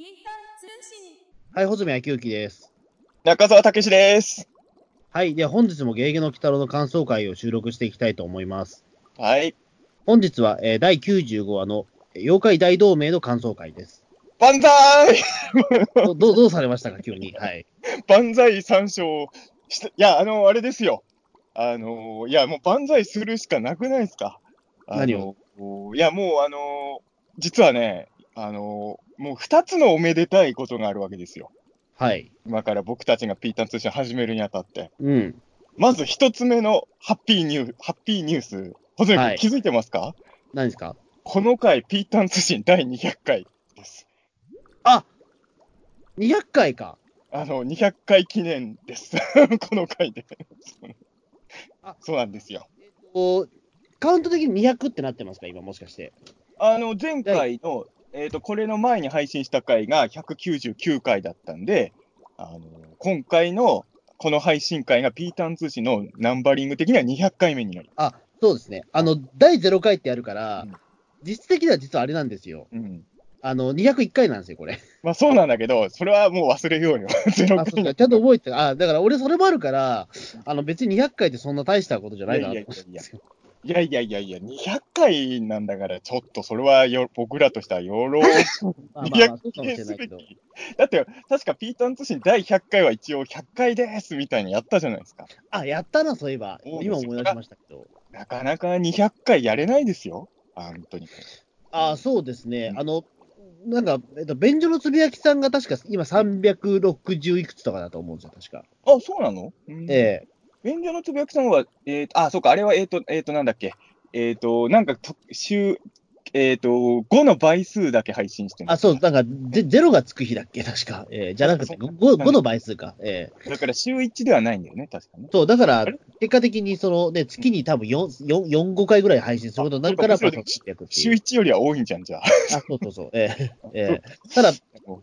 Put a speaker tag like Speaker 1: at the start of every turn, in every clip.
Speaker 1: インター通信
Speaker 2: はい、穂積昭之です。
Speaker 3: 中澤武史です。
Speaker 2: はい、では本日もゲーゲの鬼太郎の感想会を収録していきたいと思います。
Speaker 3: はい。
Speaker 2: 本日は、えー第95話のえー妖怪大同盟の感想会です。
Speaker 3: 万歳
Speaker 2: どどうどうされましたか、急に。はい。
Speaker 3: 万歳参照した。いや、あの、あれですよ。あの、いや、もう万歳するしかなくないですか？あの
Speaker 2: 何を？
Speaker 3: いや、もう、あの、実はね、あの、もう二つのおめでたいことがあるわけですよ。
Speaker 2: はい。
Speaker 3: 今から僕たちがピータン通信始めるにあたって。
Speaker 2: うん。
Speaker 3: まず一つ目のハッピーニュー、ハッピーニュース。ほず
Speaker 2: はい
Speaker 3: 気づいてますか？
Speaker 2: 何ですか？
Speaker 3: この回、ピータン通信第200回です。
Speaker 2: あ !200 回か。
Speaker 3: あの、200回記念です。この回で。
Speaker 2: あ
Speaker 3: そうなんですよ。
Speaker 2: こうカウント的に200ってなってますか、今もしかして。
Speaker 3: あの、前回の、えっ、と、これの前に配信した回が199回だったんで、あの、今回のこの配信回がピーターン通信のナンバリング的には200回目になりま
Speaker 2: あ、そうですね。あの、第0回ってやるから、
Speaker 3: うん
Speaker 2: 実質的には実はあれなんですよ。
Speaker 3: す。うん。
Speaker 2: あの、201回なんですよ、これ。
Speaker 3: まあそうなんだけど、それはもう忘れようよ。ゼロ回
Speaker 2: か、ちゃんと覚えて、あ、だから俺それもあるから、あの、別に200回ってそんな大したことじゃないなと思って
Speaker 3: いやいいやいやいやいや、200回なんだから、ちょっとそれはよ僕らとしてはよろ
Speaker 2: まあまあまあ、そうかもしれ
Speaker 3: すべ。き。だって、確かピーターン通信第100回は一応100回ですみたいにやったじゃないですか。
Speaker 2: あ、やったな、そういえば。今思い出しましたけど。
Speaker 3: なかなか200回やれないですよ。本当に。
Speaker 2: あ、そうですね
Speaker 3: う。ん
Speaker 2: あの、なんか、えっと、便所のつぶやきさんが確か今360いくつとかだと思うんですよ、確か。
Speaker 3: あ、そうなの？うん
Speaker 2: ええ
Speaker 3: 便所のつぶやきさんは、えーと、あ、そうか、あれは、えっ、と、えっ、と、なんだっけ。えっ、と、なんかと、週、えっ、と、5の倍数だけ配信してる
Speaker 2: あ、そう、なんか、ゼゼロがつく日だっけ、確か。ええじゃなくて、
Speaker 3: そう
Speaker 2: 5, 5の倍数か。ええ
Speaker 3: だから週1ではないんだよね、確かね。
Speaker 2: そう、だから結果的に、そのね、月に多分4、4、4 5回ぐらい配信することになるから、
Speaker 3: 週1よりは多いんじゃん、じゃあ。
Speaker 2: あ、そうそうそう。ええええ ただ、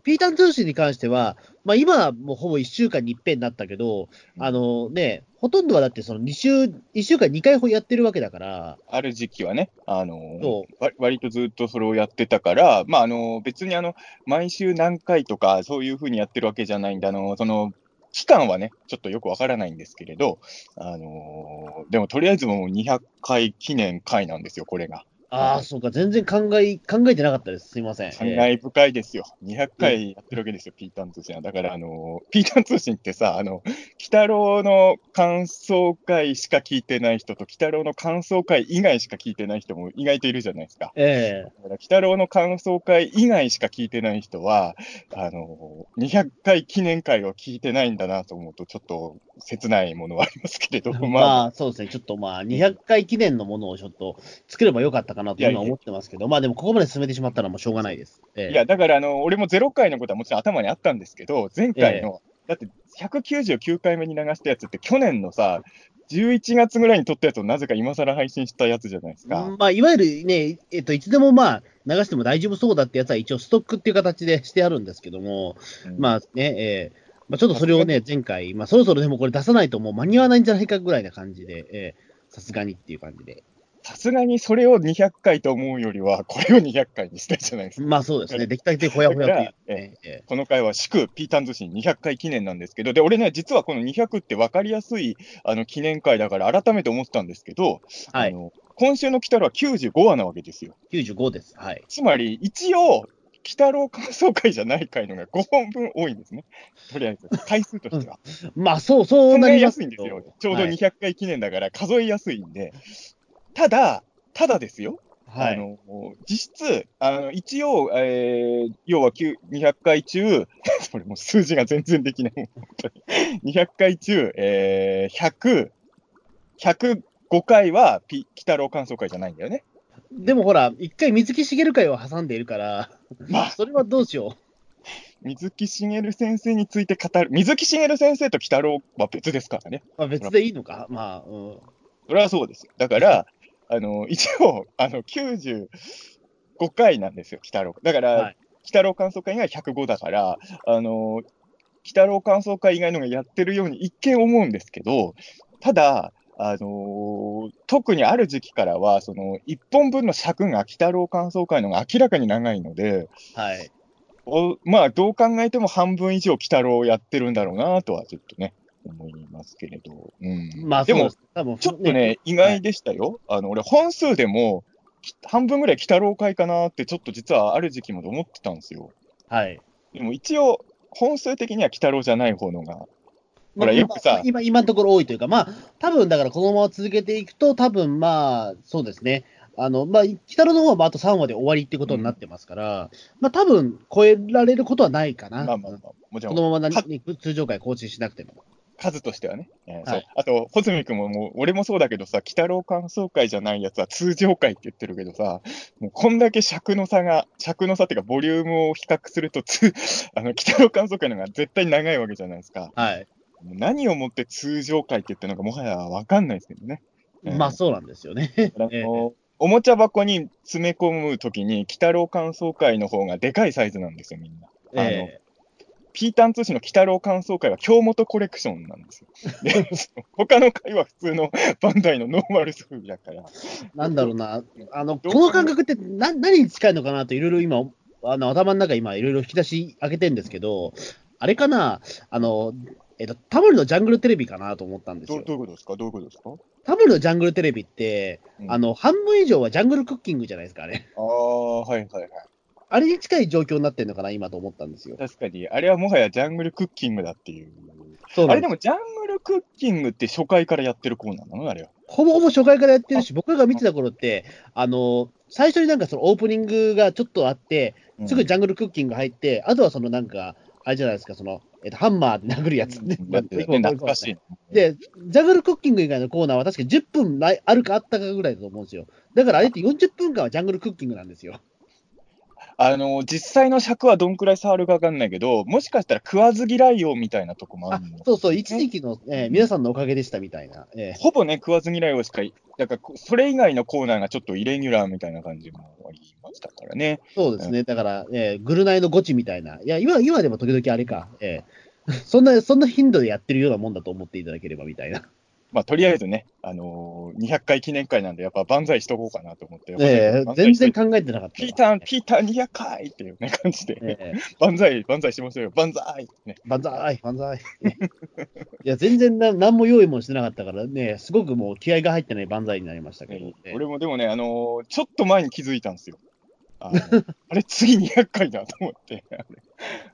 Speaker 2: ピーターン通信に関しては、まあ今はもうほぼ1週間に一遍になったけど、
Speaker 3: うん。
Speaker 2: あのね、ほとんどはだってその2週、1週間2回やってるわけだから、
Speaker 3: ある時期はね、あの
Speaker 2: そ
Speaker 3: わ割とずっとそれをやってたから、まあ、あの別にあの毎週何回とか、そういうふうにやってるわけじゃないんで、あのその期間はね、ちょっとよくわからないんですけれど、あのでもとりあえずもう200回記念回なんですよ、これが。
Speaker 2: ああ、そうか、全然考え、考えてなかったです。すいません。
Speaker 3: 感
Speaker 2: え
Speaker 3: 深いですよ。200回やってるわけですよ、ピーターン通信は。だから、あのピーターン通信ってさ、あの、鬼太郎の感想会しか聞いてない人と、鬼太郎の感想会以外しか聞いてない人も意外といるじゃないですか。
Speaker 2: ええ
Speaker 3: だから、鬼太郎の感想会以外しか聞いてない人は、あの、200回記念会を聞いてないんだなと思うと、ちょっと切ないものはありますけれど、
Speaker 2: ま
Speaker 3: まあ、
Speaker 2: あ、そうですね。ちょっとまあ、200回記念のものをちょっと作ればよかったかなと今思ってますけど、まあでもここまで進めてしまったらもうしょうがないです。ええ
Speaker 3: いや、だから、あの、俺も0回のことはもちろん頭にあったんですけど、前回の、だって199回目に流したやつって、去年のさ、11月ぐらいに撮ったやつをなぜか今更配信したやつじゃないですか。
Speaker 2: まあ、いわゆるね、えっと、いつでもまあ、流しても大丈夫そうだってやつは一応ストックっていう形でしてあるんですけども、
Speaker 3: うん
Speaker 2: まあね、えーまあ、ちょっとそれをね、前回、まあ、そろそろでもこれ出さないともう間に合わないんじゃないかぐらいな感じで、えーさすがにっていう感じで。
Speaker 3: さすがにそれを200回と思うよりは、これを200回にしたいじゃないですか。
Speaker 2: まあそうですね、できただけほやほやという、
Speaker 3: だから
Speaker 2: ね。え
Speaker 3: この回は祝ピーターン通信200回記念なんですけど、で、俺ね、実はこの200って分かりやすいあの記念会だから改めて思ったんですけど、
Speaker 2: ーはい、
Speaker 3: あの今週の鬼太郎は95話なわけですよ。
Speaker 2: 95です。はい。
Speaker 3: つまり、一応、鬼太郎感想会じゃない回のが5本分多いんですね。とりあえず、回数としては。
Speaker 2: まあそう、そうなり
Speaker 3: やすいんですよ。ちょうど
Speaker 2: はい
Speaker 3: 200回記念だから数えやすいんで。ただ、ただですよ。
Speaker 2: はい。
Speaker 3: あの実質、あの一応、えー要は9 200回中、これもう数字が全然できない、本当に。200回中、えー、100、105回はピ鬼太郎感想会じゃないんだよね。
Speaker 2: でもほら、一回水木しげる会を挟んでいるから、
Speaker 3: まあ、
Speaker 2: それはどうしよ
Speaker 3: 水木しげる先生について語る、水木しげる先生と鬼太郎は別ですからね。
Speaker 2: う。まあ別でいいのかまあ、うん。
Speaker 3: それはそうですよ。だから、あの一応、あの95回なんですよ、鬼太郎。だから、
Speaker 2: はい
Speaker 3: 鬼太郎感想会が105だから、あの鬼太郎感想会以外のがやってるように一見思うんですけど、ただ、あのー特にある時期からは、その1本分の尺が鬼太郎感想会のが明らかに長いので、
Speaker 2: はい。
Speaker 3: おまあ、どう考えても半分以上、鬼太郎をやってるんだろうなとはちょっとね、思いますけれど。うん、
Speaker 2: まあ、
Speaker 3: でも
Speaker 2: 多分
Speaker 3: ちょっとね、意外でしたよ。あの、俺、本数でも、き半分ぐらい鬼太郎会かなって、ちょっと実はある時期まで思ってたんですよ。
Speaker 2: はい。
Speaker 3: でも一応、本数的には鬼太郎じゃない方のが、ほ
Speaker 2: まあ
Speaker 3: ら、よくさ、
Speaker 2: 今、今のところ多いというか、まあ、多分だからこのまま続けていくと、多分まあ、そうですね。あの、まあ、北野の方はまああと3話で終わりってことになってますから、まあ、多分超えられることはないかな。
Speaker 3: まあまあまあ、もちろん
Speaker 2: このまま通常回更新しなくても。
Speaker 3: 数としてはね。えー
Speaker 2: はい
Speaker 3: あと、穂積君ももう、俺もそうだけどさ、鬼太郎感想会じゃないやつは通常会って言ってるけどさ、もうこんだけ尺の差が、尺の差っていうか、ボリュームを比較すると、つ あの、鬼太郎感想会の方が絶対長いわけじゃないですか。
Speaker 2: はい。
Speaker 3: 何をもって通常会って言ってるのか、もはやわかんないですけどね。えー
Speaker 2: まあ、そうなんですよね。
Speaker 3: おもちゃ箱に詰め込むときに、鬼太郎感想会の方がでかいサイズなんですよ、みんな。あの
Speaker 2: え
Speaker 3: ピータン通信の鬼太郎感想会は京本コレクションなんですよ。で他の会は普通のバンダイのノーマルスーだから。
Speaker 2: えなんだろうな、あの、この感覚ってな何に近いのかなと、いろいろ今、あの頭の中、今、いろいろ引き出し開けてるんですけど、あれかな、あの、えっと、タモリのジャングルテレビかなと思ったんですよ
Speaker 3: どう。いうことですか？どういうことですか？
Speaker 2: タモリのジャングルテレビって、
Speaker 3: うん
Speaker 2: あの、半分以上はジャングルクッキングじゃないですか、あれ。
Speaker 3: ああ、はいはいはい。
Speaker 2: あれに近い状況になってるのかな、今と思ったんですよ。
Speaker 3: 確かに、あれはもはやジャングルクッキングだっていう。
Speaker 2: そう
Speaker 3: あれでもジャングルクッキングって初回からやってるコーナーなの？あれは。
Speaker 2: ほぼほぼ初回からやってるし、僕らが見てた頃って、あの、最初になんかそのオープニングがちょっとあって、すぐジ
Speaker 3: ゃ
Speaker 2: ャングルクッキング入って、あとはそのなんか、あれじゃないですか、その、えっと、ハンマーで殴るやつね、
Speaker 3: 懐かしい。
Speaker 2: で、ジャングルクッキング以外のコーナーは確か10分ないあるかあったかぐらいだと思うんですよ。だからあれって40分間はジャングルクッキングなんですよ。
Speaker 3: あの、実際の尺はどんくらい触るかわかんないけど、もしかしたら食わず嫌いよみたいなとこもあ
Speaker 2: あ
Speaker 3: るの。
Speaker 2: そうそう、一時期の、えー皆さんのおかげでしたみたいな。えー
Speaker 3: ほぼね、食わず嫌いをしか、だから、それ以外のコーナーがちょっとイレギュラーみたいな感じもありましたからね。
Speaker 2: そうですね。だから、えーグルナイのゴチみたいな。いや、今、今でも時々あれか。えー そんな、そんな頻度でやってるようなもんだと思っていただければみたいな。
Speaker 3: まあ、とりあえずね、あのー200回記念会なんで、やっぱ万歳しとこうかなと思って。
Speaker 2: ええ
Speaker 3: 万歳して
Speaker 2: 全然考えてなかったわ。
Speaker 3: ピーター、ピーター200回っていうね、感じで、
Speaker 2: ええ
Speaker 3: 万歳、万歳しましょうよ、万歳ね。
Speaker 2: 万歳、万歳。いや、全然な何も用意もしてなかったからね、すごくもう気合が入ってない万歳になりましたけど。ええ
Speaker 3: 俺もでもね、あのーちょっと前に気づいたんですよ。あの あれ、次200回だと思って、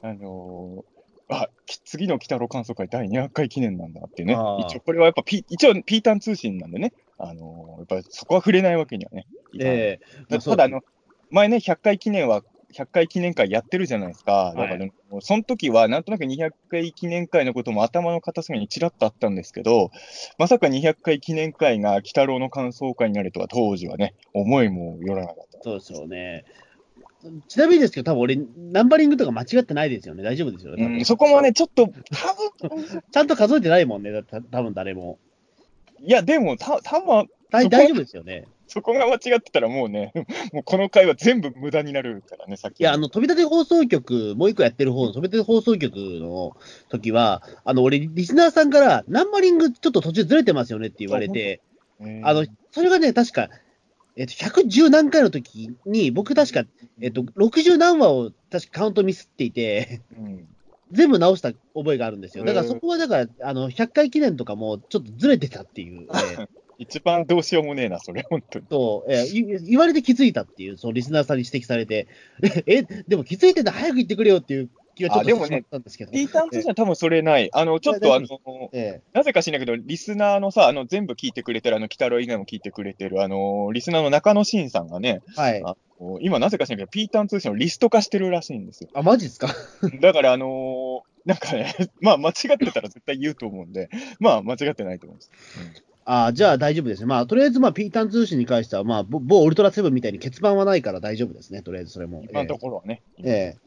Speaker 3: あのーあき次の北郎観測会第200回記念なんだってね一応これはやっぱピ、一応ピータン通信なんでね、あのーやっぱりそこは触れないわけにはね。
Speaker 2: ええまあそう
Speaker 3: ただあの、前ね、100回記念は、100回記念会やってるじゃないですか。だから、
Speaker 2: はい
Speaker 3: ねその時は、なんとなく200回記念会のことも頭の片隅にちらっとあったんですけど、まさか200回記念会が鬼太郎の感想会になるとは当時はね、思いもよらなかった。
Speaker 2: そうですよね。ちなみにですけど、多分俺、ナンバリングとか間違ってないですよね。大丈夫ですよね。
Speaker 3: うん、そこもね、ちょっと、多 分
Speaker 2: ちゃんと数えてないもんね。だた多分誰も。
Speaker 3: いや、でも、た多分
Speaker 2: 大大丈夫ですよね。
Speaker 3: そこが間違ってたらもうね、もうこの会は全部無駄になるからね、さっきの。
Speaker 2: いや、あの、飛び立て放送局、もう一個やってる方の飛び立て放送局の時は、あの、俺、リスナーさんから、ナンバリングちょっと途中ずれてますよねって言われて、
Speaker 3: えー
Speaker 2: あの、それがね、確か、えっと、110何回の時に、僕確か、えっと、60何話を確かカウントミスっていて、
Speaker 3: うん。
Speaker 2: 全部直した覚えがあるんですよ。だからそこは、だから、あの、100回記念とかもちょっとずれてたっていう、え ー
Speaker 3: 一番どうしようもねえな、それ、本当に。
Speaker 2: と、えーい言われて気づいたっていう、そのリスナーさんに指摘されて、え、でも気づいてんだ、早く言ってくれよっていう気がちょっと
Speaker 3: あでもね
Speaker 2: しったんですけど。
Speaker 3: ピーターン通信は多分それない。あの、ちょっとあの、
Speaker 2: え
Speaker 3: なぜか知らないけど、リスナーのさ、あの、全部聞いてくれてる、あの、北郎以外も聞いてくれてる、あの、リスナーの中野慎さんがね、
Speaker 2: えはい。
Speaker 3: 今なぜか知らないけど、ピーターン通信をリスト化してるらしいんですよ。
Speaker 2: あ、マジですか？
Speaker 3: だから、あのーなんかね、まあ、間違ってたら絶対言うと思うんで、まあ、間違ってないと思うんです。
Speaker 2: あじゃあ大丈夫ですね。まあ、とりあえず、まあ、ピータン通信に関しては、まあ、某某ウルトラセブンみたいに欠番はないから大丈夫ですね。とりあえずそれも。
Speaker 3: 今のところはね、
Speaker 2: ええ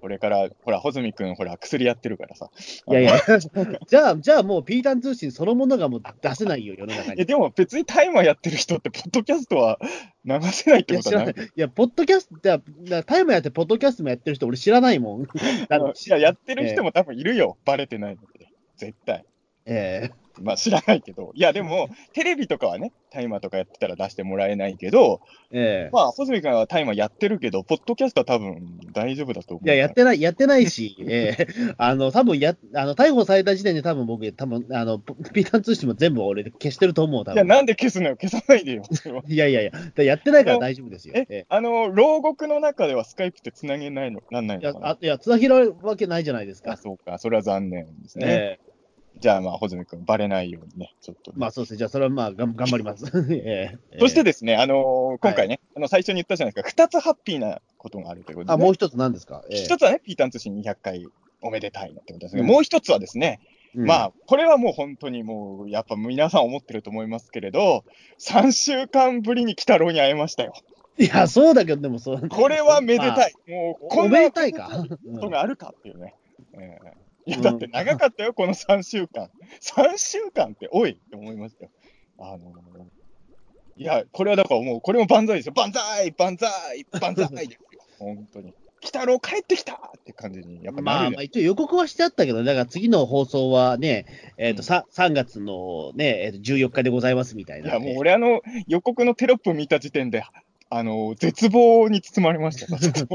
Speaker 3: これから、ほら、穂積君、ほら、薬やってるからさ。
Speaker 2: いやいや、じゃあ、じゃあもうピータン通信そのものがもう出せないよ、世の中
Speaker 3: いや、
Speaker 2: に。
Speaker 3: でも別にタイマーやってる人って、ポッドキャストは流せないってことはな
Speaker 2: 知らないい。いや、ポッドキャスト、タイムやって、ポッドキャストもやってる人、俺知らないもん。
Speaker 3: いや、やってる人も多分いるよ。バレてないので。絶対。
Speaker 2: え
Speaker 3: まあ知らないけど、いやでも、テレビとかはね、タイマーとかやってたら出してもらえないけど、
Speaker 2: ええ
Speaker 3: まあ、穂積君はタイマーやってるけど、ポッドキャストは多分大丈夫だと思う。
Speaker 2: いや、やってない、やってないし、ええあの、多分や、あの、逮捕された時点で多分僕、多分あの、ピータン通信も全部俺消してると思う、多
Speaker 3: いや、
Speaker 2: 分。
Speaker 3: なんで消すのよ、消さないでよ。
Speaker 2: いやいやいや、やってないから大丈夫ですよ。
Speaker 3: え
Speaker 2: え
Speaker 3: あの、牢獄の中ではスカイプって繋げないの、なんないのかな？
Speaker 2: あいや、つなげられるわけないじゃないです
Speaker 3: あ、
Speaker 2: か。
Speaker 3: そうか、それは残念ですね。
Speaker 2: ええ
Speaker 3: じゃあ、まあ、穂積君、バレないようにね、ちょっとね、
Speaker 2: まあそうですね。じゃあ、それはまあ、がん頑張ります。ええ
Speaker 3: そしてですね、あのー今回ね、あの最初に言ったじゃないですか、2つハッピーなことがあるということで、
Speaker 2: あ、
Speaker 3: ね、
Speaker 2: もう一つ何ですか、ええ
Speaker 3: 一つはね、ピータン通信200回おめでたいなってことですが、
Speaker 2: うん
Speaker 3: もう一つはですね、
Speaker 2: うん
Speaker 3: まあ、これはもう本当にもう、やっぱ皆さん思ってると思いますけれど、3週間ぶりに鬼太郎に会えましたよ。
Speaker 2: いや、そうだけど、でもそう。
Speaker 3: これはめでたい。もう、こんな
Speaker 2: おめでたいか？
Speaker 3: ことがあるかっていうね。えーいや、だって長かったよ、この3週間。3週間って、おいって思いましたよ。あのいや、これはだからもう、これも万歳ですよ。万歳万歳万歳ですよ。本当に。鬼太郎帰ってきたって感じに、やっぱ
Speaker 2: まあ、まあ、一応予告はしてあったけど、だから次の放送はね、えっ、と、さ 3, 月のね、えーと14日でございますみたいな。
Speaker 3: いや、もう俺、あの、予告のテロップ見た時点で、あの、絶望に包まれました。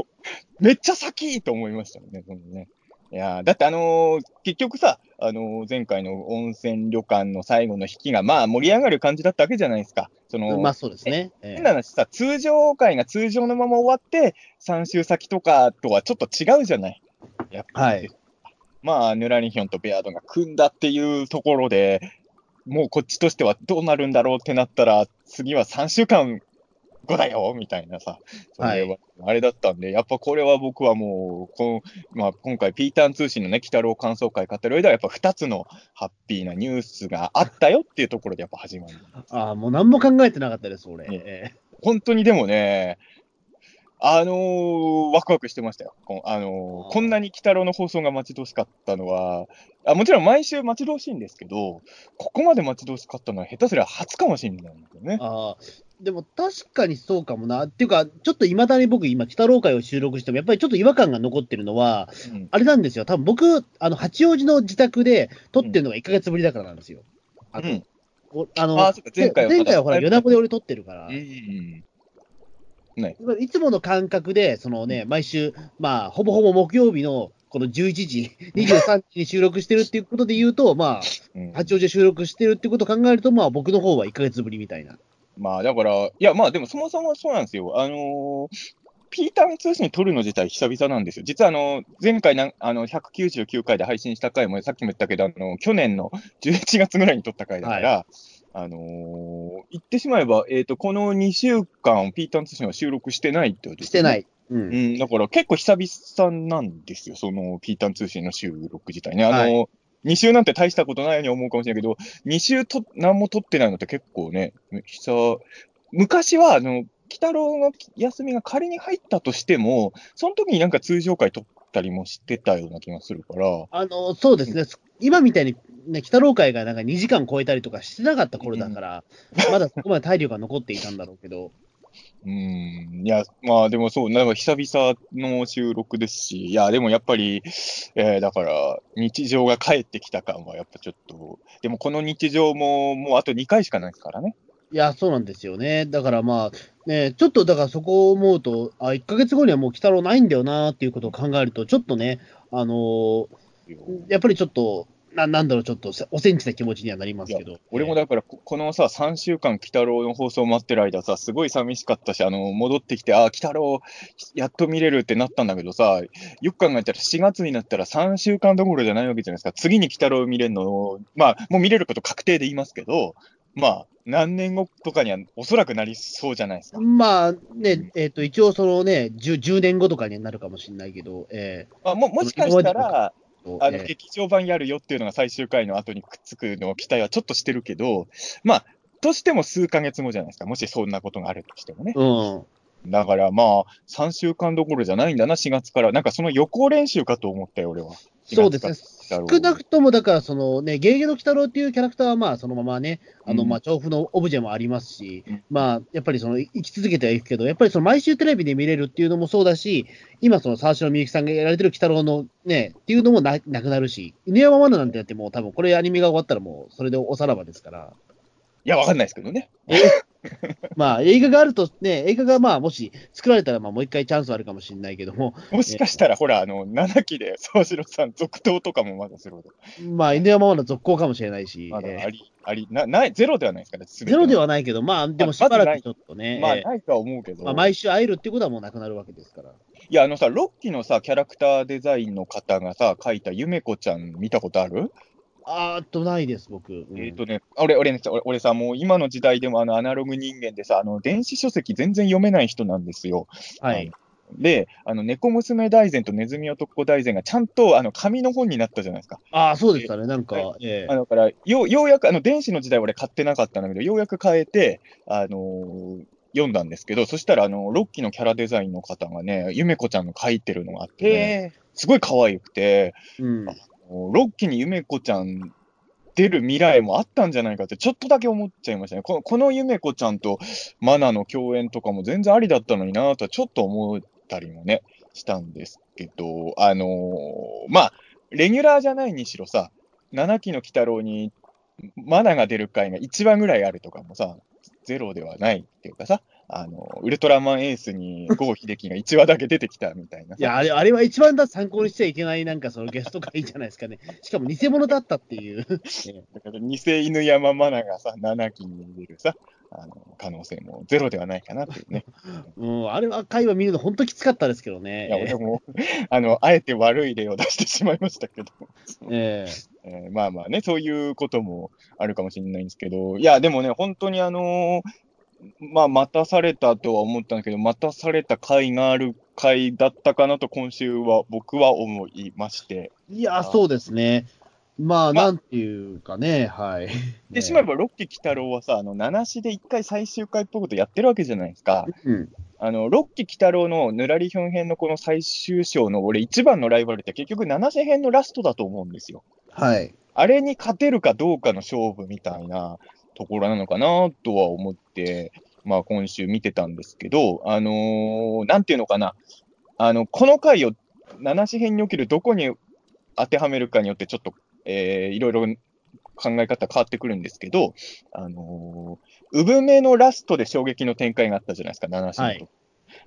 Speaker 3: めっちゃ先と思いましたよね、そのね。いやだってあのー結局さ、あのー前回の温泉旅館の最後の引きが、まあ盛り上がる感じだったわけじゃないですか。その、
Speaker 2: まあそうですね。ええ
Speaker 3: 変な話さ、通常回が通常のまま終わって、3週先とかとはちょっと違うじゃない。やっぱり。
Speaker 2: はい
Speaker 3: まあ、ヌラリヒョンとベアードが組んだっていうところで、もうこっちとしてはどうなるんだろうってなったら、次は3週間後だよみたいなさ、はあれだったんで、やっぱこれは僕はもう、このまあ、今回、ピーターン通信のね、鬼太郎感想会語る上では、やっぱ2つのハッピーなニュースがあったよっていうところでやっぱ始まる。
Speaker 2: ああ、もう何も考えてなかったです、俺。
Speaker 3: ね
Speaker 2: え
Speaker 3: 本当にでもね、あのーワクワクしてましたよ。こあのーこんなに鬼太郎の放送が待ち遠しかったのは、あもちろん毎週待ち遠しいんですけど、ここまで待ち遠しかったのは下手すりゃ初かもしれないんですよね
Speaker 2: あ、でも確かにそうかもな。っていうか、ちょっといまだに僕、今、北郎会を収録しても、やっぱりちょっと違和感が残ってるのは、
Speaker 3: うん
Speaker 2: あれなんですよ。多分僕、あの、八王子の自宅で撮ってるのが1ヶ月ぶりだからなんですよ。あと
Speaker 3: うん
Speaker 2: おあの
Speaker 3: 前回は
Speaker 2: ほら、米子で俺撮ってるから。
Speaker 3: うんね、
Speaker 2: いつもの感覚で、そのね、毎週、まあ、ほぼほぼ木曜日のこの11時、23時に収録してるっていうことで言うと、まあ、
Speaker 3: うん
Speaker 2: 八王子で収録してるってことを考えると、まあ、僕の方は1ヶ月ぶりみたいな。
Speaker 3: まあだから、いやまあでもそもそもそうなんですよ。あのーピーターン通信撮るの自体久々なんですよ。実はあの、前回なんあの199回で配信した回もさっきも言ったけど、あの、去年の11月ぐらいに撮った回だから、あのー言ってしまえば、えっ、と、この2週間、ピーターン通信は収録してないってことですよね
Speaker 2: してない。う。
Speaker 3: うんん、だから結構久々なんですよ、そのピーターン通信の収録自体ね。あの、
Speaker 2: は
Speaker 3: 2週なんて大したことないように思うかもしれないけど、2週と何も撮ってないのって結構ね、久昔は、あの、鬼太郎の休みが仮に入ったとしても、その時になんか通常回撮ったりもしてたような気がするから、
Speaker 2: あの、そうですね。今みたいに、ね、北郎会がなんか2時間超えたりとかしてなかった頃だから、まだそこまで体力が残っていたんだろうけど、
Speaker 3: うん、いや、まあでもそう、なんか久々の収録ですし、いや、でもやっぱり、えーだから、日常が帰ってきた感はやっぱちょっと、でもこの日常ももうあと2回しかないですからね。
Speaker 2: いや、そうなんですよね。だからまあ、ね、ちょっとだからそこを思うと、あ、1ヶ月後にはもう鬼太郎ないんだよなっていうことを考えると、ちょっとね、あのーやっぱりちょっと、ななんだろう、ちょっとおセンチな気持ちにはなりますけど。
Speaker 3: 俺もだから、ここのさ、3週間、鬼太郎の放送を待ってる間さ、すごい寂しかったし、あの、戻ってきて、あ、鬼太郎、やっと見れるってなったんだけどさ、よく考えたら4月になったら3週間どころじゃないわけじゃないですか。次に鬼太郎見れるの、まあ、もう見れること確定で言いますけど、まあ、何年後とかにはおそらくなりそうじゃないですか。
Speaker 2: まあね、えっ、と、一応そのね10、10年後とかになるかもしれないけど、え
Speaker 3: あももしかしたら、
Speaker 2: ー
Speaker 3: あの、
Speaker 2: えー
Speaker 3: 劇場版やるよっていうのが最終回の後にくっつくのを期待はちょっとしてるけど、まあ、としても数ヶ月後じゃないですか。もしそんなことがあるとしてもね。
Speaker 2: うん。
Speaker 3: だからまあ、3週間どころじゃないんだな、4月から。なんかその予行練習かと思ったよ、俺は。
Speaker 2: そうですね。少なくとも、だから、そのね、ゲーゲの鬼太郎っていうキャラクターは、まあ、そのままね、あの、
Speaker 3: うん
Speaker 2: まあ、調布のオブジェもありますし、
Speaker 3: うん
Speaker 2: まあ、やっぱりその、生き続けてはいくけど、やっぱりその、毎週テレビで見れるっていうのもそうだし、今、その、沢城みゆきさんがやられてる鬼太郎のね、っていうのもななくなるし、犬山マナなんてやってもう、多分これアニメが終わったらもう、それでおさらばですから。
Speaker 3: いや、わかんないですけどね。
Speaker 2: まあ、映画があると、ね、映画がまあ、もし作られたら、まあ、もう一回チャンスあるかもしれないけども、
Speaker 3: もしかしたら、ほら、あの、7期で沢城さん続投とかもまだするほど。
Speaker 2: まあ、犬山マナ続行かもしれないし、
Speaker 3: まあり、あり、な、ない、ゼロではないですから、
Speaker 2: ゼロで
Speaker 3: は。
Speaker 2: はないけど、まあ、でもしばらくちょっとね、
Speaker 3: まあ、
Speaker 2: えー
Speaker 3: ないとは思うけど。
Speaker 2: まあ、毎週会えるってことはもうなくなるわけですから。
Speaker 3: いや、あのさ、6期のさ、キャラクターデザインの方がさ、描いたゆめこちゃん見たことある、
Speaker 2: あーっと、ないです、僕。うん
Speaker 3: えっ、とね、俺、俺ね、俺俺さ、もう今の時代でもあのアナログ人間でさ、あの電子書籍全然読めない人なんですよ。
Speaker 2: はい。
Speaker 3: で、あの猫娘大全とネズミ男大全がちゃんとあの紙の本になったじゃないですか。
Speaker 2: ああ、そうでしたね、なんか、ええ
Speaker 3: あのだからよう、ようやく、あの電子の時代俺買ってなかったんだけど、ようやく変えて、あのー読んだんですけど、そしたら、あの、6期のキャラデザインの方がね、ゆめこちゃんの書いてるのがあって、ね、すごい可愛くて、
Speaker 2: うん。
Speaker 3: 6期にゆめこちゃん出る未来もあったんじゃないかって、ちょっとだけ思っちゃいましたね。このこのゆめこちゃんとマナの共演とかも全然ありだったのになとはちょっと思ったりもね、したんですけど、あのーまあ、レギュラーじゃないにしろさ、7期の鬼太郎にマナが出る回が1話ぐらいあるとかもさ、ゼロではないっていうかさ、あの、ウルトラマンエースに郷秀樹が1話だけ出てきたみたいなさ。
Speaker 2: いや、あれ、あれは一番だ参考にしちゃいけない、なんかそのゲスト会じゃないですかね。しかも偽物だったっていう。え え
Speaker 3: だから偽犬山マナがさ、7期に出るさ、あの可能性もゼロではないかなっていうね。
Speaker 2: うん、あれは会話見るの本当きつかったですけどね。
Speaker 3: いや、俺も、あの、あえて悪い例を出してしまいましたけど、
Speaker 2: ええ
Speaker 3: えーまあまあね、そういうこともあるかもしれないんですけど、いや、でもね、本当にあのーまあ、待たされたとは思ったんだけど、待たされた回がある回だったかなと、今週は僕は思いまして。
Speaker 2: いや、そうですね。まあ、
Speaker 3: まあ
Speaker 2: なんていうかね、はい。
Speaker 3: でしまえば、ロッキー鬼太郎はさ、あの、七子で一回最終回っぽいことやってるわけじゃないですか。
Speaker 2: うん。
Speaker 3: あの、ロッキー鬼太郎のぬらりひょん編のこの最終章の俺一番のライバルって結局七瀬編のラストだと思うんですよ。
Speaker 2: はい。
Speaker 3: あれに勝てるかどうかの勝負みたいなところなのかなとは思って、まあ今週見てたんですけど、あのーなんていうのかな。あの、この回を七子編におけるどこに当てはめるかによってちょっと、えーいろいろ考え方変わってくるんですけど、あのー、産めのラストで衝撃の展開があったじゃないですか、七子のと。
Speaker 2: はい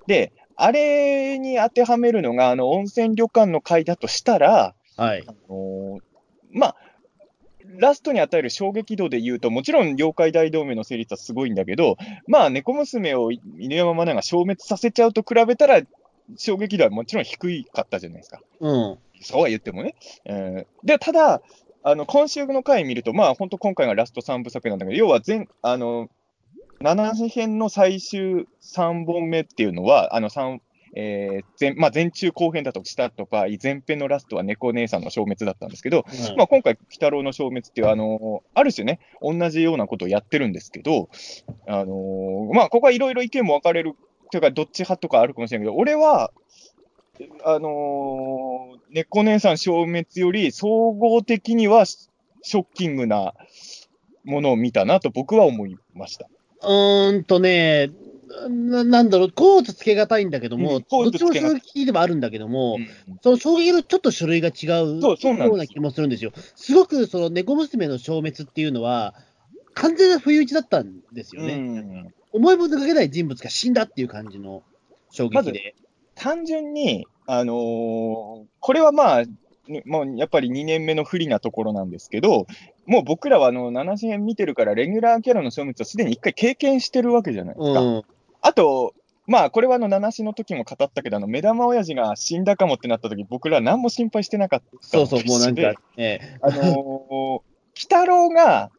Speaker 3: で、あれに当てはめるのが、あの、温泉旅館の回だとしたら、
Speaker 2: はい。
Speaker 3: あのーまあ、ラストに与える衝撃度で言うと、もちろん妖怪大同盟の成立はすごいんだけど、まあ、猫娘を犬山マナが消滅させちゃうと比べたら、衝撃度はもちろん低かったじゃないですか。
Speaker 2: うん。
Speaker 3: そうは言ってもね。えーで、ただ、あの、今週の回見ると、まあ、本当今回がラスト3部作なんだけど、要は全、あの、7編の最終3本目っていうのは、あの、3、えー前まあ、前中後編だとしたとか、前編のラストは猫姉さんの消滅だったんですけど、まあ、今回、鬼太郎の消滅っていう、あのある種ね、同じようなことをやってるんですけど、あのまあ、ここはいろいろ意見も分かれる、というか、どっち派とかあるかもしれないけど、俺は、あのー猫姉さん消滅より、総合的にはショッキングなものを見たなと僕は思いました。
Speaker 2: うーんとね、ななんだろう、コーツつけがたいんだけども、
Speaker 3: うんコ
Speaker 2: どっちも衝撃でもあるんだけども、
Speaker 3: うん
Speaker 2: その衝撃のちょっと種類が違う
Speaker 3: そうそう
Speaker 2: ような気もするんですよ。すごくその猫娘の消滅っていうのは、完全な不意打ちだったんですよね。
Speaker 3: うん
Speaker 2: 思いもかけない人物が死んだっていう感じの衝撃で。
Speaker 3: 単純に、あのーこれはまあ、ねもうやっぱり2年目の不利なところなんですけど、もう僕らはあの7編見てるから、レギュラーキャラの消滅はすでに1回経験してるわけじゃないですか。
Speaker 2: うん。
Speaker 3: あと、まあ、これはあの7子の時も語ったけど、あの目玉親父が死んだかもってなった時僕ら何も心配してなかった
Speaker 2: そうそう、もうなん
Speaker 3: で
Speaker 2: か、ええ
Speaker 3: あのー、鬼太郎が、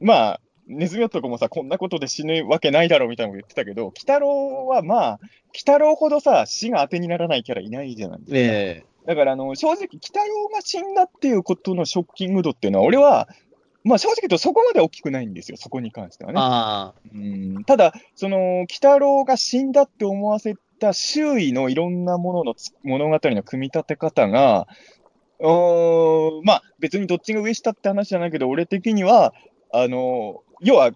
Speaker 3: まあ、ネズミ男もさ、こんなことで死ぬわけないだろうみたいなの言ってたけど、鬼太郎はまあ、鬼太郎ほどさ、死が当てにならないキャラいないじゃないですか。
Speaker 2: え
Speaker 3: だから、あの、正直、鬼太郎が死んだっていうことのショッキング度っていうのは、俺は、まあ正直言うとそこまで大きくないんですよ、そこに関しては
Speaker 2: え
Speaker 3: ね。
Speaker 2: ああ、
Speaker 3: うんただ、その、鬼太郎が死んだって思わせた周囲のいろんなもののつ物語の組み立て方が、ーんまあ、別にどっちが上下って話じゃないけど、俺的には、あのー要は、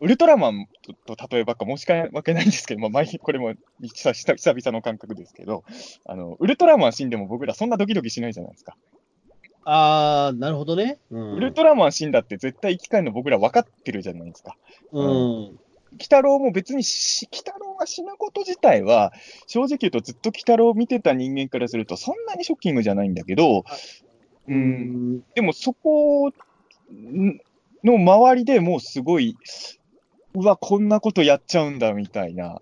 Speaker 3: ウルトラマンとと例えばっか申し訳ないんですけど、まあ、毎日これも久々久々の感覚ですけど、あの、ウルトラマン死んでも僕らそんなドキドキしないじゃないですか。
Speaker 2: あー、なるほどね。うん。
Speaker 3: ウルトラマン死んだって絶対生き返るの僕ら分かってるじゃないですか。
Speaker 2: うん。
Speaker 3: 鬼太郎も別にし、鬼太郎が死ぬこと自体は、正直言うとずっと鬼太郎を見てた人間からするとそんなにショッキングじゃないんだけど、う、
Speaker 2: うんん。
Speaker 3: でもそこんの周りでもうすごい、うわ、こんなことやっちゃうんだみたいな、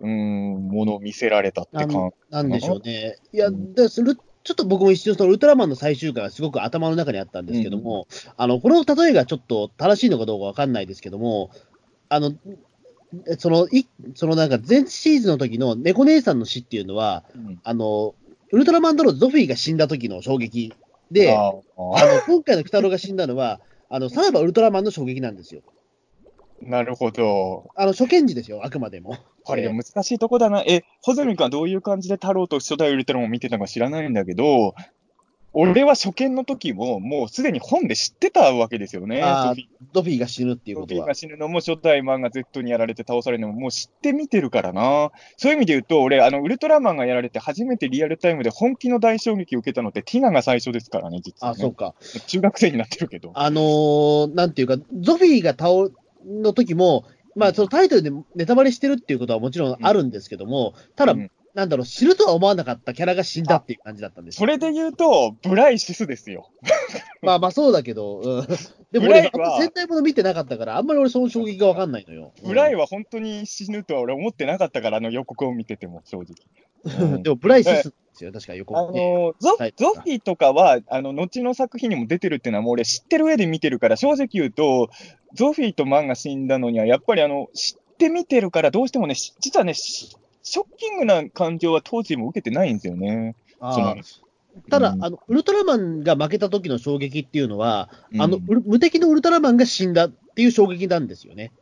Speaker 3: うん、ものを見せられたって感
Speaker 2: なんでしょうね。いや、
Speaker 3: うん
Speaker 2: でそれちょっと僕も一瞬、そのウルトラマンの最終回はすごく頭の中にあったんですけども、あの、この例えがちょっと正しいのかどうかわかんないですけども、あの、その、い、そのなんか前シーズンの時の猫姉さんの死っていうのは、
Speaker 3: うん
Speaker 2: あの、ウルトラマンドローゾフィーが死んだ時の衝撃で、あ
Speaker 3: あ
Speaker 2: の、今回の鬼太郎が死んだのは、あの、さらばウルトラマンの衝撃なんですよ。
Speaker 3: なるほど。
Speaker 2: あの、初見時ですよ、あくまでも。
Speaker 3: これ難しいとこだな。え、穂積君はどういう感じで太郎と初代ウルトラマンを見てたのか知らないんだけど、俺は初見の時も、もうすでに本で知ってたわけですよね。
Speaker 2: あー
Speaker 3: ソフィ
Speaker 2: ゾフィーが死ぬっていうことは
Speaker 3: ソフィーが。死ぬのも初代マンが Z にやられて倒されるのももう知って見てるからな。そういう意味で言うと、俺、あの、ウルトラマンがやられて初めてリアルタイムで本気の大衝撃を受けたのってティガが最初ですからね、実は、
Speaker 2: あ、
Speaker 3: ね。
Speaker 2: そうか。
Speaker 3: 中学生になってるけど。
Speaker 2: あのーなんていうか、ゾフィーが倒の時も、まあ、そのタイトルでネタバレしてるっていうことはもちろんあるんですけども、ただ、なんだろう、死ぬとは思わなかったキャラが死んだっていう感じだったんですよ。
Speaker 3: それで言うと、ブライシスですよ。
Speaker 2: まあまあそうだけど、うん、でも俺、
Speaker 3: ブライは
Speaker 2: あんま戦隊もの見てなかったから、あんまり俺その衝撃がわかんないのよ。
Speaker 3: ブライは本当に死ぬとは俺思ってなかったから、あの予告を見てても、正直。
Speaker 2: うんでもブライシスですよ、確か予
Speaker 3: あ。のゾ
Speaker 2: はい
Speaker 3: ゾフィーとかは、あの後の作品にも出てるっていうのは、もう俺、知ってる上で見てるから、正直言うと、ゾフィーとマンが死んだのには、やっぱりあの知って見てるから、どうしてもね、し実はね、しショッキングな感情は当時も受けてないんですよね。
Speaker 2: ただ、
Speaker 3: うん。
Speaker 2: あの、ウルトラマンが負けた時の衝撃っていうのは、
Speaker 3: うん。
Speaker 2: あの、無敵のウルトラマンが死んだっていう衝撃なんですよね。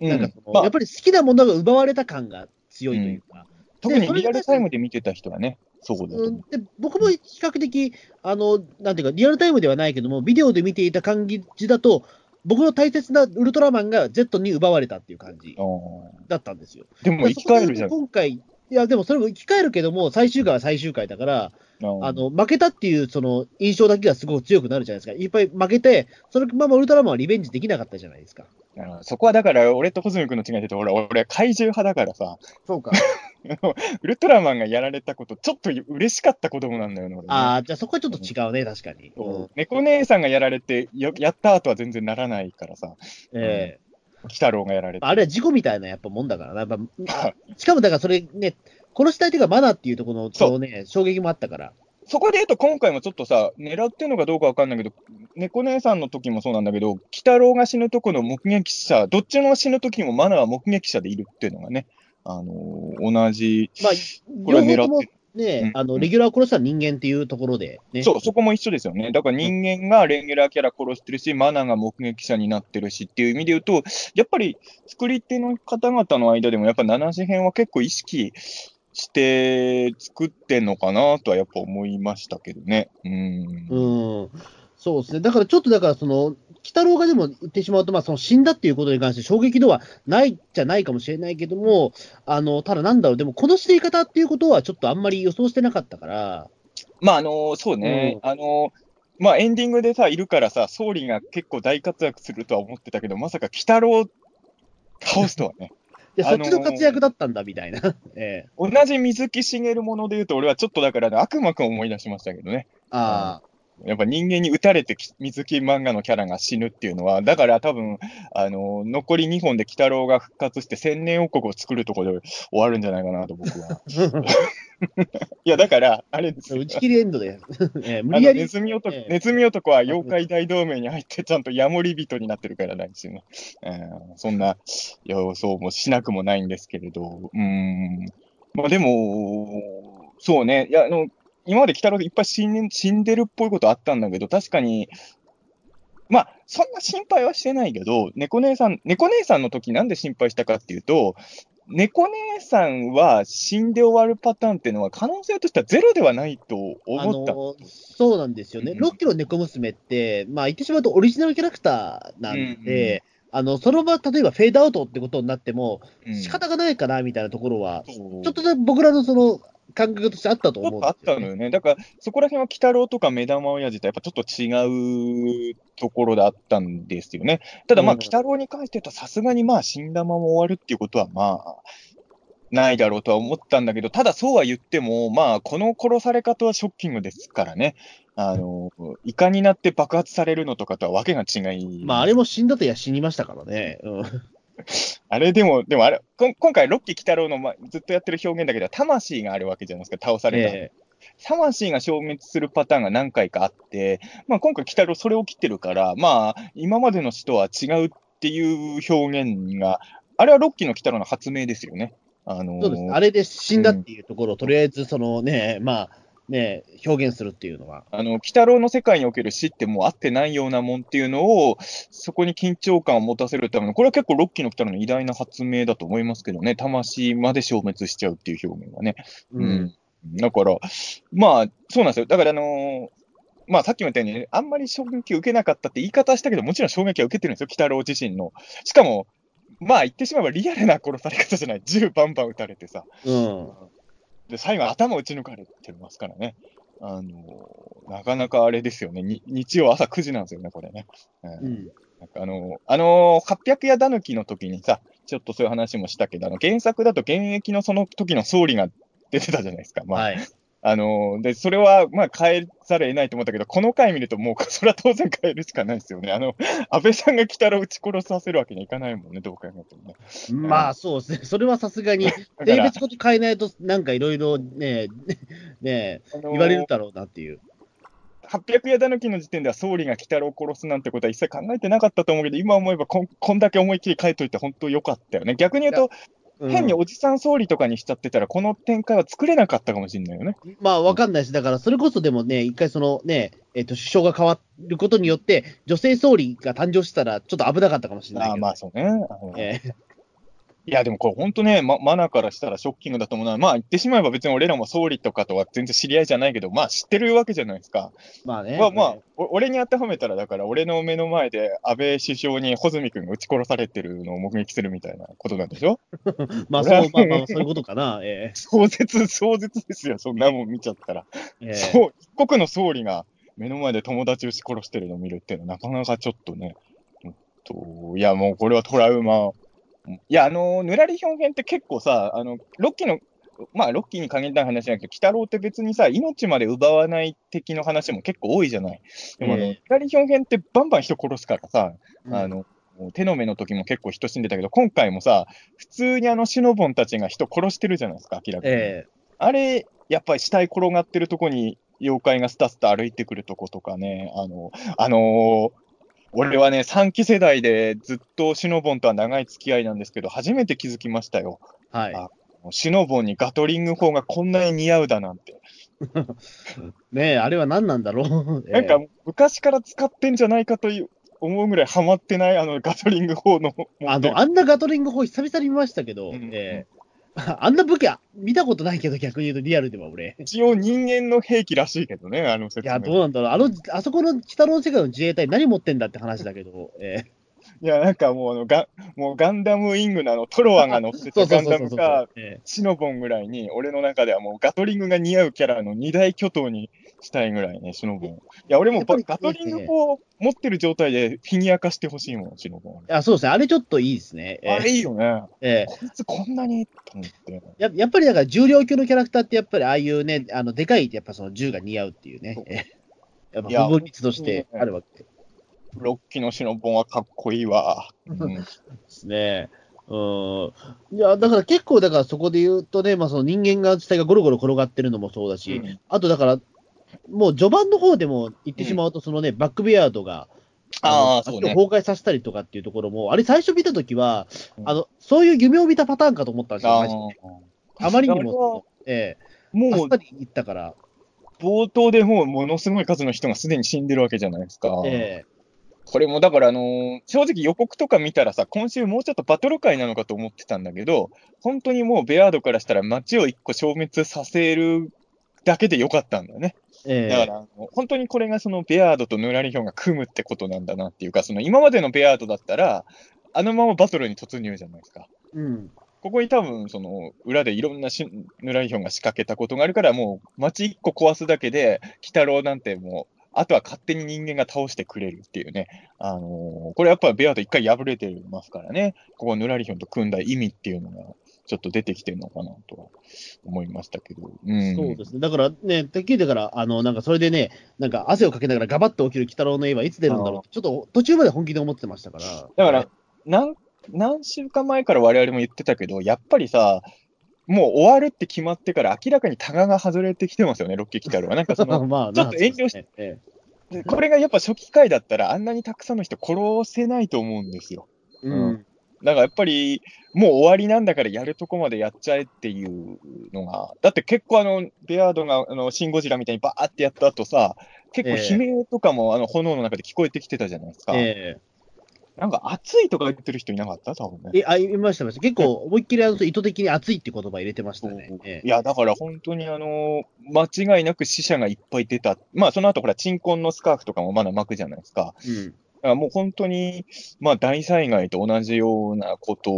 Speaker 2: なんかその、
Speaker 3: まあ
Speaker 2: やっぱり好きなものが奪われた感が強いというか。
Speaker 3: 特にリアルタイムで見てた人はね、そうだと思
Speaker 2: うん、で僕も比較的、あの、なんていうか、リアルタイムではないけども、ビデオで見ていた感じだと、僕の大切なウルトラマンが Z に奪われたっていう感じだったんですよ。
Speaker 3: ーでも生き返るじゃん。
Speaker 2: 今回、いや、でもそれも生き返るけども、最終回は最終回だから、あの、負けたっていうその印象だけがすごく強くなるじゃないですか。いっぱい負けて、そのままウルトラマンはリベンジできなかったじゃないですか。
Speaker 3: そこはだから、俺と穂積君の違いで言うと、俺、俺怪獣派だからさ、
Speaker 2: そうか。
Speaker 3: ウルトラマンがやられたこと、ちょっと嬉しかった子供なんだよね、俺ね。
Speaker 2: ああ、じゃあそこはちょっと違うね、確かに。
Speaker 3: そう猫姉さんがやられてよ、やった後は全然ならないからさ、
Speaker 2: ええ
Speaker 3: 鬼太郎がやられて。
Speaker 2: あれは事故みたいなやっぱもんだからな。やっぱしかもだからそれね、殺した相手がマナっていうところのね、衝撃もあったから。
Speaker 3: そこで言うと、今回もちょっとさ、狙ってるのかどうかわかんないけど、猫姉さんの時もそうなんだけど、鬼太郎が死ぬとこの目撃者、どっちの死ぬ時もマナは目撃者でいるっていうのがね、あのー同じ、
Speaker 2: まあ、
Speaker 3: これは狙ってる。
Speaker 2: ね、
Speaker 3: うん
Speaker 2: あの、レギュラーを殺した人間っていうところでね。
Speaker 3: そう、そこも一緒ですよね。だから人間がレギュラーキャラ殺してるし、マナが目撃者になってるしっていう意味で言うと、やっぱり作り手の方々の間でも、やっぱ七次編は結構意識して作ってんのかなとはやっぱ思いましたけどね。うん。
Speaker 2: うん。そうですね。だからちょっとだからその、鬼太郎がでも言ってしまうと、まあその死んだっていうことに関して衝撃度はないじゃないかもしれないけども、あの、ただなんだろう、でもこの死に方っていうことはちょっとあんまり予想してなかったから、
Speaker 3: まあ、あのそうね、あのまあ、エンディングでさ、いるからさ、総理が結構大活躍するとは思ってたけど、まさか鬼太郎倒すとはね。
Speaker 2: で、
Speaker 3: あのー
Speaker 2: そっちの活躍だったんだみたいな。ええ
Speaker 3: 同じ水木しげるもので言うと、俺はちょっとだからね、悪魔くんを思い出しましたけどね。
Speaker 2: あ
Speaker 3: やっぱ人間に撃たれてき水木漫画のキャラが死ぬっていうのは、だから多分、あの、残り2本で鬼太郎が復活して千年王国を作るところで終わるんじゃないかなと僕は。いや、だから、あれです
Speaker 2: 打ち切りエンドで、ええ無
Speaker 3: あの
Speaker 2: 理やり
Speaker 3: ネズミ男、
Speaker 2: ええ
Speaker 3: ネズミ男は妖怪大同盟に入ってちゃんとヤモリ人になってるからなんですよね。うんそんな予想もしなくもないんですけれど、うん。まあでも、そうね、いや、あの、今まで鬼太郎でいっぱい死ん死んでるっぽいことあったんだけど、確かに、まあ、そんな心配はしてないけど、猫姉さん、猫姉さんの時なんで心配したかっていうと、猫姉さんは死んで終わるパターンっていうのは、可能性としてはゼロではないと思った。
Speaker 2: あのそうなんですよね、
Speaker 3: うん。
Speaker 2: ロッキーの猫娘って、まあ、言ってしまうとオリジナルキャラクターなんで、あのその場、例えばフェードアウトってことになっても、
Speaker 3: うん。
Speaker 2: 仕方がないかなみたいなところは、
Speaker 3: そう。
Speaker 2: ちょっとね僕らのその感覚としてあったと
Speaker 3: ちょっとあっ
Speaker 2: 思うんですよ、ね。
Speaker 3: たのよね。だから、そこら辺は、鬼太郎とか目玉親父とやっぱちょっと違うところだったんですよね。ただ、まあ、
Speaker 2: うん
Speaker 3: 鬼太郎に関して言うと、さすがにまあ、死んだまま終わるっていうことは、まあ、ないだろうとは思ったんだけど、ただそうは言っても、まあ、この殺され方はショッキングですからね。あの、イカになって爆発されるのとかとはわけが違い。
Speaker 2: まあ、あれも死んだといや死にましたからね。うん
Speaker 3: あれでも、でもあれ、こん今回、ロッキー鬼太郎の、ま、ずっとやってる表現だけど、魂があるわけじゃないですか、倒された。
Speaker 2: え
Speaker 3: 魂が消滅するパターンが何回かあって、まあ、今回、鬼太郎それを切ってるから、まあ、今までの死とは違うっていう表現が、あれはロッキーの鬼太郎の発明ですよね。あのー
Speaker 2: えそうですあれで死んだっていうところを、とりあえずそのね、まあね、表現するっていうのは。
Speaker 3: あの、鬼太郎の世界における死ってもうあってないようなもんっていうのを、そこに緊張感を持たせるための、これは結構ロッキーの鬼太郎の偉大な発明だと思いますけどね、魂まで消滅しちゃうっていう表現はね。うん。だから、まあ、そうなんですよ。だから、あのーまあ、さっきも言ったように、あんまり衝撃を受けなかったって言い方したけど、もちろん衝撃は受けてるんですよ、鬼太郎自身の。しかも、まあ、言ってしまえばリアルな殺され方じゃない。銃バンバン撃たれてさ。
Speaker 2: うん。
Speaker 3: で、最後頭打ち抜かれてますからね。あのーなかなかあれですよね。に日曜朝9時なんですよね、これね。うん
Speaker 2: うん。
Speaker 3: なんかあの、あのー、800夜だぬきの時にさ、ちょっとそういう話もしたけど、あの、原作だと現役のその時の総理が出てたじゃないですか。まあ、
Speaker 2: はい。
Speaker 3: あのーで、それは、まあ、変えざるを得ないと思ったけど、この回見ると、もう、それは当然変えるしかないですよね。あの、安倍さんが来たら撃ち殺させるわけにはいかないもんね、どう考えてもね。
Speaker 2: まあそうですね、それはさすがに、性別ごと変えないと、なんかいろいろね、ね
Speaker 3: あのー
Speaker 2: 言われるだろうなっていう。
Speaker 3: 800夜だぬきの時点では総理が鬼太郎を殺すなんてことは一切考えてなかったと思うけど、今思えばこんこんだけ思いっきり変えといて本当良かったよね。逆に言うと、
Speaker 2: うん
Speaker 3: 変におじさん総理とかにしちゃってたら、この展開は作れなかったかもしれないよね。
Speaker 2: まあわかんないです。だからそれこそでもね、一回そのね、えっ、と、首相が変わることによって、女性総理が誕生したら、ちょっと危なかったかもしれない。
Speaker 3: ああまあそうね。
Speaker 2: ええ
Speaker 3: いや、でもこれ本当ね、ま、マナからしたらショッキングだと思うのは、まあ言ってしまえば別に俺らも総理とかとは全然知り合いじゃないけど、まあ知ってるわけじゃないですか。
Speaker 2: まあね。
Speaker 3: まあまあ、お俺に当てはめたら、だから俺の目の前で安倍首相に穂積君が撃ち殺されてるのを目撃するみたいなことなんでしょ？
Speaker 2: まあそう、まあまあ、そういうことかな。え
Speaker 3: 壮絶、壮絶ですよ、そんなもん見ちゃったら。
Speaker 2: えええ
Speaker 3: そう、一国の総理が目の前で友達撃ち殺してるのを見るっていうのはなかなかちょっとね、ほんといやもうこれはトラウマ。いや、あの、ぬらり表現って結構さ、あの、ロッキーの、まあ、ロッキーに限った話じゃなくて、鬼太郎って別にさ、命まで奪わない的の話も結構多いじゃない。でも、あの、
Speaker 2: ええ
Speaker 3: ぬらり表現ってバンバン人殺すからさ、
Speaker 2: うん
Speaker 3: あの、手の目の時も結構人死んでたけど、今回もさ、普通にあのシノボンたちが人殺してるじゃないですか、明らかに。
Speaker 2: え
Speaker 3: あれ、やっぱり死体転がってるとこに妖怪がスタスタ歩いてくるとことかね、あの、あのー俺はね、3期世代でずっとシノボンとは長い付き合いなんですけど、初めて気づきましたよ。
Speaker 2: えはい。
Speaker 3: あシノボンにガトリング砲がこんなに似合うだなんて。
Speaker 2: ねえ、あれは何なんだろう。え え
Speaker 3: なんか昔から使ってんじゃないかという思うぐらいハマってない、あのガトリング砲の。
Speaker 2: あの、あんなガトリング砲久々に見ましたけど、
Speaker 3: うん
Speaker 2: ええ あんな武器は見たことないけど、逆に言うとリアルでは俺。
Speaker 3: 一応人間の兵器らしいけどね、あの説明。
Speaker 2: いや、どうなんだろう。あの、あそこの北の世界の自衛隊何持ってんだって話だけど、え
Speaker 3: いや、なんかもうあのガ、もうガンダムウィングのあのトロワが乗ってたガンダムか、
Speaker 2: え
Speaker 3: シノボンぐらいに、俺の中ではもうガトリングが似合うキャラの二大巨頭にしたいぐらいね、シノボン。いや、俺もガトリングを持ってる状態でフィギュア化してほしいもん、シノボン。
Speaker 2: えあそうですね。あれちょっといいですね。ええ
Speaker 3: あれいいよね。
Speaker 2: ええ
Speaker 3: こいつこんなにと思って。
Speaker 2: ややっぱりだから重量級のキャラクターってやっぱりああいうね、あのでかいやっぱその銃が似合うっていうね。ええやっぱ不分率としてあるわけで
Speaker 3: ロッキーのシノボンはかっこいいわ。うん。
Speaker 2: すね。うん。いや、だから結構、だからそこで言うとね、まあその人間が自体がゴロゴロ転がってるのもそうだし、
Speaker 3: うん。
Speaker 2: あとだから、もう序盤の方でも言ってしまうと、そのね、バックベアードが、の
Speaker 3: あーそうね。
Speaker 2: 崩壊させたりとかっていうところも、あれ最初見たときは、
Speaker 3: うん。
Speaker 2: あの、そういう夢を見たパターンかと思ったんですよ、
Speaker 3: あ
Speaker 2: まりにも、ええあ
Speaker 3: もう
Speaker 2: っさり言ったから、
Speaker 3: 冒頭でもうものすごい数の人がすでに死んでるわけじゃないですか。
Speaker 2: ええ
Speaker 3: これもだから、あのー正直予告とか見たらさ、今週もうちょっとバトル会なのかと思ってたんだけど、本当にもうベアードからしたら街を一個消滅させるだけでよかったんだよね。
Speaker 2: ええ
Speaker 3: だから、本当にこれがそのベアードとヌラリヒョンが組むってことなんだなっていうか、その今までのベアードだったら、あのままバトルに突入じゃないですか。
Speaker 2: うん。
Speaker 3: ここに多分、その、裏でいろんなしヌラリヒョンが仕掛けたことがあるから、もう、街一個壊すだけで、鬼太郎なんてもう、あとは勝手に人間が倒してくれるっていうね。あのーこれやっぱベアード一回敗れてますからね。ここヌラリヒョンと組んだ意味っていうのが、ちょっと出てきてるのかなとは思いましたけど。うん。
Speaker 2: そうですね。だからね、てっきりだから、あの、なんかそれでね、なんか汗をかけながらガバッと起きる鬼太郎の絵はいつ出るんだろうちょっと途中まで本気で思ってましたから。
Speaker 3: だから、何、何週間前から我々も言ってたけど、やっぱりさ、もう終わるって決まってから明らかにタガが外れてきてますよね、ロッキー鬼太郎は。なんかその、
Speaker 2: まあ、
Speaker 3: ちょっと遠慮し
Speaker 2: て、え
Speaker 3: でこれがやっぱ初期回だったら、あんなにたくさんの人殺せないと思うんですよ。
Speaker 2: えうん。
Speaker 3: だからやっぱり、もう終わりなんだからやるとこまでやっちゃえっていうのが、だって結構あの、ベアードがあのシン・ゴジラみたいにバーってやった後さ、結構
Speaker 2: ええ
Speaker 3: 悲鳴とかもあの炎の中で聞こえてきてたじゃないですか。
Speaker 2: え
Speaker 3: なんか熱いとか言ってる人いなかった？多分ね
Speaker 2: え。え、あ、言いました、言いました結構思いっきりあの意図的に熱いって言葉入れてましたね。え
Speaker 3: いや、だから本当にあの間違いなく死者がいっぱい出た。まあ、その後ほら、鎮魂のスカーフとかもまだ巻くじゃないですか。
Speaker 2: えうん。
Speaker 3: だからもう本当に、まあ、大災害と同じようなこと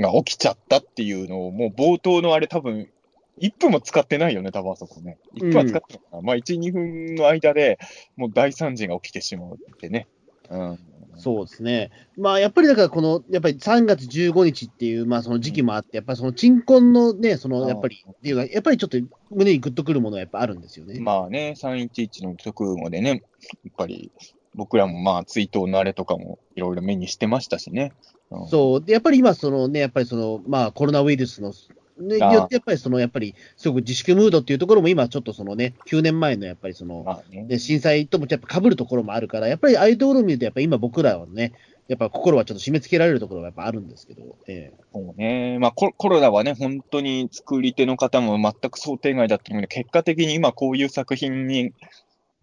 Speaker 3: が起きちゃったっていうのを、もう冒頭のあれ多分、1分も使ってないよね、多分あそこね。1分は使ってないかな。まあ、1、2分の間でもう大惨事が起きてしまうってね。うん。
Speaker 2: そうですね。まあ、やっぱりだから、この、やっぱり3月15日っていう、まあ、その時期もあって、やっぱりその鎮魂のね、その、やっぱり、っていうか、やっぱりちょっと胸にグッとくるものはやっぱあるんですよね。
Speaker 3: まあね、311の直後でね、やっぱり僕らもまあ追悼のあれとかもいろいろ目にしてましたしね。うん
Speaker 2: そう。で、やっぱり今、そのね、やっぱりその、まあ、コロナウイルスの、ね、によって、やっぱりその、やっぱり、すごく自粛ムードっていうところも今、ちょっとそのね、9年前のやっぱりその、
Speaker 3: まあね。
Speaker 2: で震災ともやっぱ被るところもあるから、やっぱりああいうところを見ると、やっぱり今僕らはね、やっぱ心はちょっと締め付けられるところがやっぱあるんですけど、ええ
Speaker 3: そうね。まあココロナはね、本当に作り手の方も全く想定外だったので、結果的に今こういう作品に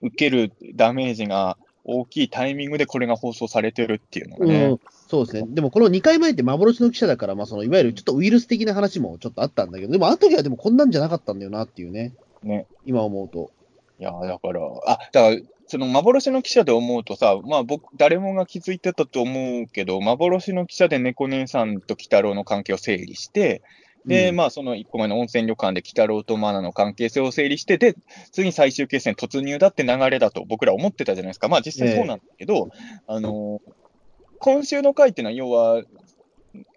Speaker 3: 受けるダメージが大きいタイミングでこれが放送されてるっていうのがね。
Speaker 2: うん、そうですね。でもこの2回前って幻の記者だから、まあそのいわゆるちょっとウイルス的な話もちょっとあったんだけど、でもあの時はでもこんなんじゃなかったんだよなっていうね、
Speaker 3: ね。
Speaker 2: 今思うと。
Speaker 3: いや、だから、あ、だから、その幻の記者で思うとさ、まあ僕、誰もが気づいてたと思うけど、幻の記者で猫姉さんと鬼太郎の関係を整理して、で、
Speaker 2: うん
Speaker 3: まあその一個前の温泉旅館で鬼太郎とマナの関係性を整理して、で、次最終決戦突入だって流れだと僕ら思ってたじゃないですか。まあ実際そうなんだけど、あの今週の回っていうのは要は、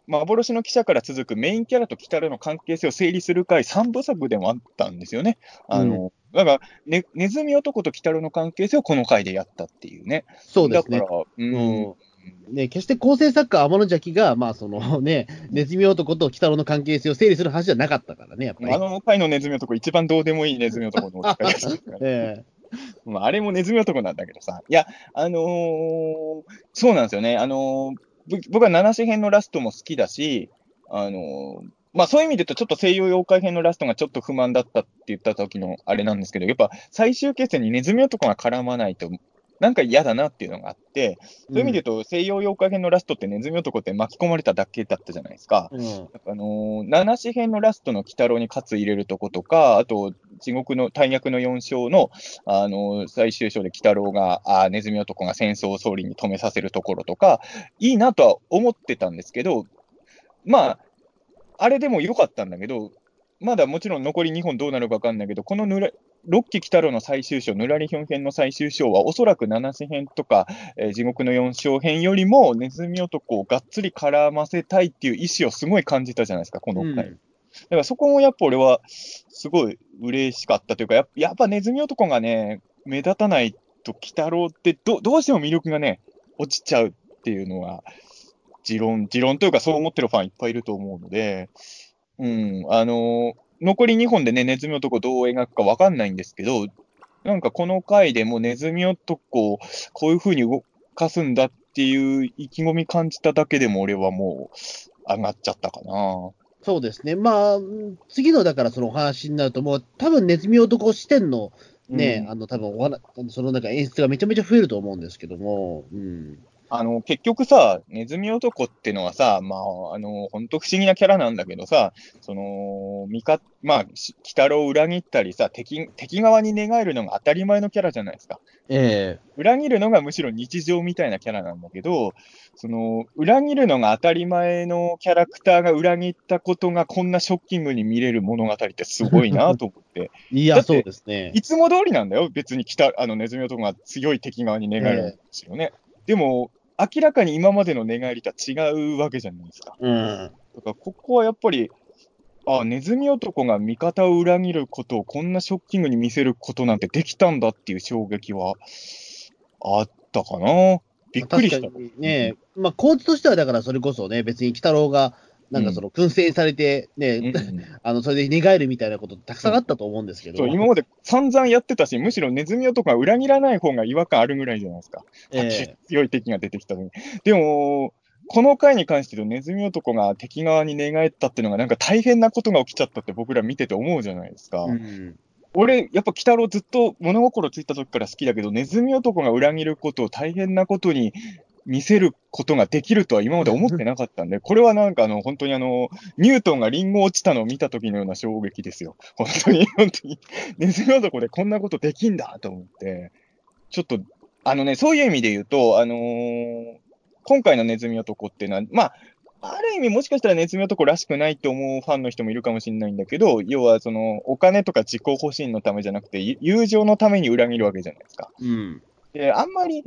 Speaker 3: 幻の記者から続くメインキャラと鬼太郎の関係性を整理する回3部作でもあったんですよね。あの、だから、ね、ネズミ男と鬼太郎の関係性をこの回でやったっていうね。
Speaker 2: そうですね
Speaker 3: だ。から、うん、
Speaker 2: うんね、決して構成作家、天の邪鬼が、まあそのね、ネズミ男と鬼太郎の関係性を整理する話じゃなかったからね、やっぱり。
Speaker 3: あの回のネズミ男、一番どうでもいいネズミ男の
Speaker 2: え
Speaker 3: まあ、あれもネズミ男なんだけどさ。いや、あのーそうなんですよね。あのーぶ僕は七子編のラストも好きだし、あのーまあそういう意味で言うと、ちょっと西洋妖怪編のラストがちょっと不満だったって言った時のあれなんですけど、やっぱ最終決戦にネズミ男が絡まないと、なんか嫌だなっていうのがあって、そういう意味で言うと、西洋妖怪編のラストってネズミ男って巻き込まれただけだったじゃないですか。
Speaker 2: うん
Speaker 3: あのー七子編のラストの鬼太郎に勝入れるとことか、あと、地獄の大役の4章の、あのー最終章で鬼太郎が、あーネズミ男が戦争を総理に止めさせるところとか、いいなとは思ってたんですけど、まあ、あれでも良かったんだけど、まだもちろん残り2本どうなるか分かんないけど、このぬら6期鬼太郎の最終章、ぬらりひょん編の最終章は、おそらく七子編とか、えー地獄の4章編よりも、ネズミ男をがっつり絡ませたいっていう意思をすごい感じたじゃないですか、この回。
Speaker 2: うん
Speaker 3: だからそこもやっぱ俺は、すごい嬉しかったというか、やっぱやっぱネズミ男がね、目立たないと、鬼太郎ってどどうしても魅力がね、落ちちゃうっていうのは、持論、持論というか、そう思ってるファンいっぱいいると思うので、うん、あの残り2本でね、ネズミ男どう描くかわかんないんですけど、なんかこの回でもネズミ男をこういう風に動かすんだっていう意気込み感じただけでも俺はもう上がっちゃったかな。
Speaker 2: そうですね。まあ、うん次のだからそのお話になると、もう多分ネズミ男視点のね、
Speaker 3: うん
Speaker 2: あの、多分お話そのなんか演出がめちゃめちゃ増えると思うんですけども、うん。
Speaker 3: あの、結局さ、ネズミ男ってのはさ、まあ、あの、本当不思議なキャラなんだけどさ、その、味方、まあ、し鬼太郎を裏切ったりさ、敵、敵側に寝返るのが当たり前のキャラじゃないですか。
Speaker 2: え
Speaker 3: 裏切るのがむしろ日常みたいなキャラなんだけど、その、裏切るのが当たり前のキャラクターが裏切ったことがこんなショッキングに見れる物語ってすごいなと思って。
Speaker 2: え いや、そうですね。
Speaker 3: いつも通りなんだよ。別に来た、あの、ネズミ男が強い敵側に寝返るんですよね。でも、明らかに今までの寝返りとは違うわけじゃないですか。
Speaker 2: うん。
Speaker 3: だから、ここはやっぱり、あ、ネズミ男が味方を裏切ることをこんなショッキングに見せることなんてできたんだっていう衝撃はあったかな。びっくりした。
Speaker 2: ね、まあ、構図としては、だからそれこそね、別に鬼太郎が、なんかその、燻製されて、ね、
Speaker 3: うん
Speaker 2: あの、それで寝返るみたいなことたくさんあったと思うんですけど。
Speaker 3: そう、今まで散々やってたし、むしろネズミ男が裏切らない方が違和感あるぐらいじゃないですか。
Speaker 2: ええ
Speaker 3: 強い敵が出てきたのに。でも、この回に関して言うと、ネズミ男が敵側に寝返ったっていうのが、なんか大変なことが起きちゃったって僕ら見てて思うじゃないですか。
Speaker 2: うん。
Speaker 3: 俺、やっぱ鬼太郎ずっと物心ついた時から好きだけど、ネズミ男が裏切ることを大変なことに見せることができるとは今まで思ってなかったんで、これはなんかあの、本当にあの、ニュートンがリンゴ落ちたのを見た時のような衝撃ですよ。本当に、本当に、ネズミ男でこんなことできんだと思って、ちょっと、あのね、そういう意味で言うと、あのー今回のネズミ男っていうのは、まあ、ある意味もしかしたらネズミ男らしくないと思うファンの人もいるかもしれないんだけど、要はその、お金とか自己保身のためじゃなくて、ゆ友情のために裏切るわけじゃないですか。
Speaker 2: うん。
Speaker 3: で、あんまり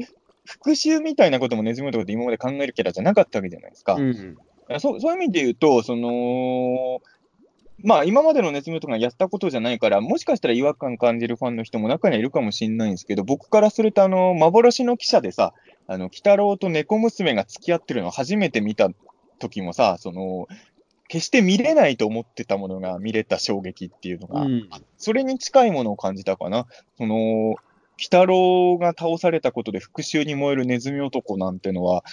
Speaker 3: 復讐みたいなこともネズミ男って今まで考えるキャラじゃなかったわけじゃないですか。
Speaker 2: うん。
Speaker 3: そうそういう意味で言うと、その、まあ今までのネズミ男がやったことじゃないから、もしかしたら違和感感じるファンの人も中にはいるかもしれないんですけど、僕からすると、あの、幻の記者でさ、あの、鬼太郎と猫娘が付き合ってるのを初めて見た時もさ、その、決して見れないと思ってたものが見れた衝撃っていうのが、
Speaker 2: うん。
Speaker 3: それに近いものを感じたかな。その、鬼太郎が倒されたことで復讐に燃えるネズミ男なんてのは、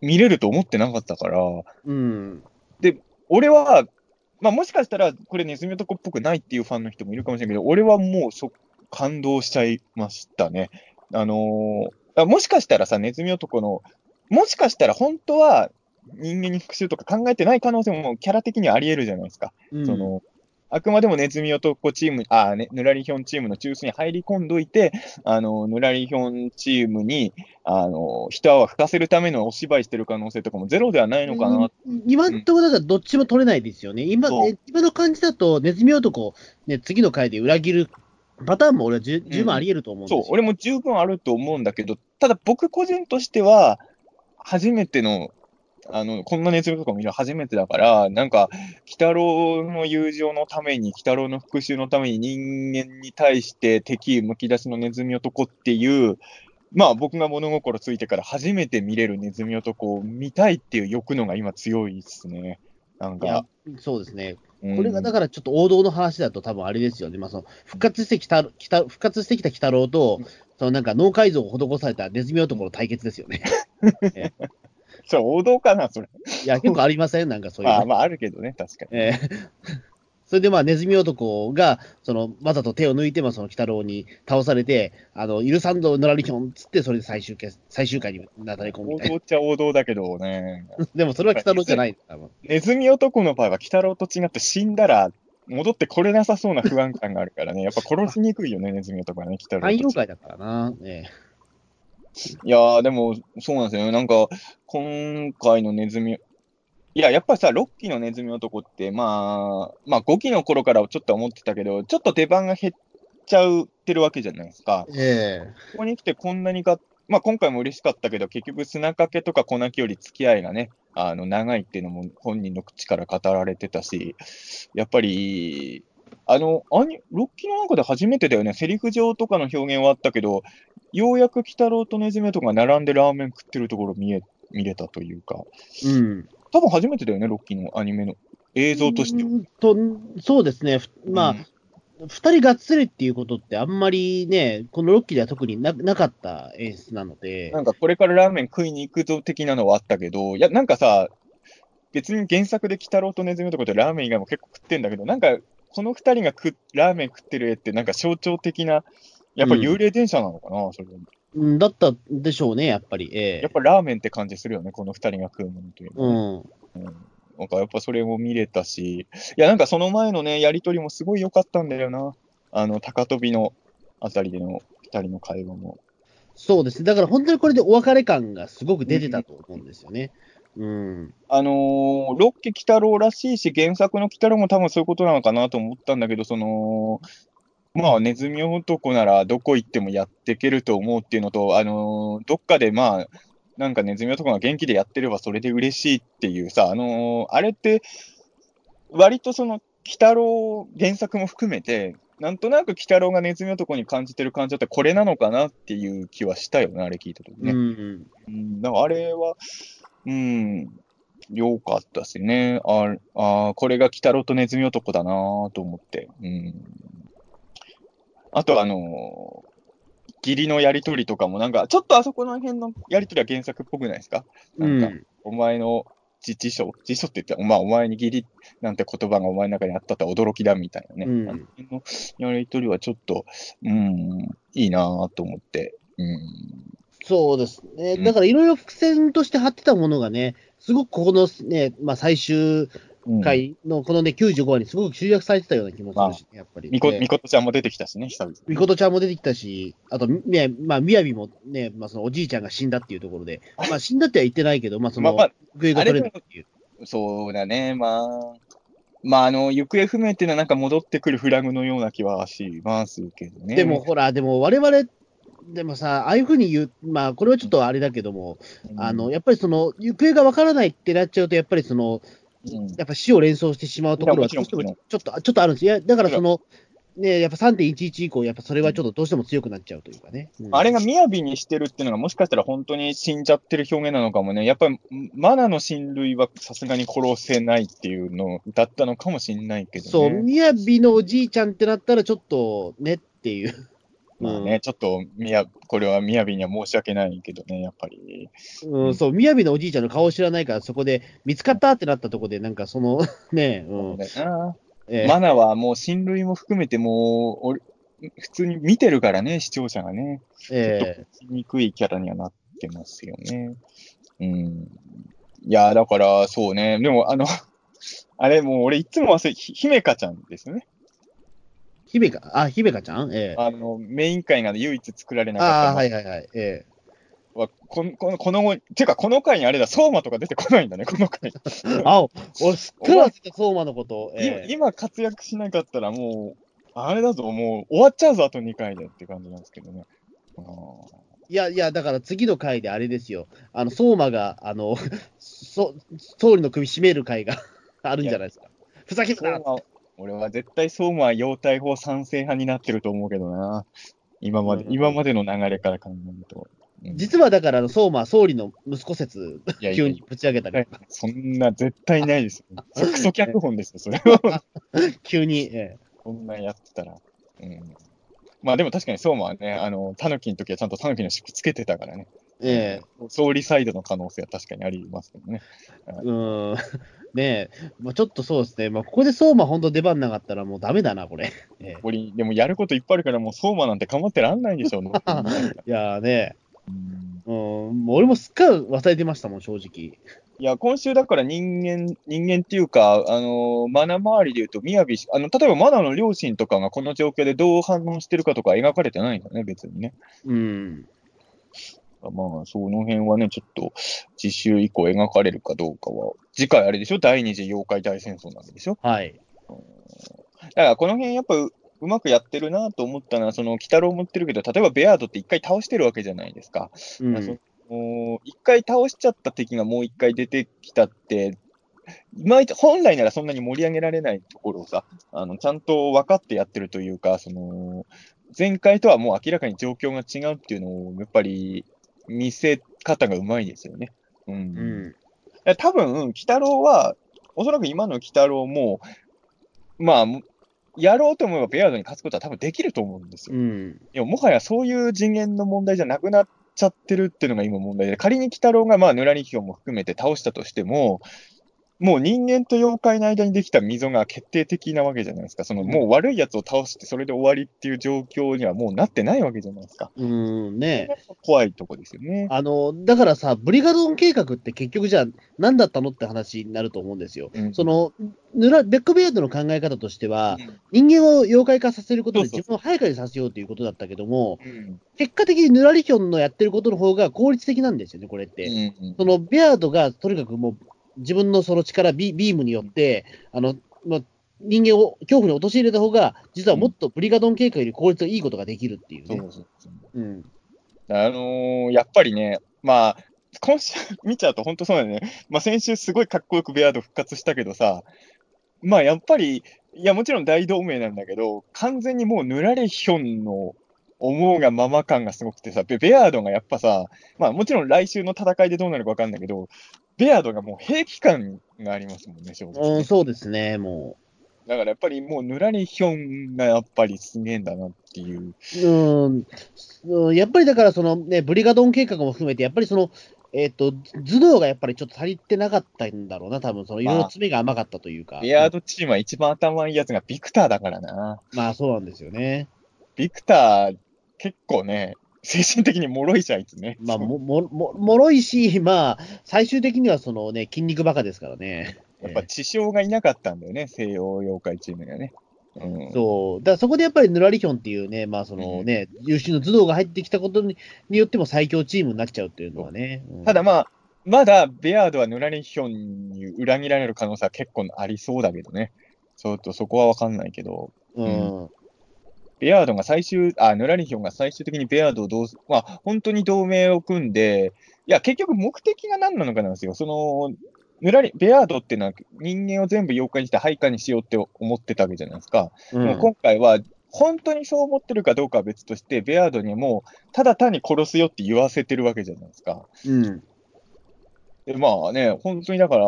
Speaker 3: 見れると思ってなかったから、
Speaker 2: うん。
Speaker 3: 俺は、まあもしかしたらこれネズミ男っぽくないっていうファンの人もいるかもしれないけど、俺はもうそ感動しちゃいましたね。あのーあもしかしたらさ、ネズミ男の、もしかしたら本当は人間に復讐とか考えてない可能性もキャラ的にはあり得るじゃないですか。
Speaker 2: うん
Speaker 3: その、あくまでもネズミ男チーム、あ、ね、ヌラリヒョンチームの中枢に入り込んどいて、あの、ヌラリヒョンチームに、あの、一泡吹かせるためのお芝居してる可能性とかもゼロではないのかな。
Speaker 2: うん今のところ、だからどっちも取れないですよね。今、今の感じだと、ネズミ男、ね、次の回で裏切るパターンも俺は十十分あり得ると思うんですよ。
Speaker 3: そう、俺も十分あると思うんだけど、ただ僕個人としては、初めての、あの、こんなネズミとか見るの初めてだから、なんか、鬼太郎の友情のために、鬼太郎の復讐のために人間に対して敵意むき出しのネズミ男っていう、まあ僕が物心ついてから初めて見れるネズミ男を見たいっていう欲のが今強いですね。なんか、
Speaker 2: そうですね。
Speaker 3: うん
Speaker 2: これがだからちょっと王道の話だと多分あれですよね。まあ、その復活してきた、きた復活してきた鬼太郎と、そのなんか脳改造を施されたネズミ男の対決ですよね。
Speaker 3: それ王道かな、それ。
Speaker 2: いや、結構ありません？なんかそういうの。
Speaker 3: まあまああるけどね、確かに。
Speaker 2: えー それでまあ、ネズミ男が、その、わざと手を抜いて、まあ、その、鬼太郎に倒されて、あの、許さんぞ、ぬらりひょんっつって、それで最終決、最終回になだれ込む。
Speaker 3: 王道っちゃ王道だけどね。
Speaker 2: でも、それは鬼太郎じゃない。
Speaker 3: ネズミ男の場合は、鬼太郎と違って死んだら、戻ってこれなさそうな不安感があるからね。やっぱ殺しにくいよね、ネズミ男はね、鬼太郎と違って
Speaker 2: 汎用界だからな。え
Speaker 3: いやー、でも、そうなんですよね。なんか、今回のネズミ、いや、やっぱりさ、6期のネズミ男って、まあ、まあ5期の頃からちょっと思ってたけど、ちょっと出番が減っちゃうってるわけじゃないですか。
Speaker 2: ええ
Speaker 3: ここに来てこんなにが、まあ今回も嬉しかったけど、結局砂かけとか粉木より付き合いがね、あの、長いっていうのも本人の口から語られてたし、やっぱり、あの、アニ、ロッキーの中で初めてだよね、セリフ上とかの表現はあったけど、ようやく鬼太郎とネズミとかが並んでラーメン食ってるところ見え、見れたというか、
Speaker 2: うん。
Speaker 3: 多分初めてだよね、ロッキーのアニメの映像としては。
Speaker 2: と、そうですね。ふまあ、
Speaker 3: うん
Speaker 2: 二人がっつりっていうことってあんまりね、このロッキーでは特にななかった演出なので
Speaker 3: な、んかこれからラーメン食いに行くぞ的なのはあったけど、いや、なんかさ、別に原作で鬼太郎とネズミとかでラーメン以外も結構食ってんだけど、なんかこの二人がラーメン食ってる絵ってなんか象徴的なやっぱ幽霊電車なのかな、それは。
Speaker 2: うん、だったでしょうね、やっぱり。ええ
Speaker 3: やっぱラーメンって感じするよね、この二人が食うものというのはね
Speaker 2: うん。
Speaker 3: うんなんかやっぱそれも見れたし、いや、なんかその前のね、やりとりもすごい良かったんだよな。あの、高飛びのあたりでの二人の会話も。
Speaker 2: そうですね。だから本当にこれでお別れ感がすごく出てたと思うんですよね。うん。
Speaker 3: あのーロッケ鬼太郎らしいし、原作の鬼太郎も多分そういうことなのかなと思ったんだけど、その、まあ、ネズミ男ならどこ行ってもやっていけると思うっていうのと、あのーどっかでまあ、なんかネズミ男が元気でやってればそれで嬉しいっていうさ、あのーあれって、割とその、鬼太郎原作も含めて、なんとなく鬼太郎がネズミ男に感じてる感情ってこれなのかなっていう気はしたよね、あれ聞いたときね。
Speaker 2: うん。
Speaker 3: うん、だからあれは、うん、良かったですね。ああー、これが鬼太郎とネズミ男だなと思って。うん。あと、あのー義理のやりとりとかも、なんか、ちょっとあそこの辺のやりとりは原作っぽくないですか？
Speaker 2: う
Speaker 3: なんか、
Speaker 2: ん。
Speaker 3: お前の自辞書、辞書って言って、まあ、お前に義理なんて言葉がお前の中にあったって驚きだみたいなね。
Speaker 2: うん
Speaker 3: あの辺のやりとりはちょっと、うん、いいなと思って。うん。
Speaker 2: そうですね。
Speaker 3: うん
Speaker 2: だからいろいろ伏線として貼ってたものがね、すごくここのね、まあ最終
Speaker 3: うん、
Speaker 2: 回のこのね、95話にすごく集約されてたような気もするし、ね、やっぱり。
Speaker 3: みこ、
Speaker 2: ね
Speaker 3: みことちゃんも出てきたしね、久々に。
Speaker 2: みことちゃんも出てきたし、あと、みや、まあ、みやびもね、まあ、そのおじいちゃんが死んだっていうところで、まあ、死んだっては言ってないけど、まあ、その、行方が取れないっていう。
Speaker 3: そうだね、まあ。まあ、あの、行方不明っていうのはなんか戻ってくるフラグのような気はしますけどね。
Speaker 2: でも、ほら、でも、我々、でもさ、ああいうふうに言う、まあ、これはちょっとあれだけども、
Speaker 3: うん、
Speaker 2: あの、やっぱりその、行方がわからないってなっちゃうと、やっぱりその、
Speaker 3: うん、
Speaker 2: やっぱ死を連想してしまうところは、
Speaker 3: ちろん
Speaker 2: どうしてもちょっと、ちょっとあるんです。いや、だからその、ね、やっぱ3.11以降、やっぱそれはちょっとどうしても強くなっちゃうというかね。うん
Speaker 3: あれが雅にしてるっていうのが、もしかしたら本当に死んじゃってる表現なのかもね。やっぱり、マナの親類はさすがに殺せないっていうのだったのかもしれないけどね。
Speaker 2: そう、みやびのおじいちゃんってなったら、ちょっとねっていう。
Speaker 3: まあね、ちょっと、みや、これは雅には申し訳ないけどね、やっぱり。
Speaker 2: うん、
Speaker 3: うん
Speaker 2: そう、みやびのおじいちゃんの顔知らないから、そこで見つかったってなったところで、なんかその、ね、うん、ええ
Speaker 3: マナはもう親類も含めてもう、俺、普通に見てるからね、視聴者がね。
Speaker 2: え
Speaker 3: ちょっとにくいキャラにはなってますよね。うん。いや、だから、そうね。でも、あの、あれ、もう俺いつも忘れ、ひ姫香ちゃんですね。
Speaker 2: 姫か、あ、姫かちゃん？ええ
Speaker 3: あの、メイン会が唯一作られなか
Speaker 2: ああ、
Speaker 3: った
Speaker 2: はいはいはい。え
Speaker 3: は、この、この、この後、ていうか、この回にあれだ、相馬とか出てこないんだね、この回。
Speaker 2: え あ、お俺すっかり忘れた、相馬のこと。ええ
Speaker 3: 今今活躍しなかったらもう、あれだぞ、もう終わっちゃうぞ、あと2回でって感じなんですけどね。あー
Speaker 2: いやいや、だから次の回であれですよ。あの、相馬が、あの、そ、総理の首絞める回が あるんじゃないですか。ふざけんな
Speaker 3: 相馬俺は絶対相馬は要逮捕賛成派になってると思うけどな。今まで、
Speaker 2: うん
Speaker 3: 今までの流れから考えると。うん
Speaker 2: 実はだから、相馬は総理の息子説、
Speaker 3: いやいや
Speaker 2: 急にぶち上げたり、
Speaker 3: そんな絶対ないですよ。そクソ脚本ですよ、それは。
Speaker 2: 急に、え
Speaker 3: そんなんやってたら。うん。まあでも確かに相馬はね、あの、タヌキの時はちゃんとタヌキの尻つけてたからね。
Speaker 2: ええ
Speaker 3: 総理サイドの可能性は確かにありますけどね。
Speaker 2: うん、ねえ、まあ、ちょっとそうですね、まあ、ここで相馬本当出番なかったらもうダメだな、これ。ええ
Speaker 3: でもやることいっぱいあるから、もう相馬なんて構ってらんないでしょ、もう
Speaker 2: いやーね、
Speaker 3: うん
Speaker 2: うん、俺もすっかり忘れてましたもん、正直。
Speaker 3: いや、今週だから人間、人間っていうか、あの、マナ周りで言うと、雅し、あの、例えばマナの両親とかがこの状況でどう反応してるかとか描かれてないんだね、別にね。
Speaker 2: うん。
Speaker 3: まあ、その辺はね、ちょっと、次週以降描かれるかどうかは、次回あれでしょ？第二次妖怪大戦争なんでしょ？
Speaker 2: はい。
Speaker 3: だから、この辺やっぱう、うまくやってるなと思ったのは、その、鬼太郎も言ってるけど、例えばベアードって一回倒してるわけじゃないですか。
Speaker 2: うん
Speaker 3: そもう一回倒しちゃった敵がもう一回出てきたって、本来ならそんなに盛り上げられないところをさ、あのちゃんと分かってやってるというか、その前回とはもう明らかに状況が違うっていうのを、やっぱり見せ方がうまいですよね。うん。
Speaker 2: うん。
Speaker 3: 多分、鬼太郎は、おそらく今の鬼太郎も、まあ、やろうと思えばベアードに勝つことは多分できると思うんですよ。
Speaker 2: うん。
Speaker 3: いや、もはやそういう次元の問題じゃなくなっちゃってるっていうのが今問題で、仮に鬼太郎がまあ、ぬらりひょうも含めて倒したとしても、もう人間と妖怪の間にできた溝が決定的なわけじゃないですか。その、もう悪い奴を倒してそれで終わりっていう状況にはもうなってないわけじゃないですか。
Speaker 2: うん、ね。
Speaker 3: 怖いとこですよね。
Speaker 2: あの、だからさ、ブリガドン計画って結局じゃあ何だったのって話になると思うんですよ。
Speaker 3: うん
Speaker 2: その、ヌラ、ベックベアードの考え方としては、
Speaker 3: うん
Speaker 2: 人間を妖怪化させることで自分を配下にさせようということだったけども、
Speaker 3: うん
Speaker 2: 結果的にヌラリヒョンのやってることの方が効率的なんですよね、これって。
Speaker 3: うん
Speaker 2: そのベアードがとにかくもう自分のその力ビ、ビームによって、あの、まあ、人間を恐怖に陥れた方が、実はもっとブリガドン計画より効率がいいことができるっていうね。
Speaker 3: あのーやっぱりね、まあ、今週見ちゃうと本当そうだよね。まあ先週すごいかっこよくベアード復活したけどさ、まあやっぱり、いやもちろん大同盟なんだけど、完全にもうヌラレヒョンの思うがまま感がすごくてさ、ベアードがやっぱさ、まあもちろん来週の戦いでどうなるかわかんないけど、ベアードがもう兵器感がありますもんね、正直ね、
Speaker 2: うん、そうですね、も
Speaker 3: だからやっぱりもうヌラレヒョンがやっぱりすげえんだなっていう。
Speaker 2: う。うん。うんやっぱりだから、そのね、ブリガドン計画も含めて、やっぱりその、えっ、と、頭脳がやっぱりちょっと足りてなかったんだろうな、多分そのいろいろ詰めが甘かったというか。
Speaker 3: ベアードチームは一番頭いいやつがビクターだからな。
Speaker 2: まあそうなんですよね。
Speaker 3: ビクター、結構ね、精神的に脆いじゃん、あいつね。
Speaker 2: まあ、も、も、も、もろいし、まあ、最終的にはそのね、筋肉バカですからね。
Speaker 3: やっぱ地匠がいなかったんだよね、西洋妖怪チームにはね。うん、
Speaker 2: そう。だからそこでやっぱりヌラリヒョンっていうね、まあそのね、優秀の頭脳が入ってきたことにによっても最強チームになっちゃうっていうのはね。うん
Speaker 3: ただまあ、まだベアードはヌラリヒョンに裏切られる可能性は結構ありそうだけどね。ちょっとそこはわかんないけど、
Speaker 2: うん。
Speaker 3: ベアードが最終、あ、ヌラリヒョンが最終的にベアードをどうす、まあ、本当に同盟を組んで、いや、結局目的が何なのかなんですよ。その、ヌラリ、ベアードっていうのは人間を全部妖怪にして配下にしようって思ってたわけじゃないですか。
Speaker 2: う
Speaker 3: でも今回は、本当にそう思ってるかどうかは別として、ベアードにもう、ただ単に殺すよって言わせてるわけじゃないですか。
Speaker 2: うん。
Speaker 3: で、まあね、本当にだから、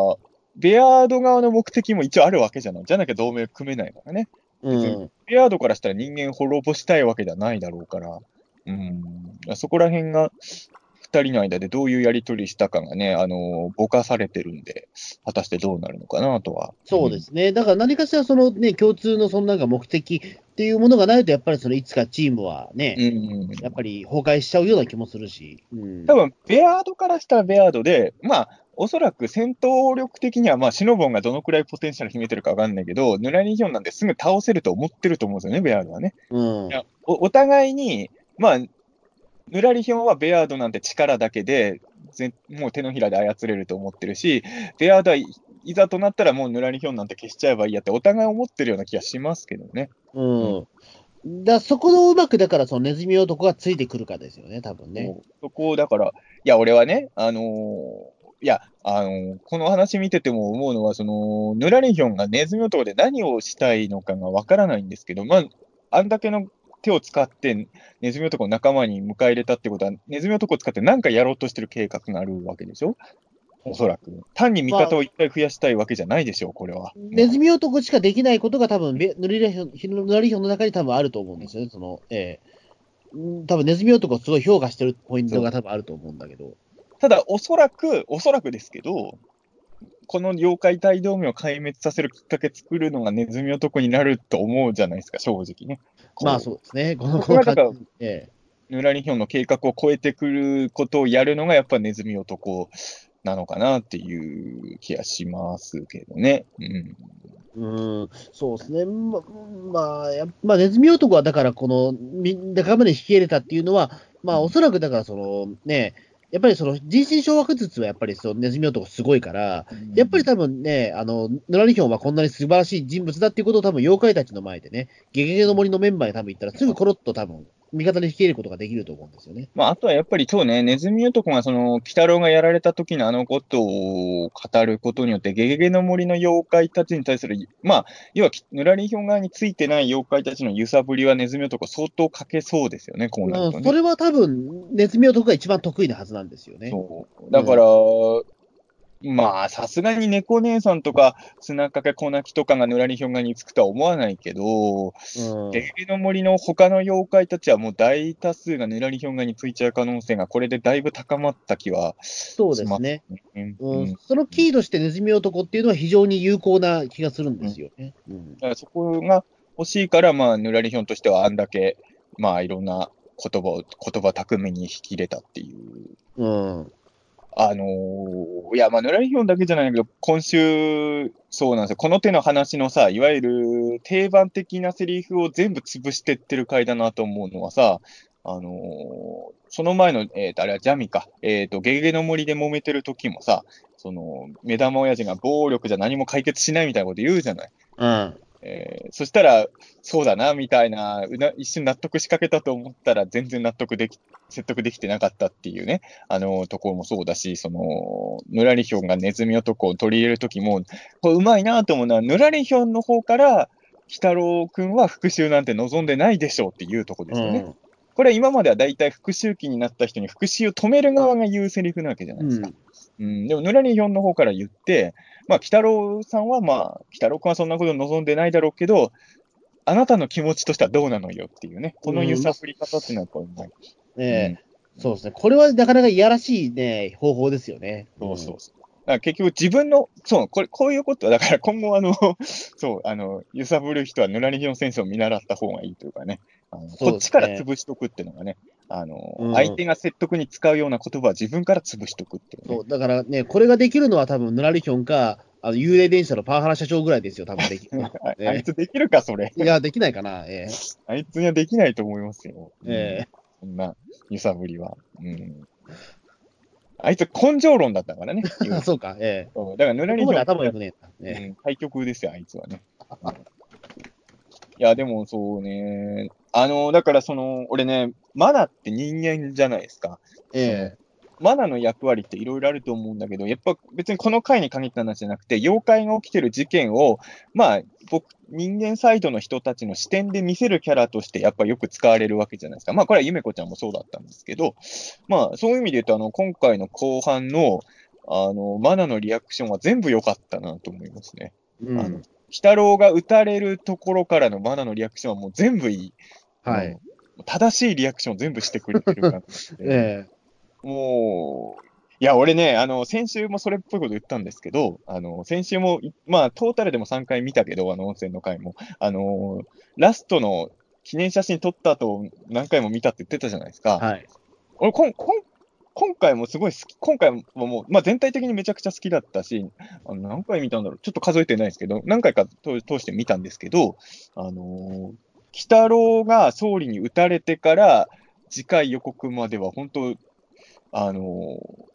Speaker 3: ベアード側の目的も一応あるわけじゃない。じゃなきゃ同盟組めないからね。
Speaker 2: うん。
Speaker 3: ベアードからしたら人間滅ぼしたいわけではないだろうから、うん、そこら辺が、二人の間でどういうやりとりしたかがね、あの、ぼかされてるんで、果たしてどうなるのかなとは。
Speaker 2: そうですね。だから何かしらそのね、共通のそのなんか目的っていうものがないと、やっぱりそのいつかチームはね、
Speaker 3: うん。
Speaker 2: やっぱり崩壊しちゃうような気もするし。うん
Speaker 3: 多。分、ベアードからしたらベアードで、まあ、おそらく戦闘力的には、まあ、シノボンがどのくらいポテンシャル秘めてるかわかんないけど、ヌラニヒョンなんてすぐ倒せると思ってると思うんですよね、ベアードはね。
Speaker 2: うん
Speaker 3: おお互いに、まあ、ヌラリヒョンはベアードなんて力だけで、ぜもう手のひらで操れると思ってるし、ベアードはいいざとなったらもうヌラリヒョンなんて消しちゃえばいいやって、お互い思ってるような気がしますけどね。
Speaker 2: うん。だそこのうまく、だからそのネズミ男がついてくるかですよね、多分ね。
Speaker 3: そこをだから、いや、俺はね、あのーいや、あのこの話見てても思うのは、その、ヌラリヒョンがネズミ男で何をしたいのかがわからないんですけど、まあ、あんだけの手を使ってネズミ男を仲間に迎え入れたってことは、ネズミ男を使って何かやろうとしてる計画があるわけでしょ？おそらく。単に味方をいっぱい増やしたいわけじゃないでしょう、これは。
Speaker 2: ネズミ男しかできないことが多分、ヌリヒョン、ヌラリヒョンの中に多分あると思うんですよね、その、ええうん多分ネズミ男をすごい評価してるポイントが多分あると思うんだけど。
Speaker 3: ただ、おそらく、おそらくですけど、この妖怪大同盟を壊滅させるきっかけ作るのがネズミ男になると思うじゃないですか、正直ね。
Speaker 2: まあ
Speaker 3: う。
Speaker 2: そうですね、この、
Speaker 3: これはだから
Speaker 2: この感じえ
Speaker 3: ヌラリヒョンの計画を超えてくることをやるのがやっぱネズミ男なのかなっていう気がしますけどね。うん。
Speaker 2: えうん、そうですね。ま、まあ、やまあ、ネズミ男はだから、この、み仲間で引き入れたっていうのは、まあ、おそらくだから、その、ね、やっぱりその人心掌握術はやっぱりそのネズミ男すごいから、やっぱり多分ね、あの、ヌラリヒョンはこんなに素晴らしい人物だっていうことを多分妖怪たちの前でね、ゲゲゲの森のメンバーに多分言ったらすぐコロッと多分味方で引き入れることができると思うんですよね。
Speaker 3: まあ、あとはやっぱりそうね、ネズミ男がその、鬼太郎がやられた時のあのことを語ることによって、ゲゲゲの森の妖怪たちに対する、まあ、要は、ヌラリヒョン側についてない妖怪たちの揺さぶりはネズミ男相当かけそうですよね、こうなるとね。
Speaker 2: うんそれは多分、ネズミ男が一番得意なはずなんですよね。
Speaker 3: そう。だから、まあ、さすがに猫姉さんとか、砂かけ小泣きとかがぬらりひょんがにつくとは思わないけど、
Speaker 2: うん
Speaker 3: ゲゲの森の他の妖怪たちはもう大多数がぬらりひょんがについちゃう可能性がこれでだいぶ高まった気は
Speaker 2: そうですね。
Speaker 3: うん
Speaker 2: うん
Speaker 3: うん
Speaker 2: そのキーとしてネズミ男っていうのは非常に有効な気がするんですよね。うん
Speaker 3: だからそこが欲しいから、まあ、ぬらりひょんとしてはあんだけ、まあ、いろんな言葉を、言葉巧みに引き入れたっていう。
Speaker 2: うん。
Speaker 3: あのーいや、まあ、ぬらりひょんだけじゃないけど、今週、そうなんですよ。この手の話のさ、いわゆる定番的なセリフを全部潰してってる回だなと思うのはさ、あのーその前の、えっ、と、あれはジャミか。えっ、と、ゲゲゲの森で揉めてる時もさ、その、目玉親父が暴力じゃ何も解決しないみたいなこと言うじゃない。
Speaker 2: うん。
Speaker 3: えーそしたら、そうだな、みたいな、うな一瞬納得しかけたと思ったら、全然納得でき、説得できてなかったっていうね、あの、ところもそうだし、その、ぬらりひょんがネズミ男を取り入れるときも、これうまいなと思うのは、ぬらりひょんの方から、鬼太郎くんは復讐なんて望んでないでしょうっていうところですよね。これは今までは大体復讐期になった人に復讐を止める側が言うセリフなわけじゃないですか。うん、でも、ぬらりひょんの方から言って、まあ、鬼太郎さんは、まあ、鬼太郎くんはそんなこと望んでないだろうけど、あなたの気持ちとしてはどうなのよっていうね、この揺さぶり方っていうのはやっぱうまい。
Speaker 2: ええそうですね。これはなかなかいやらしいね、方法ですよね。
Speaker 3: そうそうそう。だから結局自分の、そう、これ、こういうことは、だから今後あの、そう、あの、揺さぶる人はぬらりひょん先生を見習った方がいいというかねこっちから潰しとくっていうのがね、あの、
Speaker 2: うん
Speaker 3: 相手が説得に使うような言葉は自分から潰しとくっていう、ね。
Speaker 2: そう、だからね、これができるのは多分、ぬらりひょんか、あの、幽霊電車のパワハラ社長ぐらいですよ、多分できるの
Speaker 3: あいつできるか、それ。
Speaker 2: いや、できないかな、え
Speaker 3: あいつにはできないと思いますよ。
Speaker 2: ええ
Speaker 3: そんな揺さぶりは。うん。あいつ根性論だったからね。
Speaker 2: え そうか、ええ
Speaker 3: そうだから、ぬらりひょん
Speaker 2: 頭良くねえな。え
Speaker 3: うん、対局ですよ、あいつはね。うんいや、でもそうね。あの、だからその、俺ね、マナって人間じゃないですか。
Speaker 2: ええ
Speaker 3: マナの役割っていろいろあると思うんだけど、やっぱ別にこの回に限った話じゃなくて、妖怪が起きてる事件を、まあ、僕、人間サイドの人たちの視点で見せるキャラとして、やっぱよく使われるわけじゃないですか。まあ、これはゆめこちゃんもそうだったんですけど、まあ、そういう意味で言うと、あの、今回の後半の、あの、マナのリアクションは全部良かったなと思いますね。
Speaker 2: うん
Speaker 3: あの、鬼太郎が撃たれるところからのマナのリアクションはもう全部いい。
Speaker 2: はい。
Speaker 3: 正しいリアクションを全部してくれてる感じで。
Speaker 2: え
Speaker 3: もう、いや、俺ね、あの、先週もそれっぽいこと言ったんですけど、あの、先週も、いまあ、トータルでも3回見たけど、あの、温泉の回も、あの、ラストの記念写真撮った後、何回も見たって言ってたじゃないですか。
Speaker 2: えはい。
Speaker 3: 俺こんこん、今回もすごい好き、今回ももう、まあ、全体的にめちゃくちゃ好きだったし、あの何回見たんだろう、ちょっと数えてないですけど、何回か通通して見たんですけど、あのー、鬼太郎が総理に撃たれてから、次回予告までは本当、あのー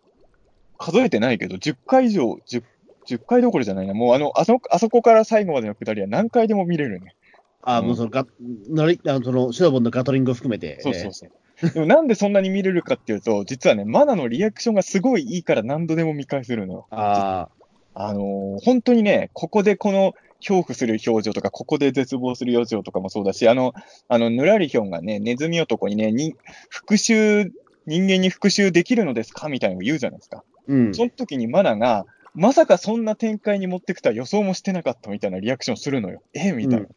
Speaker 3: 数えてないけど、10回以上、10, 10回どころじゃないな、もうあのあそ、あそこから最後までのくだりは何回でも見れるね。
Speaker 2: あ、
Speaker 3: うん
Speaker 2: もうそのガ、のり、あの、その、シュノボンのガトリングを含めて。
Speaker 3: そうそうそう。でもなんでそんなに見れるかっていうと、実はね、マナのリアクションがすごいいいから何度でも見返せるのよ。
Speaker 2: あ
Speaker 3: あのー本当にね、ここでこの恐怖する表情とか、ここで絶望する表情とかもそうだし、あの、あの、ぬらりひょんがね、ネズミ男にね、に復讐、人間に復讐できるのですかみたいなのを言うじゃないですか。
Speaker 2: あ、うん。
Speaker 3: その時にマナが、まさかそんな展開に持ってくとは予想もしてなかったみたいなリアクションするのよ。えみたいな。
Speaker 2: うん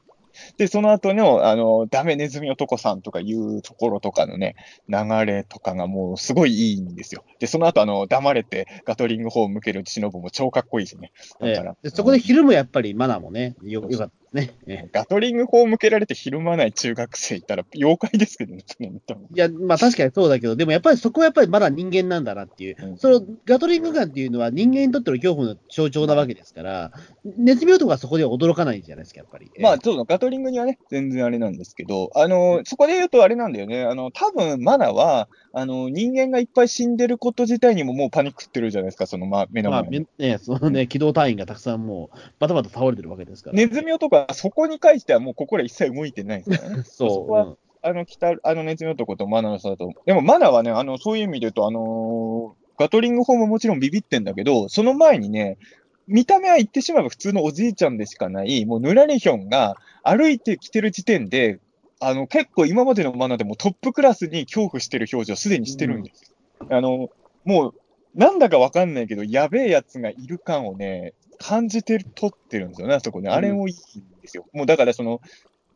Speaker 3: で、その後の、あの、ダメネズミ男さんとかいうところとかのね、流れとかがもうすごいいいんですよ。で、その後、あの、黙れてガトリング砲を向ける忍も超かっこいいしね。だ
Speaker 2: え
Speaker 3: から
Speaker 2: えでそこで昼もやっぱりマナーもね、よよかったですね。え え
Speaker 3: ガトリング砲を向けられてひるまない中学生いたら妖怪ですけどね、
Speaker 2: いや、まあ確かにそうだけど、でもやっぱりそこはやっぱりまだ人間なんだなっていう、
Speaker 3: うん
Speaker 2: そのガトリングガンっていうのは人間にとっての恐怖の象徴なわけですから、ネズミ男はそこでは驚かないじゃないですか、やっぱり。
Speaker 3: まあ、そうだ、ガトリングにはね、全然あれなんですけど、あの、そこで言うとあれなんだよね、あの、多分マナは、あの、人間がいっぱい死んでること自体にももうパニックってるじゃないですか、その、ま、目の
Speaker 2: まあ、
Speaker 3: 前に。
Speaker 2: みね、そのね、機動隊員がたくさんもう、バタバタ倒れてるわけですから。
Speaker 3: ネズミ男はそこに関してはもう心一切動いてないですからね。そこは
Speaker 2: そう。
Speaker 3: あの、北、あの、ネズミ男とマナの差だと。でも、マナはね、あの、そういう意味で言うと、あのーガトリング砲ももちろんビビってんだけど、その前にね、見た目は言ってしまえば普通のおじいちゃんでしかない、もうヌラリヒョンが歩いてきてる時点で、あの、結構今までのマナでもトップクラスに恐怖してる表情すでにしてるんですよ。あの、もう、なんだかわかんないけど、やべえやつがいる感をね、感じてる、撮ってるんですよね、あそこね。あれもいいんですよ。もうだからその、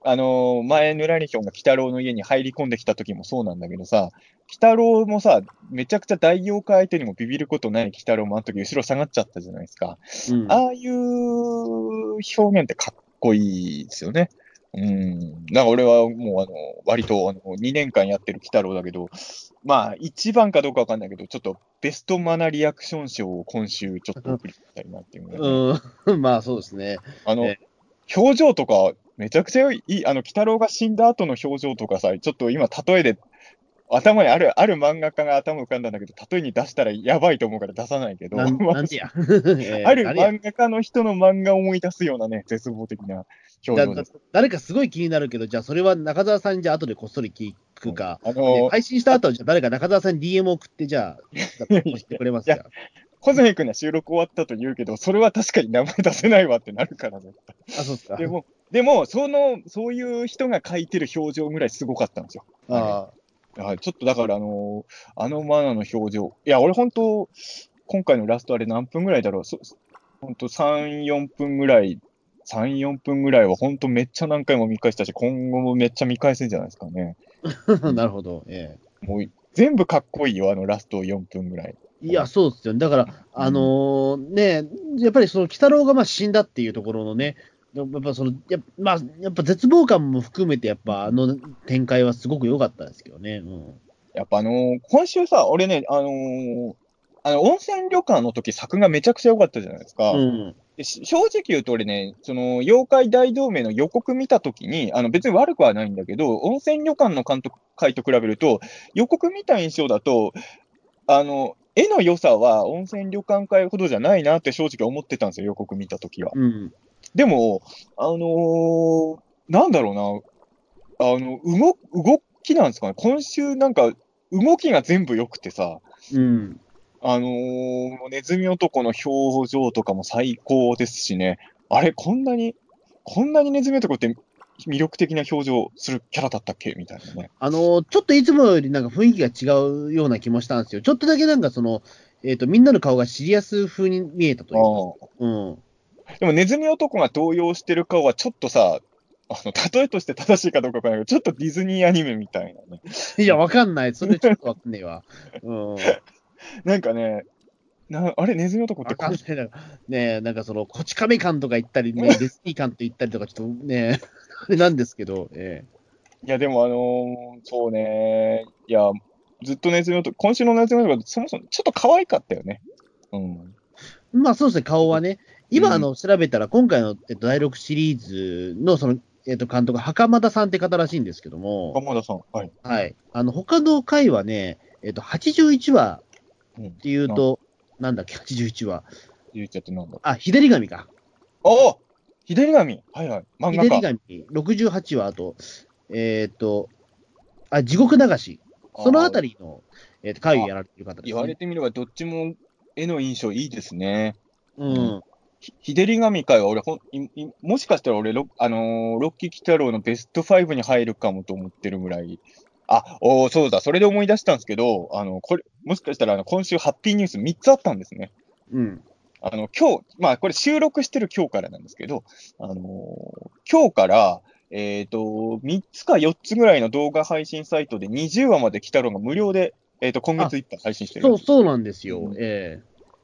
Speaker 3: あのー前、ぬらりひょんが鬼太郎の家に入り込んできた時もそうなんだけどさ、鬼太郎もさ、めちゃくちゃ大妖怪相手にもビビることない鬼太郎もあの時後ろ下がっちゃったじゃないですか。
Speaker 2: うん
Speaker 3: ああいう表現ってかっこいいですよね。うん。だから俺はもうあの、割とあの2年間やってる鬼太郎だけど、まあ一番かどうかわかんないけど、ちょっとベストマナリアクション賞を今週ちょっと送りたいなっていうね、
Speaker 2: うん、まあそうですね。
Speaker 3: あの
Speaker 2: え、
Speaker 3: 表情とかめちゃくちゃいい、あの、鬼太郎が死んだ後の表情とかさ、ちょっと今例えで、頭にある、ある漫画家が頭浮かんだんだけど、例えに出したらやばいと思うから出さないけど、ある漫画家の人の漫画を思い出すようなね、絶望的な表情です。
Speaker 2: 誰かすごい気になるけど、じゃあそれは中澤さんにじゃあ後でこっそり聞くか、
Speaker 3: あ
Speaker 2: で
Speaker 3: の、
Speaker 2: 配信した後はじゃあ誰か中澤さんに DM 送って、じゃあ、押してくれますか
Speaker 3: い小泉君が収録終わったと言うけど、それは確かに名前出せないわってなるから絶対
Speaker 2: あ、そうですか。
Speaker 3: でも、でも、その、そういう人が描いてる表情ぐらいすごかったんですよ。
Speaker 2: あ
Speaker 3: はい、ちょっとだから、あのーあのマナの表情。いや、俺本当、今回のラストあれ何分ぐらいだろう。そ本当3、4分ぐらい、3、4分ぐらいは本当めっちゃ何回も見返したし、今後もめっちゃ見返せんじゃないですかね。
Speaker 2: あ、なるほど。え
Speaker 3: もう全部かっこいいよ、あのラスト4分ぐらい。
Speaker 2: えいや、そうですよね。だから、あのーね、やっぱりその、鬼太郎がまあ死んだっていうところのね、やっぱその、やっぱまあ、やっぱ絶望感も含めて、やっぱあの展開はすごく良かったですけどね。うん。
Speaker 3: やっぱあのー今週さ、俺ね、あのーあの、温泉旅館の時作がめちゃくちゃ良かったじゃないですか。
Speaker 2: うん。
Speaker 3: 正直言うと俺ね、その、妖怪大同盟の予告見たときに、あの、別に悪くはないんだけど、温泉旅館の監督会と比べると、予告見た印象だと、あの、絵の良さは温泉旅館会ほどじゃないなって正直思ってたんですよ、予告見たときは。
Speaker 2: うん。
Speaker 3: でも、あのーなんだろうな、あの、動、動きなんですかね。今週なんか、動きが全部良くてさ、
Speaker 2: うん。
Speaker 3: あのーネズミ男の表情とかも最高ですしね。あれ、こんなに、こんなにネズミ男って魅力的な表情するキャラだったっけ？みたいなね。
Speaker 2: あのーちょっといつもよりなんか雰囲気が違うような気もしたんですよ。ちょっとだけなんかその、えっ、と、みんなの顔がシリアス風に見えたというか。うん。
Speaker 3: でもネズミ男が動揺してる顔はちょっとさ、あの、例えとして正しいかどうかわからないけど、ちょっとディズニーアニメみたいなね。
Speaker 2: いや、わかんない。それちょっとわかんねえわ。うん。
Speaker 3: なんかね、なあれ、ネズミ男って
Speaker 2: わかん
Speaker 3: こ
Speaker 2: ないな。ねえ、なんかその、こち亀感とか言ったりね、ディズニー感と言ったりとか、ちょっとね、あれなんですけど、え
Speaker 3: いや、でもあのーそうね、いや、ずっとネズミ男、今週のネズミ男、そもそもちょっと可愛かったよね。うん。
Speaker 2: えまあそうですね、顔はね。今、
Speaker 3: うん
Speaker 2: あの、調べたら、今回の、えっと、第6シリーズの、その、えっと、監督、袴田さんって方らしいんですけども、
Speaker 3: 鎌田さん。はい。
Speaker 2: はい。あの、他の回はね、えっと、81話
Speaker 3: うん
Speaker 2: っ。ていうと、なんだっけ、81話。
Speaker 3: 言っちゃってなんだ？
Speaker 2: あ、日照り神か。
Speaker 3: ああ日照り神？はいはい。漫画
Speaker 2: り
Speaker 3: 家。
Speaker 2: 神、68話、あと、えっと、あ、地獄流し。そのあたりの、えっと、回をやられてる方です、ね。
Speaker 3: 言われてみれば、どっちも絵の印象いいですね。
Speaker 2: うん。
Speaker 3: ひ日照り神会は俺ほんいい、もしかしたら俺、ロあのーロッキー・キタロウのベスト5に入るかもと思ってるぐらい。あ、おーそうだ、それで思い出したんですけど、あの、これ、もしかしたらあの今週ハッピーニュース3つあったんですね。
Speaker 2: うん。
Speaker 3: あの、今日、まあこれ収録してる今日からなんですけど、あのー今日から、えっ、と、3つか4つぐらいの動画配信サイトで20話まで来たのが無料で、えっ、と、今月いっぱい配信してるん
Speaker 2: そう。そうなんですよ。
Speaker 3: うん
Speaker 2: え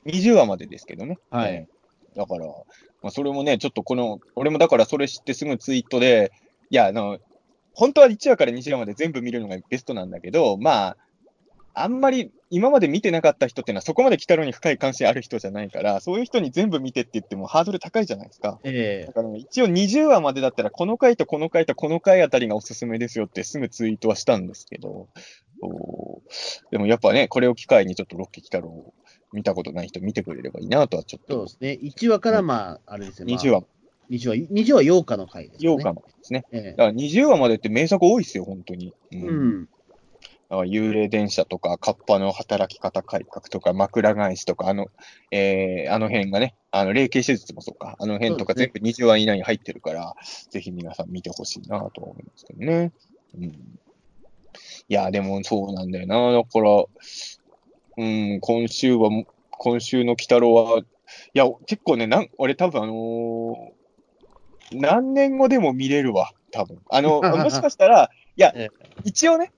Speaker 3: 20話までですけどね。
Speaker 2: はい
Speaker 3: えーだから、まあ、それもね、ちょっとこの、俺もだからそれ知ってすぐツイートで、いや、あの、本当は1話から20話まで全部見るのがベストなんだけど、まあ、あんまり今まで見てなかった人っていうのはそこまで鬼太郎に深い関心ある人じゃないから、そういう人に全部見てって言ってもハードル高いじゃないですか。
Speaker 2: ええ
Speaker 3: だから一応20話までだったら、この回とこの回とこの回あたりがおすすめですよってすぐツイートはしたんですけど、そうでもやっぱね、これを機会にちょっとロッキー鬼太郎を見たことない人見てくれればいいなとはちょっと
Speaker 2: そうですね。1話から、まあ、あれですね。まあ
Speaker 3: 20話、
Speaker 2: 20話、20話8日の回ですね。
Speaker 3: 8日までですね。
Speaker 2: え
Speaker 3: だから20話までって名作多いですよ、本当に。う
Speaker 2: えうん。
Speaker 3: 幽霊電車とか、カッパの働き方改革とか、枕返しとか、あの、えー、あの辺がね、あの、霊形手術もそうか、あの辺とか全部20話以内に入ってるから、ぜひ皆さん見てほしいなとは思いますけどね。うん。いや、でもそうなんだよな。だから、うん、今週はも、今週の鬼太郎は、いや、結構ね、なん俺多分あのー何年後でも見れるわ、多分。あの、もしかしたら、いや
Speaker 2: え、
Speaker 3: 一応ね、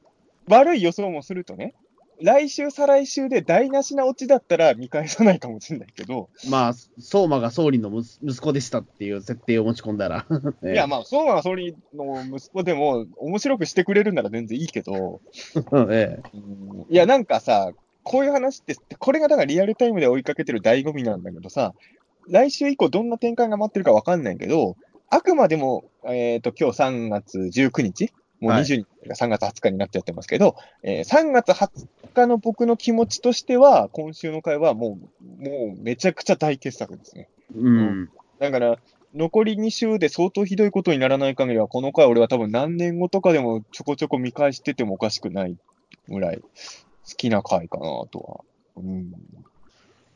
Speaker 3: 悪い予想もするとね、来週、再来週で台無しなオチだったら見返さないかもしれないけど、
Speaker 2: まあ、相馬が総理の息息子でしたっていう設定を持ち込んだら。ええ。
Speaker 3: いや、まあ、そうは総理の息子でも、面白くしてくれるなら全然いいけど、
Speaker 2: ええ。
Speaker 3: うん。いや、なんかさ、こういう話って、これがだからリアルタイムで追いかけてる醍醐味なんだけどさ、来週以降どんな展開が待ってるかわかんないけど、あくまでも、えっ、と、今日3月19日もう
Speaker 2: はい
Speaker 3: 20日が3月20日になっちゃってますけど、えー3月20日の僕の気持ちとしては、今週の回はもう、もうめちゃくちゃ大傑作ですね。
Speaker 2: うん。
Speaker 3: だから、残り2週で相当ひどいことにならない限りは、この回俺は多分何年後とかでもちょこちょこ見返しててもおかしくないぐらい好きな回かなとは、うん、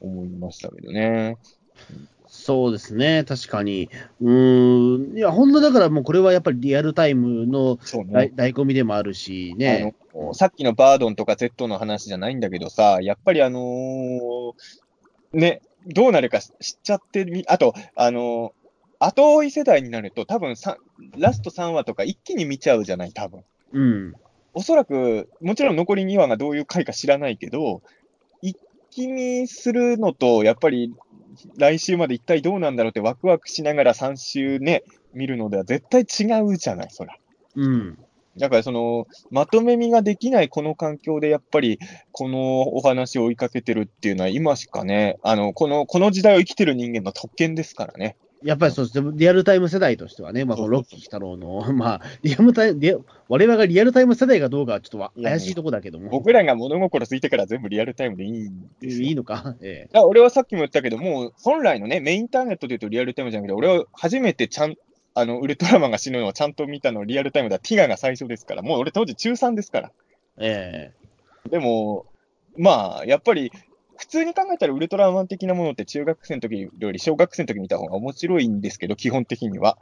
Speaker 3: 思いましたけどね。
Speaker 2: そうですね、確かに。うーん。いや、本当だからもうこれはやっぱりリアルタイムの醍醐味でもあるしね。
Speaker 3: さっきのバードンとか Z の話じゃないんだけどさ、やっぱりあのーね、どうなるか知っちゃってみ、あと、あのー後追い世代になると、多分さラスト3話とか一気に見ちゃうじゃない、多分。
Speaker 2: うん。
Speaker 3: おそらく、もちろん残り2話がどういう回か知らないけど、一気見するのと、やっぱり来週まで一体どうなんだろうってワクワクしながら3週ね、見るのでは絶対違うじゃない、そら。
Speaker 2: うん。
Speaker 3: だからその、まとめ見ができないこの環境でやっぱり、このお話を追いかけてるっていうのは今しかね、あの、この、この時代を生きてる人間の特権ですからね。
Speaker 2: やっぱりそうですね、リアルタイム世代としてはね、まあ、このロッキー太郎の、まあ、リアムタイム、我々がリアルタイム世代かどうかはちょっと怪しいとこだけども、
Speaker 3: 僕らが物心ついてから全部リアルタイムでいいんですよ。
Speaker 2: いいのか、え
Speaker 3: だから俺はさっきも言ったけど、もう本来のね、メインターネットで言うとリアルタイムじゃなくて、俺は初めてちゃん、あの、ウルトラマンが死ぬのをちゃんと見たのリアルタイムだ。ティガが最初ですから。もう俺当時中3ですから。
Speaker 2: ええ
Speaker 3: でも、まあ、やっぱり、普通に考えたらウルトラマン的なものって中学生の時より小学生の時見た方が面白いんですけど、基本的には。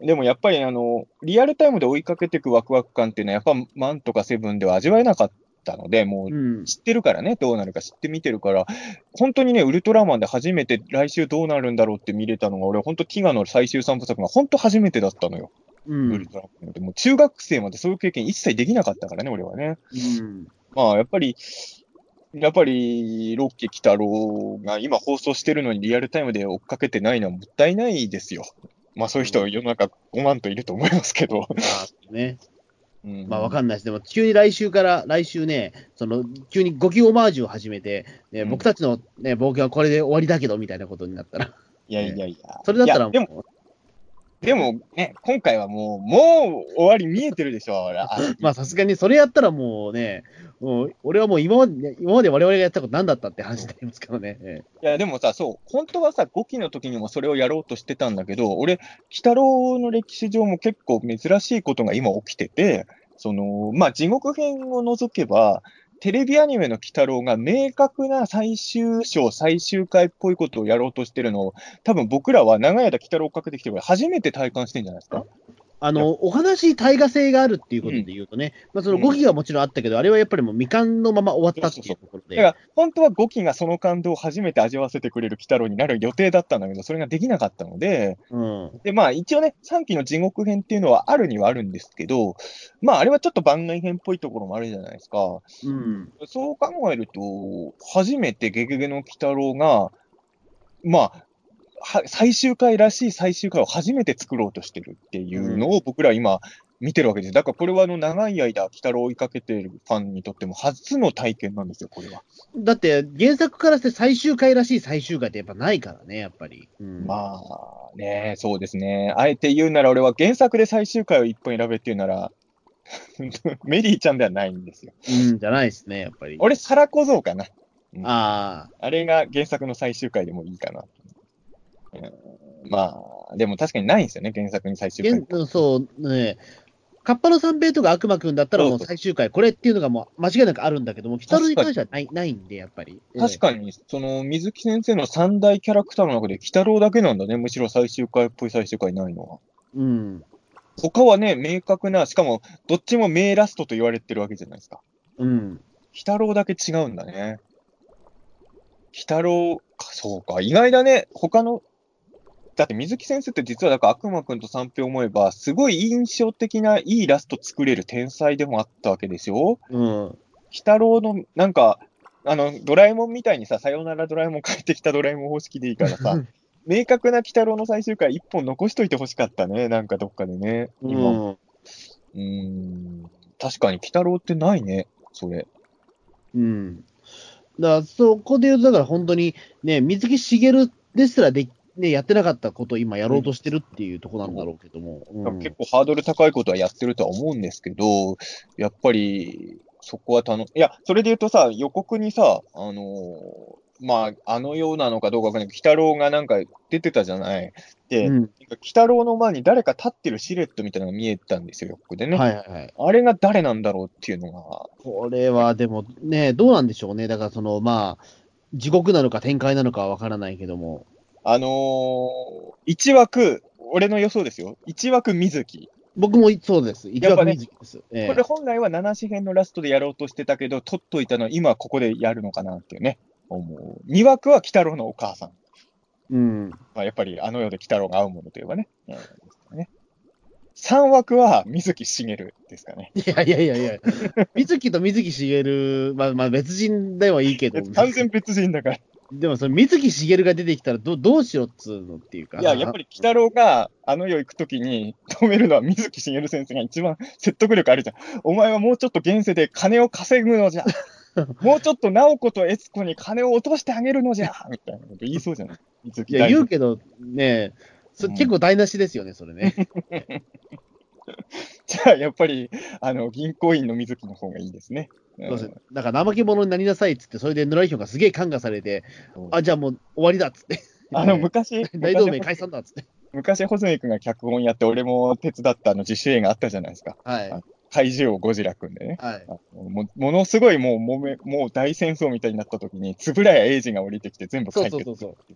Speaker 3: でもやっぱりあの、リアルタイムで追いかけていくワクワク感っていうのは、やっぱマンとかセブンでは味わえなかったので、もう
Speaker 2: うん。
Speaker 3: 知ってるからね、どうなるか知って見てるから、本当にね、ウルトラマンで初めて来週どうなるんだろうって見れたのが、俺、本当、ティガの最終3部作が本当初めてだったのよ、
Speaker 2: う
Speaker 3: ウル
Speaker 2: ん。
Speaker 3: トラマンで。もう中学生までそういう経験一切できなかったからね、俺はね。
Speaker 2: うん。
Speaker 3: まあ、やっぱり、やっぱり、ロッキー・キタロウが今放送してるのにリアルタイムで追っかけてないのはもったいないですよ。まあ、そういう人は世の中5万といると思いますけど。
Speaker 2: まあね、
Speaker 3: うん
Speaker 2: まあわかんないです。でも、急に来週から、来週ね、その、急に語気オマージュを始めて、ね
Speaker 3: うん
Speaker 2: 僕たちの、ね、冒険はこれで終わりだけど、みたいなことになったら、
Speaker 3: いやいやいや。
Speaker 2: それだったら
Speaker 3: も、
Speaker 2: も
Speaker 3: でもね、今回はもう、もう終わり見えてるでしょ、俺。
Speaker 2: まあさすがにそれやったらもうね、もう俺はもう今まで、今まで我々がやったこと何だったって話になりますからね。え
Speaker 3: いや、でもさ、そう、本当はさ、5期の時にもそれをやろうとしてたんだけど、俺、鬼太郎の歴史上も結構珍しいことが今起きてて、その、まあ、地獄編を除けば、テレビアニメの鬼太郎が明確な最終章、最終回っぽいことをやろうとしてるのを、多分僕らは長い間鬼太郎をかけてきてるから初めて体感してんじゃないですか？
Speaker 2: あの、お話大河性があるっていうことで言うとね、まあその5期がもちろんあったけど、あれはやっぱりもう未完のまま終わったっていうところで。
Speaker 3: だから、本当は5期がその感動を初めて味わわせてくれる鬼太郎になる予定だったんだけど、それができなかったので、
Speaker 2: うん。
Speaker 3: で、まあ一応ね、3期の地獄編っていうのはあるにはあるんですけど、まああれはちょっと番外編っぽいところもあるじゃないですか。
Speaker 2: うん。
Speaker 3: そう考えると、初めてゲゲゲの鬼太郎が、まあ、は最終回らしい最終回を初めて作ろうとしてるっていうのを僕ら今見てるわけです。だからこれはあの長い間、鬼太郎を追いかけてるファンにとっても初の体験なんですよ、これは。
Speaker 2: だって、原作からして最終回らしい最終回ってやっぱないからね、やっぱり。うん、
Speaker 3: まあね、そうですね。あえて言うなら俺は原作で最終回を一本選べっていうなら、メリーちゃんではないんですよ。
Speaker 2: うん、じゃないですね、やっぱり。
Speaker 3: 俺、サラ小僧かな。
Speaker 2: あ
Speaker 3: あれが原作の最終回でもいいかな。うんまあ、でも確かにないんですよね、原作に最
Speaker 2: あ、
Speaker 3: 終回。
Speaker 2: 現そうね、カッパの三平とか悪魔くんだったらもう最終回、これっていうのがもう間違いなくあるんだけども、北野に関してはないないんで、やっぱり。
Speaker 3: 確かに、その、水木先生の三大キャラクターの中で、鬼太郎だけなんだね、むしろ最終回っぽい最終回ないのは。
Speaker 2: ええうん。
Speaker 3: 他はね、明確な、しかも、どっちも名ラストと言われてるわけじゃないですか。
Speaker 2: うん。
Speaker 3: 鬼太郎だけ違うんだね。鬼太郎か、そうか、意外だね。他の、だって水木先生って実はだから悪魔くんと三平思えば、すごい印象的ないいラスト作れる天才でもあったわけですよ。
Speaker 2: うん。
Speaker 3: 鬼太郎の、なんか、あの、ドラえもんみたいにさ、さよならドラえもん帰ってきたドラえもん方式でいいからさ、明確な鬼太郎の最終回一本残しといてほしかったね。なんかどっかでね。今。う
Speaker 2: うん。
Speaker 3: ーん。確かに鬼太郎ってないね。それ。
Speaker 2: うん。だから、そこで言うと、だから本当に、ね、水木しげるですらで、ね、やってなかったことを今やろうとしてるっていうところなんだろうけども。うん
Speaker 3: 結構ハードル高いことはやってるとは思うんですけど、やっぱり、そこは楽いや、それで言うとさ、予告にさ、あのーまあ、あのようなのかどうかわかんないけど、鬼太郎がなんか出てたじゃない。で、
Speaker 2: うん。
Speaker 3: 郎の前に誰か立ってるシルエットみたいなのが見えたんですよ、予告でね。
Speaker 2: はいはいはい。
Speaker 3: あれが誰なんだろうっていうのが、
Speaker 2: これはでもね、どうなんでしょうね。だからその、まあ、地獄なのか展開なのかはわからないけども。
Speaker 3: あのー、1枠、俺の予想ですよ。1枠水木。
Speaker 2: 僕もそうです。一応
Speaker 3: やっぱね
Speaker 2: 水木です。ええ
Speaker 3: これ本来は7紙編のラストでやろうとしてたけど、取っといたのは今ここでやるのかなっていうね。思う。2枠は鬼太郎のお母さん。
Speaker 2: うん。
Speaker 3: まあ、やっぱりあの世で鬼太郎が合うものといえばね。えーですかね3枠は水木しげるですかね。
Speaker 2: いやいやいやいや、水木と水木しげる、まあまあ別人ではいいけど、
Speaker 3: 完全別人だから。
Speaker 2: でもその水木しげるが出てきたらどどうしようっつうのっていうか。
Speaker 3: いや、やっぱり鬼太郎があの世行くときに止めるのは水木しげる先生が一番説得力あるじゃん。お前はもうちょっと現世で金を稼ぐのじゃ。もうちょっと直子と悦子に金を落としてあげるのじゃみたいなこと言いそうじゃない？水木
Speaker 2: いや、言うけどね、そ
Speaker 3: うん
Speaker 2: 結構台無しですよね、それね。
Speaker 3: じゃあ、やっぱり、あの、銀行員の水木の方がいいですね。うん
Speaker 2: そうですねだから怠け者になりなさいっつって、それでぬらりひょんがすげえ感化されて、
Speaker 3: うん
Speaker 2: あ、じゃあもう終わりだっつって。
Speaker 3: あの、昔、
Speaker 2: 大同盟
Speaker 3: 昔
Speaker 2: 解散だっつって。
Speaker 3: 昔、穂積君が脚本やって、俺も手伝ったあの自主映画あったじゃないですか。
Speaker 2: はい。
Speaker 3: 怪獣王ゴジラ君でね。
Speaker 2: はい。
Speaker 3: もものすごいもうもめ、もう大戦争みたいになった時に、円谷英二が降りてきて全部解決。
Speaker 2: そうそうそう。
Speaker 3: そ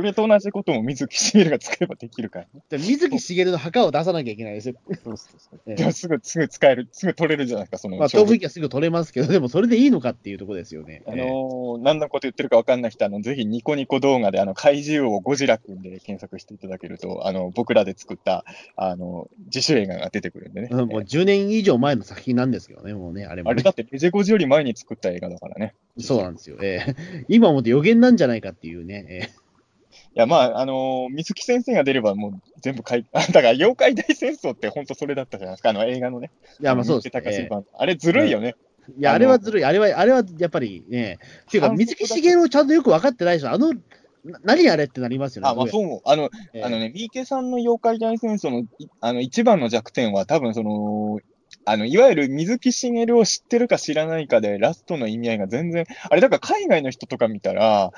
Speaker 3: れと同じことも水木しげるが使えばできるからね。
Speaker 2: で水木しげるの墓を出さなきゃいけないですよ。
Speaker 3: そうそうそう
Speaker 2: ええ
Speaker 3: でもすぐ、すぐ使える、すぐ取れるじゃないですか、その。
Speaker 2: まあ、豆腐機はすぐ取れますけど、でもそれでいいのかっていうところですよね。
Speaker 3: あのー何のこと言ってるか分かんない人は、あの、ぜひニコニコ動画で、あの、怪獣王ゴジラ君で検索していただけると、あの、僕らで作った、あの、自主映画が出てくるんでね。
Speaker 2: もう10年以上前の作品なんですけどね、もうね、あれも、ね。
Speaker 3: あれだってレジェゴジより前に作った映画だからね。
Speaker 2: そうなんですよ。ええ今思って予言なんじゃないかっていうね。ええ
Speaker 3: いや、まあ、あのー水木先生が出ればもう全部かい、あ、だから、妖怪大戦争って本当それだったじゃないですか、あの映画のね。
Speaker 2: いや、まあそうです
Speaker 3: 三
Speaker 2: ね。
Speaker 3: あれずるいよね。
Speaker 2: いや、あれはずるい。あれは、あれはやっぱりね、っていうか、水木しげるをちゃんとよく分かってないでしょ。あの、な何あれってなりますよね。
Speaker 3: あ、まあそう思う。あの、
Speaker 2: ええ
Speaker 3: あのね、三池さんの妖怪大戦争のいあの一番の弱点は、多分その、あの、いわゆる水木しげるを知ってるか知らないかで、ラストの意味合いが全然、あれだから海外の人とか見たら、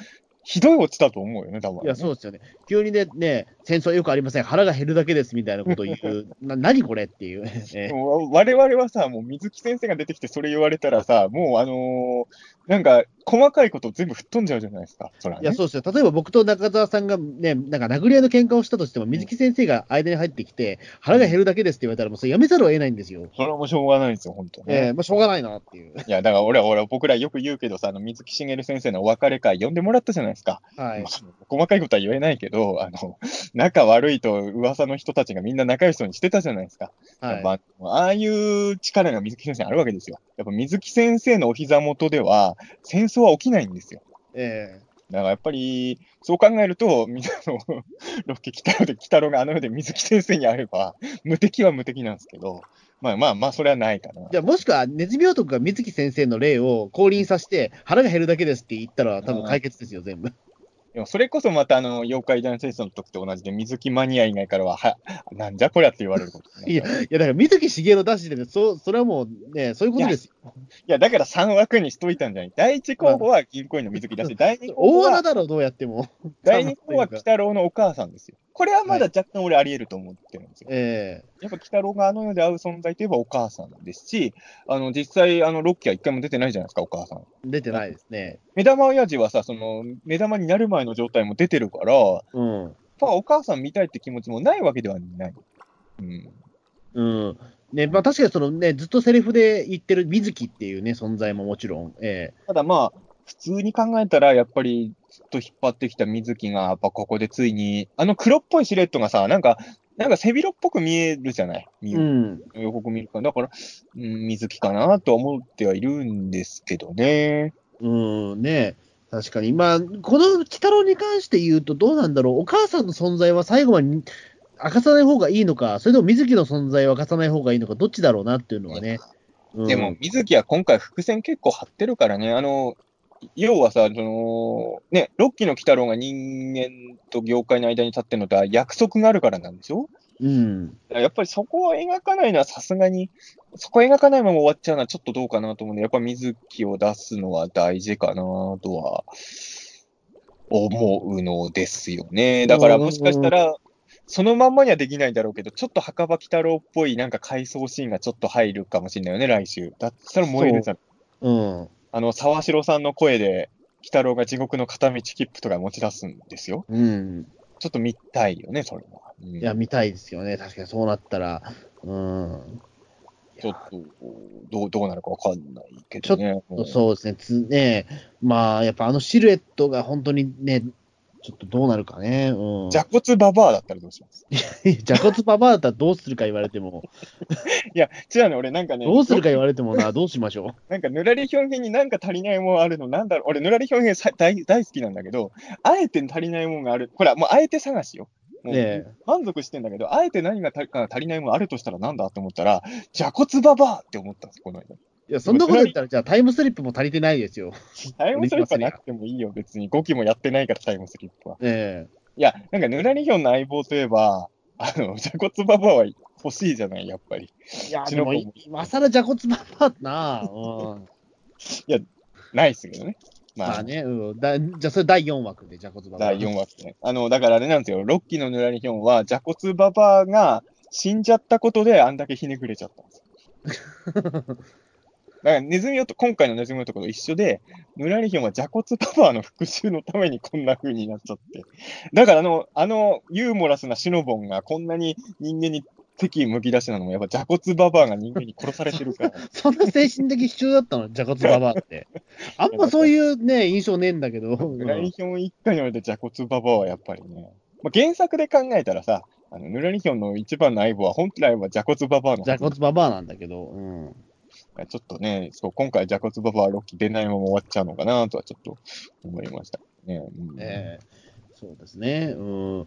Speaker 3: ひどいオチだと思うよね、多分、
Speaker 2: いや、そうですよね。急にね、ね、戦争よくありません。腹が減るだけですみたいなことを言う。な何これっていう。ええ
Speaker 3: もう我々はさ、もう水木先生が出てきてそれ言われたらさ、もうあのーなんか、細かいこと全部吹っ飛んじゃうじゃないですか、そら、ね。
Speaker 2: いや、そうですよ。例えば僕と中澤さんがね、なんか殴り合いの喧嘩をしたとしても、水木先生が間に入ってきて、腹が減るだけですって言われたら、もうそれやめざるを得ないんですよ。
Speaker 3: それはもうしょうがないですよ、本当ね。
Speaker 2: ええまあ、しょうがないなっていう。
Speaker 3: いや、だから俺は、俺は僕らよく言うけどさ、あの、水木しげる先生のお別れ会呼んでもらったじゃないですか。
Speaker 2: はい
Speaker 3: ま。あ細かいことは言えないけど、あの、仲悪いと噂の人たちがみんな仲良しそうにしてたじゃないですか。
Speaker 2: はい。
Speaker 3: まあ、ああいう力が水木先生にあるわけですよ。やっぱ水木先生のお膝元では、戦争は起きないんですよ。
Speaker 2: え
Speaker 3: だからやっぱり、そう考えると、みんなの、ロッケ北郎で北郎があの世で水木先生に会えば、無敵は無敵なんですけど、まあまあまあ、それはないかな
Speaker 2: え。じゃあ、もしくは、ネズミ男が水木先生の例を降臨させて、腹が減るだけですって言ったら、多分解決ですよ、全部。
Speaker 3: でもそれこそまたあの、妖怪大戦争の時と同じで、水木マニア以外からは、は、なんじゃこりゃって言われることに
Speaker 2: いや、いや、だから水木しげるを出してて、そそれはもうね、そういうことですよ。
Speaker 3: いや、だから3枠にしといたんじゃない第1候補は銀行員の水木だし、第2候補は、
Speaker 2: 大穴だろう、どうやっても。
Speaker 3: 第2候補は鬼太郎のお母さんですよ。これはまだ若干俺あり得ると思ってるんですよ。
Speaker 2: え
Speaker 3: やっぱ鬼太郎があの世で会う存在といえばお母さんですし、あの、実際、あの、ロッキーは一回も出てないじゃないですか、お母さん。
Speaker 2: え出てないですね。
Speaker 3: 目玉親父はさ、その、目玉になる前の状態も出てるから、やっ
Speaker 2: うん。
Speaker 3: ぱお母さん見たいって気持ちもないわけではない。うん。
Speaker 2: うん。ね、まあ確かにそのね、ずっとセリフで言ってる水木っていうね、存在ももちろん、え
Speaker 3: ただまあ、普通に考えたら、やっぱりずっと引っ張ってきた水木が、やっぱここでついに、あの黒っぽいシルエットがさ、なんか、なんか背広っぽく見えるじゃない？
Speaker 2: うん。
Speaker 3: 予告見るから。だから、うん、水木かなと思ってはいるんですけどね。
Speaker 2: うん、ね確かに。まあ、この鬼太郎に関して言うと、どうなんだろう。お母さんの存在は最後まで明かさない方がいいのか、それとも水木の存在は明かさない方がいいのか、どっちだろうなっていうのはね。うん
Speaker 3: でも、、水木は今回伏線結構張ってるからね。あの、要はさ、その、ね、ロッキーの鬼太郎が人間と業界の間に立ってるのとは約束があるからなんでしょ？
Speaker 2: うん。
Speaker 3: やっぱりそこを描かないのはさすがに、そこを描かないまま終わっちゃうのはちょっとどうかなと思うんで、やっぱ水木を出すのは大事かなとは思うのですよね。だからもしかしたら、そのまんまにはできないだろうけど、ちょっと墓場鬼太郎っぽいなんか回想シーンがちょっと入るかもしれないよね、来週。だったら燃えるじゃん。
Speaker 2: うん。
Speaker 3: あの、沢城さんの声で、鬼太郎が地獄の片道切符とか持ち出すんですよ。
Speaker 2: うん。
Speaker 3: ちょっと見たいよね、それは。うん
Speaker 2: いや、見たいですよね。確かにそうなったら。うん。
Speaker 3: ちょっと、どう、どうなるかわかんないけどね。うん
Speaker 2: そうですね。つねまあ、やっぱあのシルエットが本当にね、ちょっとどうなるかね。うん。
Speaker 3: じゃこつババアだったらどうします？
Speaker 2: じゃこつババアだったらどうするか言われても、
Speaker 3: いや、違うね、俺なんかね、
Speaker 2: どうするか言われてもな、どうしましょ
Speaker 3: なんか、ぬらり表現になんか足りないもんあるの、なんだろう、俺、ぬらり表現さ大大好きなんだけど、あえて足りないもんがある。ほら、もうあえて探しよ。
Speaker 2: ねえ
Speaker 3: 満足してんだけど、あえて何が足りないもんあるとしたらなんだと思ったら、じゃこつババアって思ったんです、この間。
Speaker 2: う。いや、そんなこと言ったら、じゃあタイムスリップも足りてないですよ。
Speaker 3: タイムスリップはなくてもいいよ、別に。5期もやってないから、タイムスリップは。
Speaker 2: え
Speaker 3: いや、なんか、ぬらり表の相棒といえば、あの、じゃこつババアは欲しいじゃない、やっぱり。
Speaker 2: えいや、でも、今更じゃこつババアな、うん。
Speaker 3: ないっすけどね。まあ、
Speaker 2: まあね、うん。だじゃあ、それ第4枠で、じゃこつババア。
Speaker 3: 第4話ですね。あの、だからあれなんですよ、ロッキーのぬらりひょんは、ジャコツババアが死んじゃったことで、あんだけひねくれちゃったんですよ。だからネズミ男、今回のネズミ男と一緒で、ぬらりひょんはジャコツババアの復讐のためにこんな風になっちゃって。だからあの、あのユーモラスなシノボンがこんなに人間に敵意むき出しなのも、やっぱジャコツババアが人間に殺されてるから。
Speaker 2: そんな精神的支柱だったの、じゃこつババアって。あんまそういうね、印象ねえんだけど。
Speaker 3: ぬらりひょん一家においてジャコツババアはやっぱりね、まあ、原作で考えたらさ、あのぬらりひょんの一番の相棒は、本来はジャコツババアのはず
Speaker 2: じゃこつババアなんだけど、うん。
Speaker 3: ちょっとね、そう、今回、ジャコツババアロッキー出ないまま終わっちゃうのかなとはちょっと思いましたね。うん
Speaker 2: ええそうですね。うん。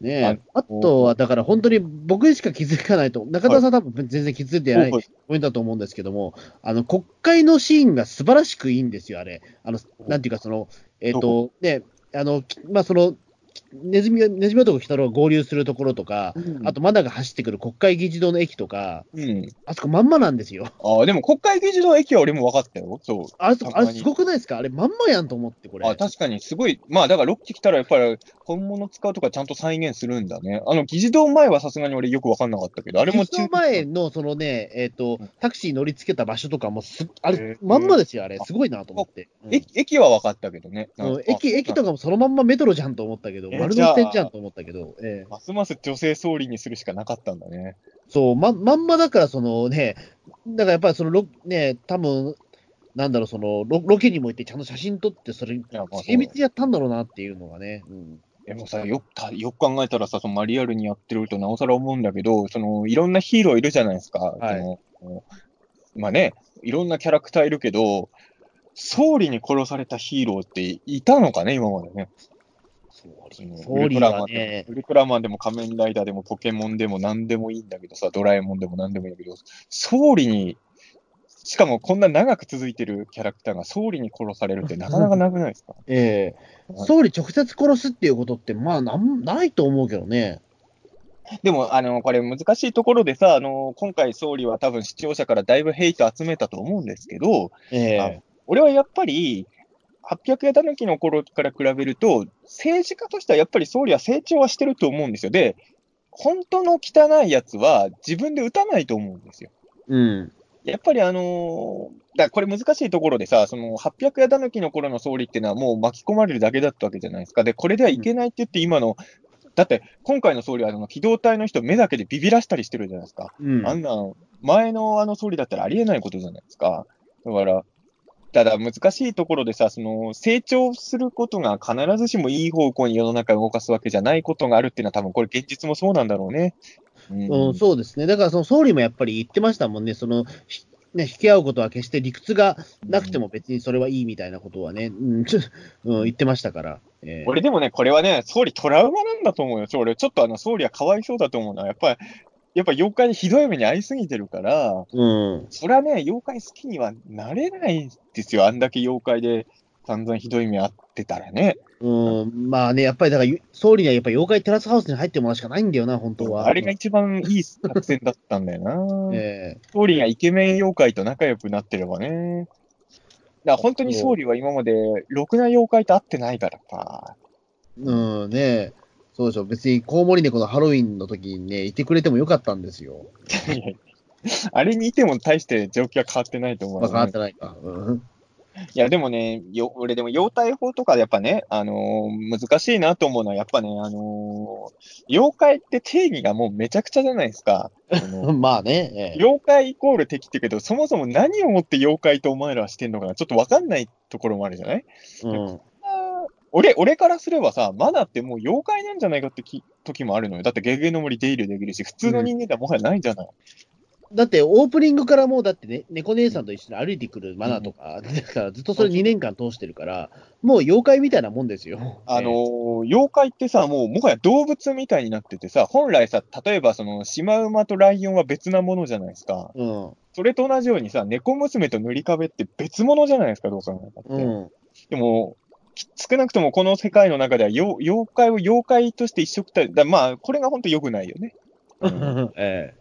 Speaker 2: ね
Speaker 3: あ
Speaker 2: とは、だから本当に僕しか気づかないと、中田さん多分全然気づいてない
Speaker 3: はい
Speaker 2: ポイントだと思うんですけども、あの、国会のシーンが素晴らしくいいんですよ、あれ。あの、なんていうか、その、えっ、と、ね、あの、きまあ、その、ネズミが、ネズミ男鬼太郎が合流するところとか、あと、マナが走ってくる国会議事堂の駅とか、
Speaker 3: うん。
Speaker 2: あそこまんまなんですよ。
Speaker 3: ああ、でも国会議事堂駅は俺も分かったよ。そう。
Speaker 2: ああれすごくないですか？あれまんまやんと思って、これ。
Speaker 3: あ確かにすごい、まあだからロッキー来たらやっぱり本物使うとかちゃんと再現するんだね。あの議事堂前はさすがに俺よく分かんなかったけど、あれも
Speaker 2: その前の、そのね、えっ、と
Speaker 3: うん、
Speaker 2: タクシー乗り付けた場所とかもす、あ
Speaker 3: へ
Speaker 2: れ
Speaker 3: ー、
Speaker 2: まんまですよ、あれ。すごいなと思って。うん
Speaker 3: 駅駅は分かったけどね。
Speaker 2: うん
Speaker 3: あ
Speaker 2: 駅、駅とかもそのまんまメトロじゃんと思ったけど、
Speaker 3: え
Speaker 2: 丸の内線じゃんと思ったけど、ええ
Speaker 3: ますます女性総理にするしかなかったんだね。
Speaker 2: そう、ま、まんまだから、そのね、だからやっぱりそのロ、ね、多分なんだろう、そのロ、ロケにも行ってちゃんと写真撮って、それ、精密にやったんだろうなっていうのがね。うん
Speaker 3: でもさ、よくたよく考えたらさ、そのマリアルにやってるとなおさら思うんだけど、そのいろんなヒーローいるじゃないですか。
Speaker 2: はい
Speaker 3: そのまあね、いろんなキャラクターいるけど、総理に殺されたヒーローっていたのかね、今までね。その
Speaker 2: 総理はね、
Speaker 3: もウルトラマンでも仮面ライダーでもポケモンでも何でもいいんだけどさ、ドラえもんでも何でもいいんだけど、総理に、しかもこんな長く続いてるキャラクターが総理に殺されるってなかなかなくないですか？
Speaker 2: ええ。総理直接殺すっていうことって、まあなん、ないと思うけどね。
Speaker 3: でも、あの、これ難しいところでさ、あの、今回総理は多分視聴者からだいぶヘイト集めたと思うんですけど、
Speaker 2: ええ。
Speaker 3: あ俺はやっぱり、800やたぬきの頃から比べると、政治家としてはやっぱり総理は成長はしてると思うんですよ。で、本当の汚いやつは自分で撃たないと思うんですよ。
Speaker 2: うん。
Speaker 3: やっぱりあのーだこれ難しいところでさ、その800やたぬきの頃の総理っていうのはもう巻き込まれるだけだったわけじゃないですか。で、これではいけないって言って今の、だって今回の総理はあの機動隊の人目だけでビビらしたりしてるじゃないですか。
Speaker 2: うん。
Speaker 3: あんなん、前のあの総理だったらありえないことじゃないですか。だから、ただ難しいところでさ、その成長することが必ずしもいい方向に世の中を動かすわけじゃないことがあるっていうのは、多分これ、現実もそうなんだろうね。うん
Speaker 2: うん、そうですね。だから、その総理もやっぱり言ってましたもんね。その、ひね、引き合うことは決して理屈がなくても別にそれはいいみたいなことはね、うん、うん、言ってましたから。えー
Speaker 3: 俺でもね、これはね、総理トラウマなんだと思うよ。俺、ちょっとあの、総理はかわいそうだと思うのは、やっぱり、やっぱ妖怪にひどい目に遭いすぎてるから、
Speaker 2: うん。
Speaker 3: それはね、妖怪好きにはなれないですよ。あんだけ妖怪で散々ひどい目遭ってたらね。
Speaker 2: うん、まあね、やっぱりだから、総理にはやっぱり妖怪テラスハウスに入ってもらうしかないんだよな、本当は。
Speaker 3: あれが一番いい作戦だったんだよな。
Speaker 2: え
Speaker 3: 総理がイケメン妖怪と仲良くなってればね。だから本当に総理は今までろくな妖怪と会ってないからさ。
Speaker 2: えうん、ねそうでしょ。別にコウモリ猫のハロウィンの時にね、いてくれてもよかったんですよ。
Speaker 3: あれにいても大して状況は変わってないと思う、
Speaker 2: まあ、変わってないか。うん。
Speaker 3: いや、でもね、よ俺でも妖怪法とかでやっぱね、あのー難しいなと思うのは、やっぱね、あのー妖怪って定義がもうめちゃくちゃじゃないですか。
Speaker 2: まあね、ええ
Speaker 3: 妖怪イコール敵って言うけど、そもそも何をもって妖怪とお前らはしてんのかな、ちょっとわかんないところもあるじゃない？
Speaker 2: うん。
Speaker 3: 俺、俺からすればさ、マナってもう妖怪なんじゃないかってき時もあるのよ。だってゲゲの森出入りできるし、普通の人間ではもはやないんじゃない、
Speaker 2: だって、オープニングからもう、だってね、猫姉さんと一緒に歩いてくるマナーとか、だからずっとそれ2年間通してるから、もう妖怪みたいなもんですよ。
Speaker 3: あのー妖怪ってさ、もうもはや動物みたいになっててさ、本来さ、例えばその、シマウマとライオンは別なものじゃないですか。
Speaker 2: ええうん。
Speaker 3: それと同じようにさ、猫娘と塗り壁って別物じゃないですか、どう考えたって。
Speaker 2: うん。
Speaker 3: でも、き少なくともこの世界の中では、よ妖怪を妖怪として一色ただまあ、これが本当良くないよね。うん
Speaker 2: え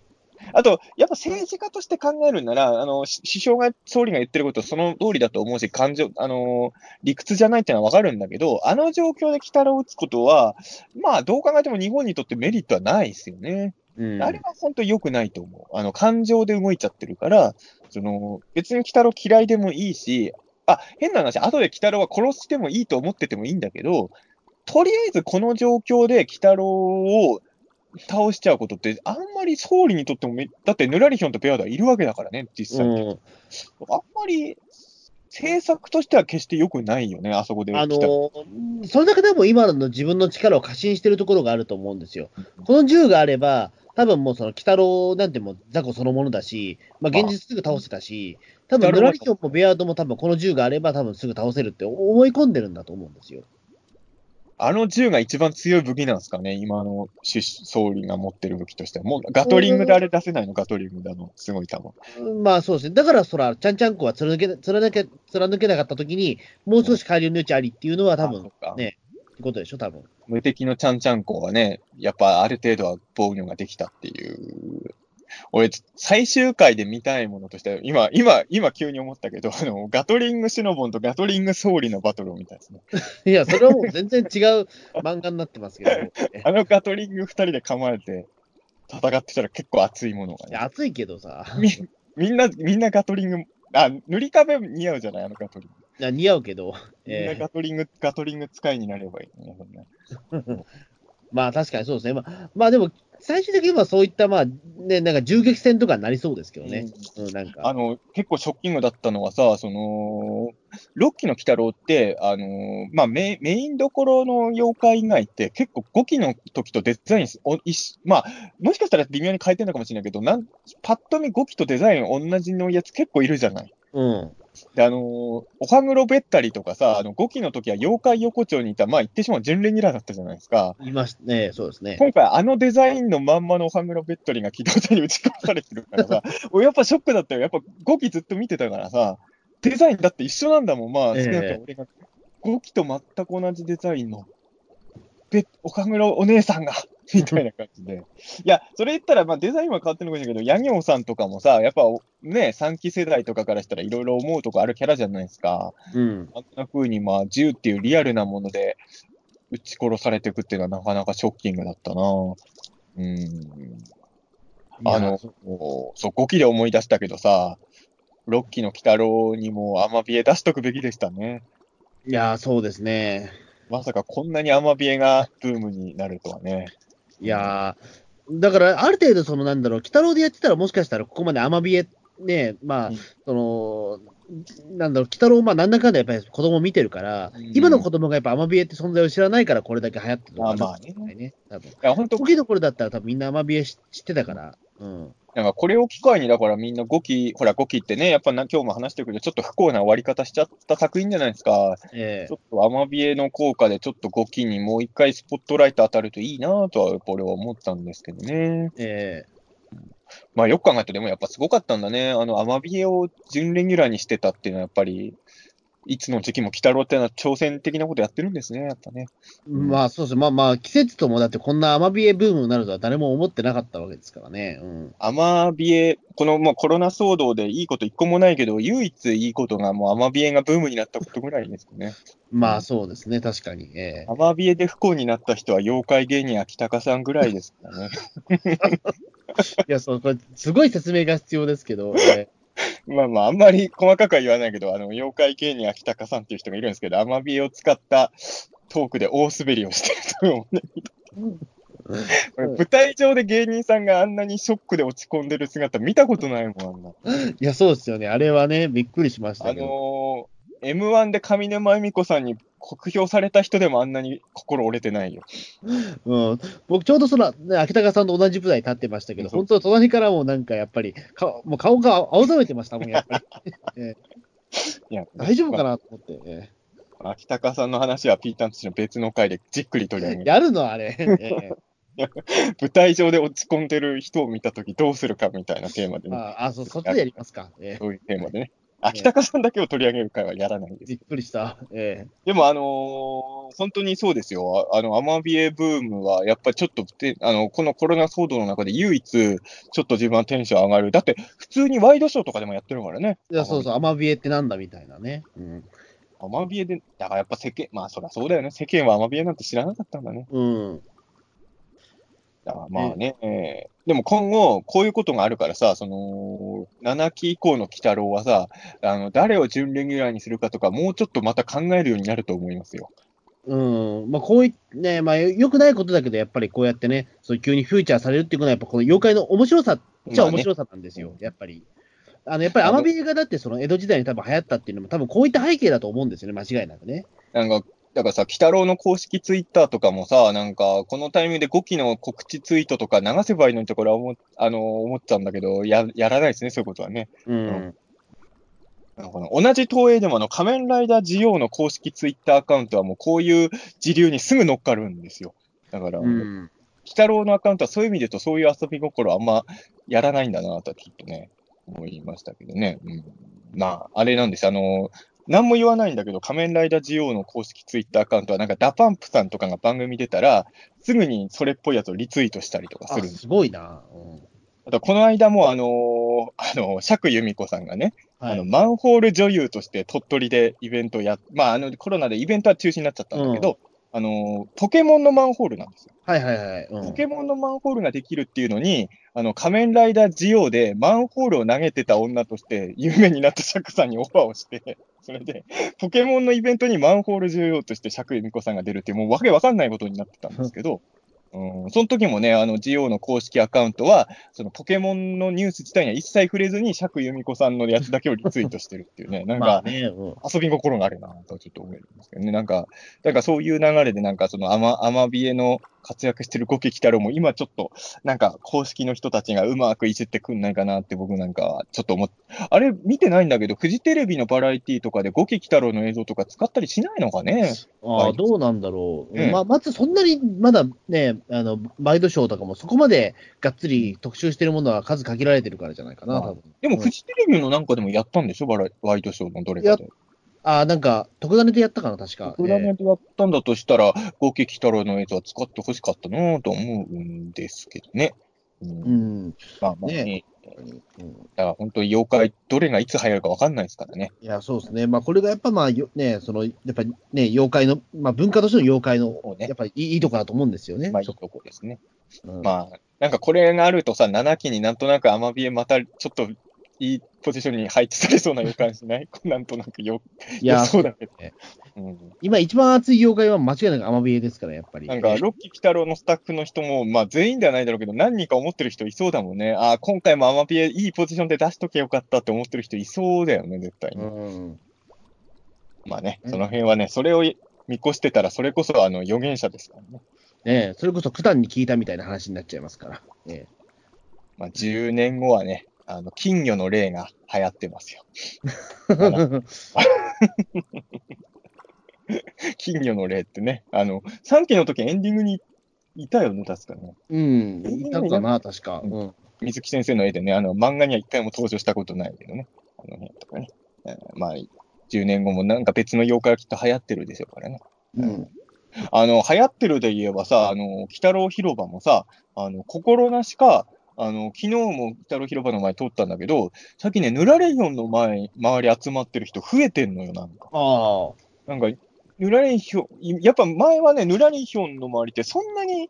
Speaker 3: あと、やっぱ政治家として考えるなら、あの、し首相が、総理が言ってることその通りだと思うし、感情、あの、理屈じゃないってのはわかるんだけど、あの状況で鬼太郎を打つことは、まあ、どう考えても日本にとってメリットはないですよね。
Speaker 2: えうん。
Speaker 3: あれは本当良くないと思う。あの、感情で動いちゃってるから、その、別に鬼太郎嫌いでもいいし、あ、変な話、後で鬼太郎は殺してもいいと思っててもいいんだけど、とりあえずこの状況で鬼太郎を倒しちゃうことって、あんまり総理にとってもめ、だってヌラリヒョンとペアダいるわけだからね、実際に。
Speaker 2: うん。
Speaker 3: あんまり、政策としては決して良くないよね、あそこで
Speaker 2: あ。の、それだけでも今の自分の力を過信してるところがあると思うんですよ。この銃があれば、多分もうその、鬼太郎なんてもう雑魚そのものだし、まあ現実すぐ倒せたし、多分ヌラリヒョンもベアードも多分この銃があれば多分すぐ倒せるって思い込んでるんだと思うんですよ。
Speaker 3: あの銃が一番強い武器なんですかね、今の首総理が持ってる武器としては。もうガトリングであれ出せないの、ガトリングであの、すごい弾。
Speaker 2: まあそうですね。だからそら、ちゃんちゃんこは貫け、貫け、貫けなかった時に、もう少し改良の余地ありっていうのは多分ねってことでしょ、多分。
Speaker 3: 無敵のちゃんちゃんこはね、やっぱある程度は防御ができたっていう。俺、最終回で見たいものとしては、今、今、今急に思ったけど、あの、ガトリングシノボンとガトリング総理のバトルを見たいですね。
Speaker 2: いや、それはもう全然違う 漫画になってますけど、ね
Speaker 3: あのガトリング二人で構えて戦ってたら結構熱いものがね。
Speaker 2: いや暑いけどさ、
Speaker 3: みみんな、みんなガトリング、あ、塗り壁似合うじゃないあのガトリング。
Speaker 2: いや似合うけど、え
Speaker 3: ガトリング、ガトリング使いになればいいね。
Speaker 2: まあ確かにそうですね。まあ、まあでも、最終的にはそういった、まあ、ね、なんか銃撃戦とかになりそうですけどね。うん、なんか。
Speaker 3: あの、結構ショッキングだったのはさ、その、ロッキーの鬼太郎って、あの、まあメ、メインどころの妖怪以外って結構5期の時とデザインおいし、まあ、もしかしたら微妙に変えてるのかもしれないけど、なんパッと見5期とデザイン同じのやつ結構いるじゃない。
Speaker 2: うん。
Speaker 3: で、あのー、おはぐろべったりとかさ、あの、5期の時は妖怪横丁にいた、まあ言ってしまう準レギュラーだったじゃないですか。
Speaker 2: いましたね、そうですね。
Speaker 3: 今回あのデザインのまんまのおはぐろべったりが機動隊に打ち込まれてるからさ、俺やっぱショックだったよ。やっぱ5期ずっと見てたからさ、デザインだって一緒なんだもん。まあ、
Speaker 2: ええ
Speaker 3: 少なくとも俺が5期と全く同じデザインの、べ、おかぐろお姉さんが、みたいな感じで。いや、それ言ったら、まあデザインは変わってるのかもしれないけど、ヤギョウさんとかもさ、やっぱね、3期世代とかからしたらいろいろ思うとこあるキャラじゃないですか。
Speaker 2: うん。
Speaker 3: あんな風に、まあ、銃っていうリアルなもので撃ち殺されていくっていうのはなかなかショッキングだったなうん。あの、そう、5期で思い出したけどさ、6期の鬼太郎にもアマビエ出しとくべきでしたね。
Speaker 2: いや、そうですね。
Speaker 3: まさかこんなにアマビエがブームになるとはね。
Speaker 2: いやーだから、ある程度、その、なんだろう、鬼太郎でやってたら、もしかしたら、ここまでアマビエ、ね、まあ、
Speaker 3: うん
Speaker 2: その、なんだろう、鬼太郎、まあ、なんだかんだやっぱり子供見てるから、
Speaker 3: うん
Speaker 2: 今の子供がやっぱアマビエって存在を知らないから、これだけ流行ってるのかな
Speaker 3: あまあね
Speaker 2: ね。多分。
Speaker 3: いや、本当
Speaker 2: 時の頃だったら多分みんなアマビエ知ってたから、うん。
Speaker 3: なんかこれを機会に、だからみんな5期、ほら5期ってね、やっぱな今日も話してるけど、ちょっと不幸な終わり方しちゃった作品じゃないですか。
Speaker 2: え
Speaker 3: ちょっとアマビエの効果で、ちょっと5期にもう一回スポットライト当たるといいなとは、俺は思ったんですけどね。
Speaker 2: ええ
Speaker 3: まあよく考えてでもやっぱすごかったんだね。あの、アマビエを準レギュラーにしてたっていうのはやっぱり、いつの時期も鬼太郎ってのは挑戦的なことやってるんですね、やっぱね。
Speaker 2: まあそうですね、まあまあ、季節ともだってこんなアマビエブームになるとは誰も思ってなかったわけですからね。うん。
Speaker 3: アマビエ、このまあコロナ騒動でいいこと一個もないけど、唯一いいことがもうアマビエがブームになったことぐらいですよね。
Speaker 2: まあそうですね、確かに。ええ
Speaker 3: アマビエで不幸になった人は妖怪芸人秋高さんぐらいですからね。
Speaker 2: いや、そう、これ、すごい説明が必要ですけど、え
Speaker 3: まあまあ、あんまり細かくは言わないけど、あの、妖怪芸人秋高さんっていう人がいるんですけど、アマビエを使ったトークで大滑りをしてると思うね。これ舞台上で芸人さんがあんなにショックで落ち込んでる姿見たことないもん、あんな。
Speaker 2: えいや、そうですよね。あれはね、びっくりしました
Speaker 3: あ
Speaker 2: けど。
Speaker 3: のー、M1 で上沼恵美子さんに酷評された人でもあんなに心折れてないよ。
Speaker 2: うん、僕、ちょうどその、ね、秋高さんと同じ舞台に立ってましたけど、本当、隣からもなんかやっぱり、顔もう顔が青ざめてましたもん、やっぱり。え
Speaker 3: いや
Speaker 2: え大丈夫かなと思って。え
Speaker 3: 秋高さんの話はピーターンとの別の回でじっくり取り上げ
Speaker 2: やるの、あれ。え
Speaker 3: 舞台上で落ち込んでる人を見たときどうするかみたいなテーマでね。
Speaker 2: えああ、そそっちでやりますか。ええ
Speaker 3: そういうテーマでね。秋高さんだけを取り上げる回はやらないんです
Speaker 2: びっくりした。え
Speaker 3: でも、あのー本当にそうですよ。あの、アマビエブームは、やっぱりちょっとて、あの、このコロナ騒動の中で唯一、ちょっと自分はテンション上がる。だって、普通にワイドショーとかでもやってるからね。
Speaker 2: えいや、そうそう、アマビエってなんだみたいなね。うん。
Speaker 3: アマビエで、だからやっぱ世間、まあそりゃそうだよね。世間はアマビエなんて知らなかったんだね。
Speaker 2: うん。
Speaker 3: まあね、えーでも今後、こういうことがあるからさ、その、7期以降の鬼太郎はさ、あの、誰を準レギュラーにするかとか、もうちょっとまた考えるようになると思いますよ。
Speaker 2: うん。まあ、こういね、まあ、よくないことだけど、やっぱりこうやってね、そう急にフューチャーされるっていうのは、やっぱこの妖怪の面白さっちゃ面白さなんですよ、やっぱり。あの、やっぱりアマビエがだってその江戸時代に多分流行ったっていうのも、多分こういった背景だと思うんですよね、間違いなくね。
Speaker 3: なんか、だからさ、鬼太郎の公式ツイッターとかもさ、なんか、このタイミングで5期の告知ツイートとか流せばいいのにところは思っあの思っちゃうんだけど、ややらないですね、そういうことはね。
Speaker 2: うん。
Speaker 3: なん同じ東映でもあの仮面ライダー GO の公式ツイッターアカウントはもうこういう時流にすぐ乗っかるんですよ。だから、鬼
Speaker 2: うん。
Speaker 3: 太郎のアカウントはそういう意味で言うとそういう遊び心あんまやらないんだなとはちょっとね、思いましたけどね。うん、まあ、あれなんです。あの、何も言わないんだけど、仮面ライダー GO の公式ツイッターアカウントはなんか DA PUMP さんとかが番組出たら、すぐにそれっぽいやつをリツイートしたりとか
Speaker 2: あ
Speaker 3: するす。
Speaker 2: すごいな。うん
Speaker 3: あと、この間もあのーあの、釈由美子さんがね、
Speaker 2: はい
Speaker 3: あの、マンホール女優として鳥取でイベントをやっ、まあ、あの、コロナでイベントは中止になっちゃったんだけど、あの、ポケモンのマンホールなんですよ。
Speaker 2: はいはいはい。うん
Speaker 3: ポケモンのマンホールができるっていうのに、あの、仮面ライダージオウでマンホールを投げてた女として有名になったシャクさんにオファーをして、それで、ポケモンのイベントにマンホール女優としてシャク由美子さんが出るっていう、もうわけわかんないことになってたんですけど、うん、その時もね、あの、ジオウの公式アカウントは、そのポケモンのニュース自体には一切触れずに、釈由美子さんのやつだけをリツイートしてるっていうね、なんか、遊び心があるなとちょっと思うんですけどね。なんか、なんかそういう流れで、なんかそのアマ、アマビエの活躍してる五木太郎も今ちょっと、なんか公式の人たちがうまくいじってくんないかなって僕なんかちょっと思って、あれ見てないんだけど、フジテレビのバラエティとかで五木太郎の映像とか使ったりしないのかね？
Speaker 2: ああ、どうなんだろう。
Speaker 3: うん
Speaker 2: まあ、まずそんなにまだね、あの、バイドショーとかもそこまでがっつり特集してるものは数限られてるからじゃないかな、
Speaker 3: あ
Speaker 2: 多分。
Speaker 3: でもフジテレビのなんかでもやったんでしょ？バラワイドショーのどれかで。
Speaker 2: ああ、なんか、特ダネでやったかな、確か。
Speaker 3: プラネでやったんだとしたら、五木太郎の映像は使ってほしかったなと思うんですけどね。うん
Speaker 2: えーうん。
Speaker 3: まあまあね
Speaker 2: ねうん
Speaker 3: だから本当に妖怪、どれがいつ流行るか分かんないですからね。
Speaker 2: いや、そうですね。まあ、これがやっぱまあ、よね、その、やっぱりね、妖怪の、まあ、文化としての妖怪の
Speaker 3: ね
Speaker 2: やっぱりいいいいとこだと思うんですよね。
Speaker 3: まあいい
Speaker 2: そ
Speaker 3: とこですね。
Speaker 2: うん
Speaker 3: まあ、なんかこれがあるとさ、7期になんとなくアマビエまたちょっといいポジションに配置されそうな予感しない？なんとなくよ、
Speaker 2: いや、
Speaker 3: そうだけど
Speaker 2: ね。
Speaker 3: うん。
Speaker 2: 今一番熱い妖怪は間違いなくアマビエですから、やっぱり。
Speaker 3: なんか、ロッキー・キタロウのスタッフの人も、まあ全員ではないだろうけど、何人か思ってる人いそうだもんね。ああ、今回もアマピエいいポジションで出しとけよかったって思ってる人いそうだよね、絶対に。
Speaker 2: うん。
Speaker 3: まあね、
Speaker 2: うん
Speaker 3: その辺はね、それを見越してたら、それこそあの預言者ですからね。
Speaker 2: ねえそれこそ九段に聞いたみたいな話になっちゃいますから。え
Speaker 3: まあ10年後はね、あの、金魚の霊が流行ってますよ。
Speaker 2: え
Speaker 3: 金魚の霊ってね、あの、3期の時エンディングにいたよね、確かね。
Speaker 2: うん。いたかな、確か。うん。
Speaker 3: 水木先生の絵でね、あの、漫画には一回も登場したことないけどね。あの辺とかね。えーまあ、10年後もなんか別の妖怪がきっと流行ってるでしょうからね。
Speaker 2: うん。
Speaker 3: あの、流行ってるで言えばさ、あの、鬼太郎広場もさ、あの、心なしか、あの、昨日も鬼太郎広場の前通ったんだけど、さっきね、ヌラレヒョンの前、周り集まってる人増えてんのよ、なんか。
Speaker 2: ああ。
Speaker 3: なんか、ヌラレヒョン、やっぱ前はね、ヌラレヒョンの周りってそんなに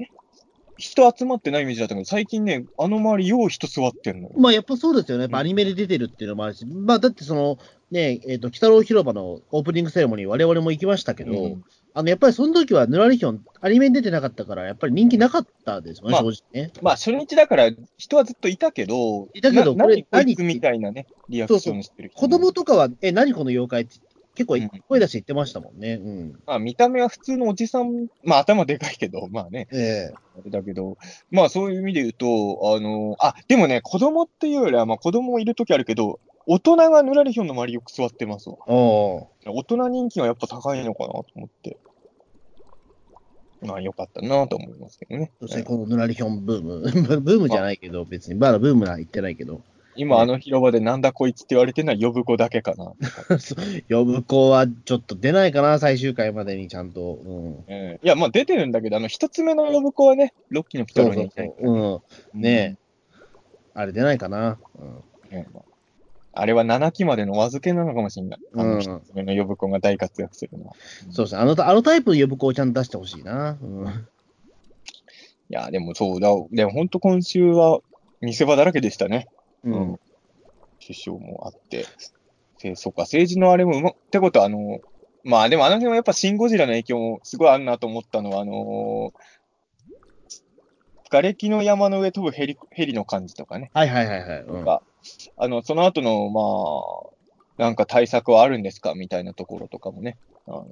Speaker 3: 人集まってないイメージだったけど、最近ね、あの周りよう人座ってんのよ。
Speaker 2: まあ、やっぱそうですよね。やっぱアニメで出てるっていうのもあるし、まあ、だってその、ね、えっ、と、鬼太郎広場のオープニングセレモニー、我々も行きましたけど、
Speaker 3: うん
Speaker 2: あの、やっぱりその時はヌラリヒョン、アニメに出てなかったから、やっぱり人気なかったですよね、
Speaker 3: まあ
Speaker 2: 正直ね。
Speaker 3: まあ、初日だから人はずっといたけど、
Speaker 2: いたけど
Speaker 3: な
Speaker 2: これ何
Speaker 3: 何みたいなね、リアクションしてる人
Speaker 2: 子供とかは、え、何この妖怪って結構
Speaker 3: うん
Speaker 2: 声出して言ってましたもんね。うん。
Speaker 3: まあ、見た目は普通のおじさん、まあ、頭でかいけど、まあね、
Speaker 2: ええ
Speaker 3: あれだけど、まあ、そういう意味で言うと、あの、あ、でもね、子供っていうよりは、まあ、子供もいるときあるけど、大人がぬらりひょんの周りよく座ってますわ。大人人気がやっぱ高いのかなと思って。まあ、よかったなと思いますけどね。
Speaker 2: そしてこのヌラリヒョンブーム、ブームじゃないけど、別に、まだブームは言ってないけど、
Speaker 3: 今、あの広場でなんだこいつって言われてるのは呼ぶ子だけかな。
Speaker 2: 呼ぶ子はちょっと出ないかな、最終回までにちゃんと。うん。
Speaker 3: うんいや、まあ出てるんだけど、あの、一つ目の呼ぶ子はね、ロッキーのピタ
Speaker 2: そうそ
Speaker 3: ロにいうたい。
Speaker 2: ねえ。あれ出ないかな。うん。
Speaker 3: ねあれは7期までのお預けなのかもしれない。あ
Speaker 2: うん
Speaker 3: の一つ目の呼ぶ子が大活躍するのは。
Speaker 2: そうですね。あの、あのタイプの呼ぶ子をちゃんと出してほしいな。うん。
Speaker 3: いや、でもそうだ、でも本当今週は見せ場だらけでしたね。
Speaker 2: うん。
Speaker 3: 首相もあって。せそうか、政治のあれもうま、ってことは、あの、まあでもあの辺はやっぱシン・ゴジラの影響もすごいあるなと思ったのは、あの瓦礫の山の上飛ぶヘリヘリの感じとかね。
Speaker 2: はいはいはいはい。うん。
Speaker 3: かあの、その後の、まあ、なんか対策はあるんですか？みたいなところとかもね。あの、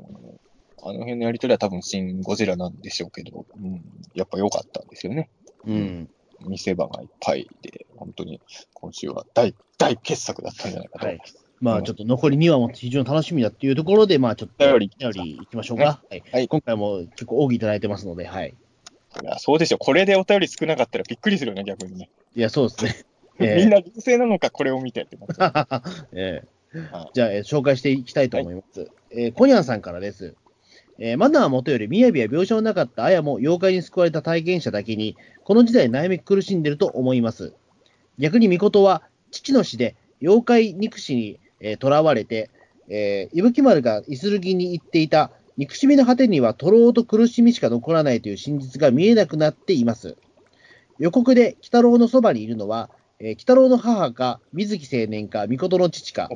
Speaker 3: あの辺のやりとりは多分シン・ゴジラなんでしょうけど、うん、やっぱ良かったんですよね。
Speaker 2: うん。
Speaker 3: 見せ場がいっぱいで、本当に今週は大、大傑作だったんじゃないかと。
Speaker 2: はい。まあちょっと残り2話も非常に楽しみだっていうところで、まあちょっと、
Speaker 3: お便り
Speaker 2: 行きましょうか。はい。
Speaker 3: はい
Speaker 2: 今回も結構奥義いただいてますので、はい。
Speaker 3: いやそうでしょ。これでお便り少なかったらびっくりするよね、逆にね。
Speaker 2: いや、そうですね。え
Speaker 3: みんな冷静なのか、これを見てってなっちゃう
Speaker 2: ええ
Speaker 3: はい
Speaker 2: じゃあ、えー紹介していきたいと思います。えーコニャンさんからです。えーマナーもとより、みやびや描写のなかったあやも妖怪に救われた体験者だけに、この時代悩み苦しんでると思います。逆に巫女は、父の死で妖怪憎しにえー囚われて、えー、伊吹丸がイスルギに行っていた、憎しみの果てには徒労と苦しみしか残らないという真実が見えなくなっています。予告で鬼太郎のそばにいるのは、えー、鬼太郎の母か、水木青年か、巫女の父か、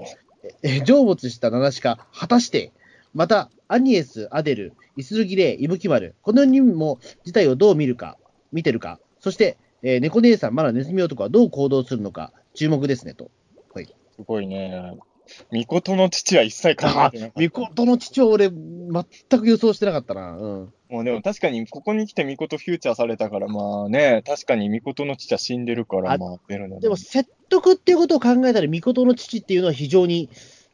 Speaker 2: えー成仏した七子か、果たして、また、アニエス、アデル、イスルギレイ、イブキマル、この4人も事態をどう見るか、見てるか、そして、えー猫姉さん、まだネズミ男はどう行動するのか、注目ですねと。
Speaker 3: すごいね。みことの父は一切考
Speaker 2: あ
Speaker 3: えてなかった。
Speaker 2: みことの父は俺、全く予想してなかったな。うん。
Speaker 3: もうでも確かにここに来てみことフューチャーされたから、まあね、確かにみことの父は死んでるから、
Speaker 2: あ
Speaker 3: まあ出るの
Speaker 2: でも、説得っていうことを考えたら、みことの父っていうのは非常に、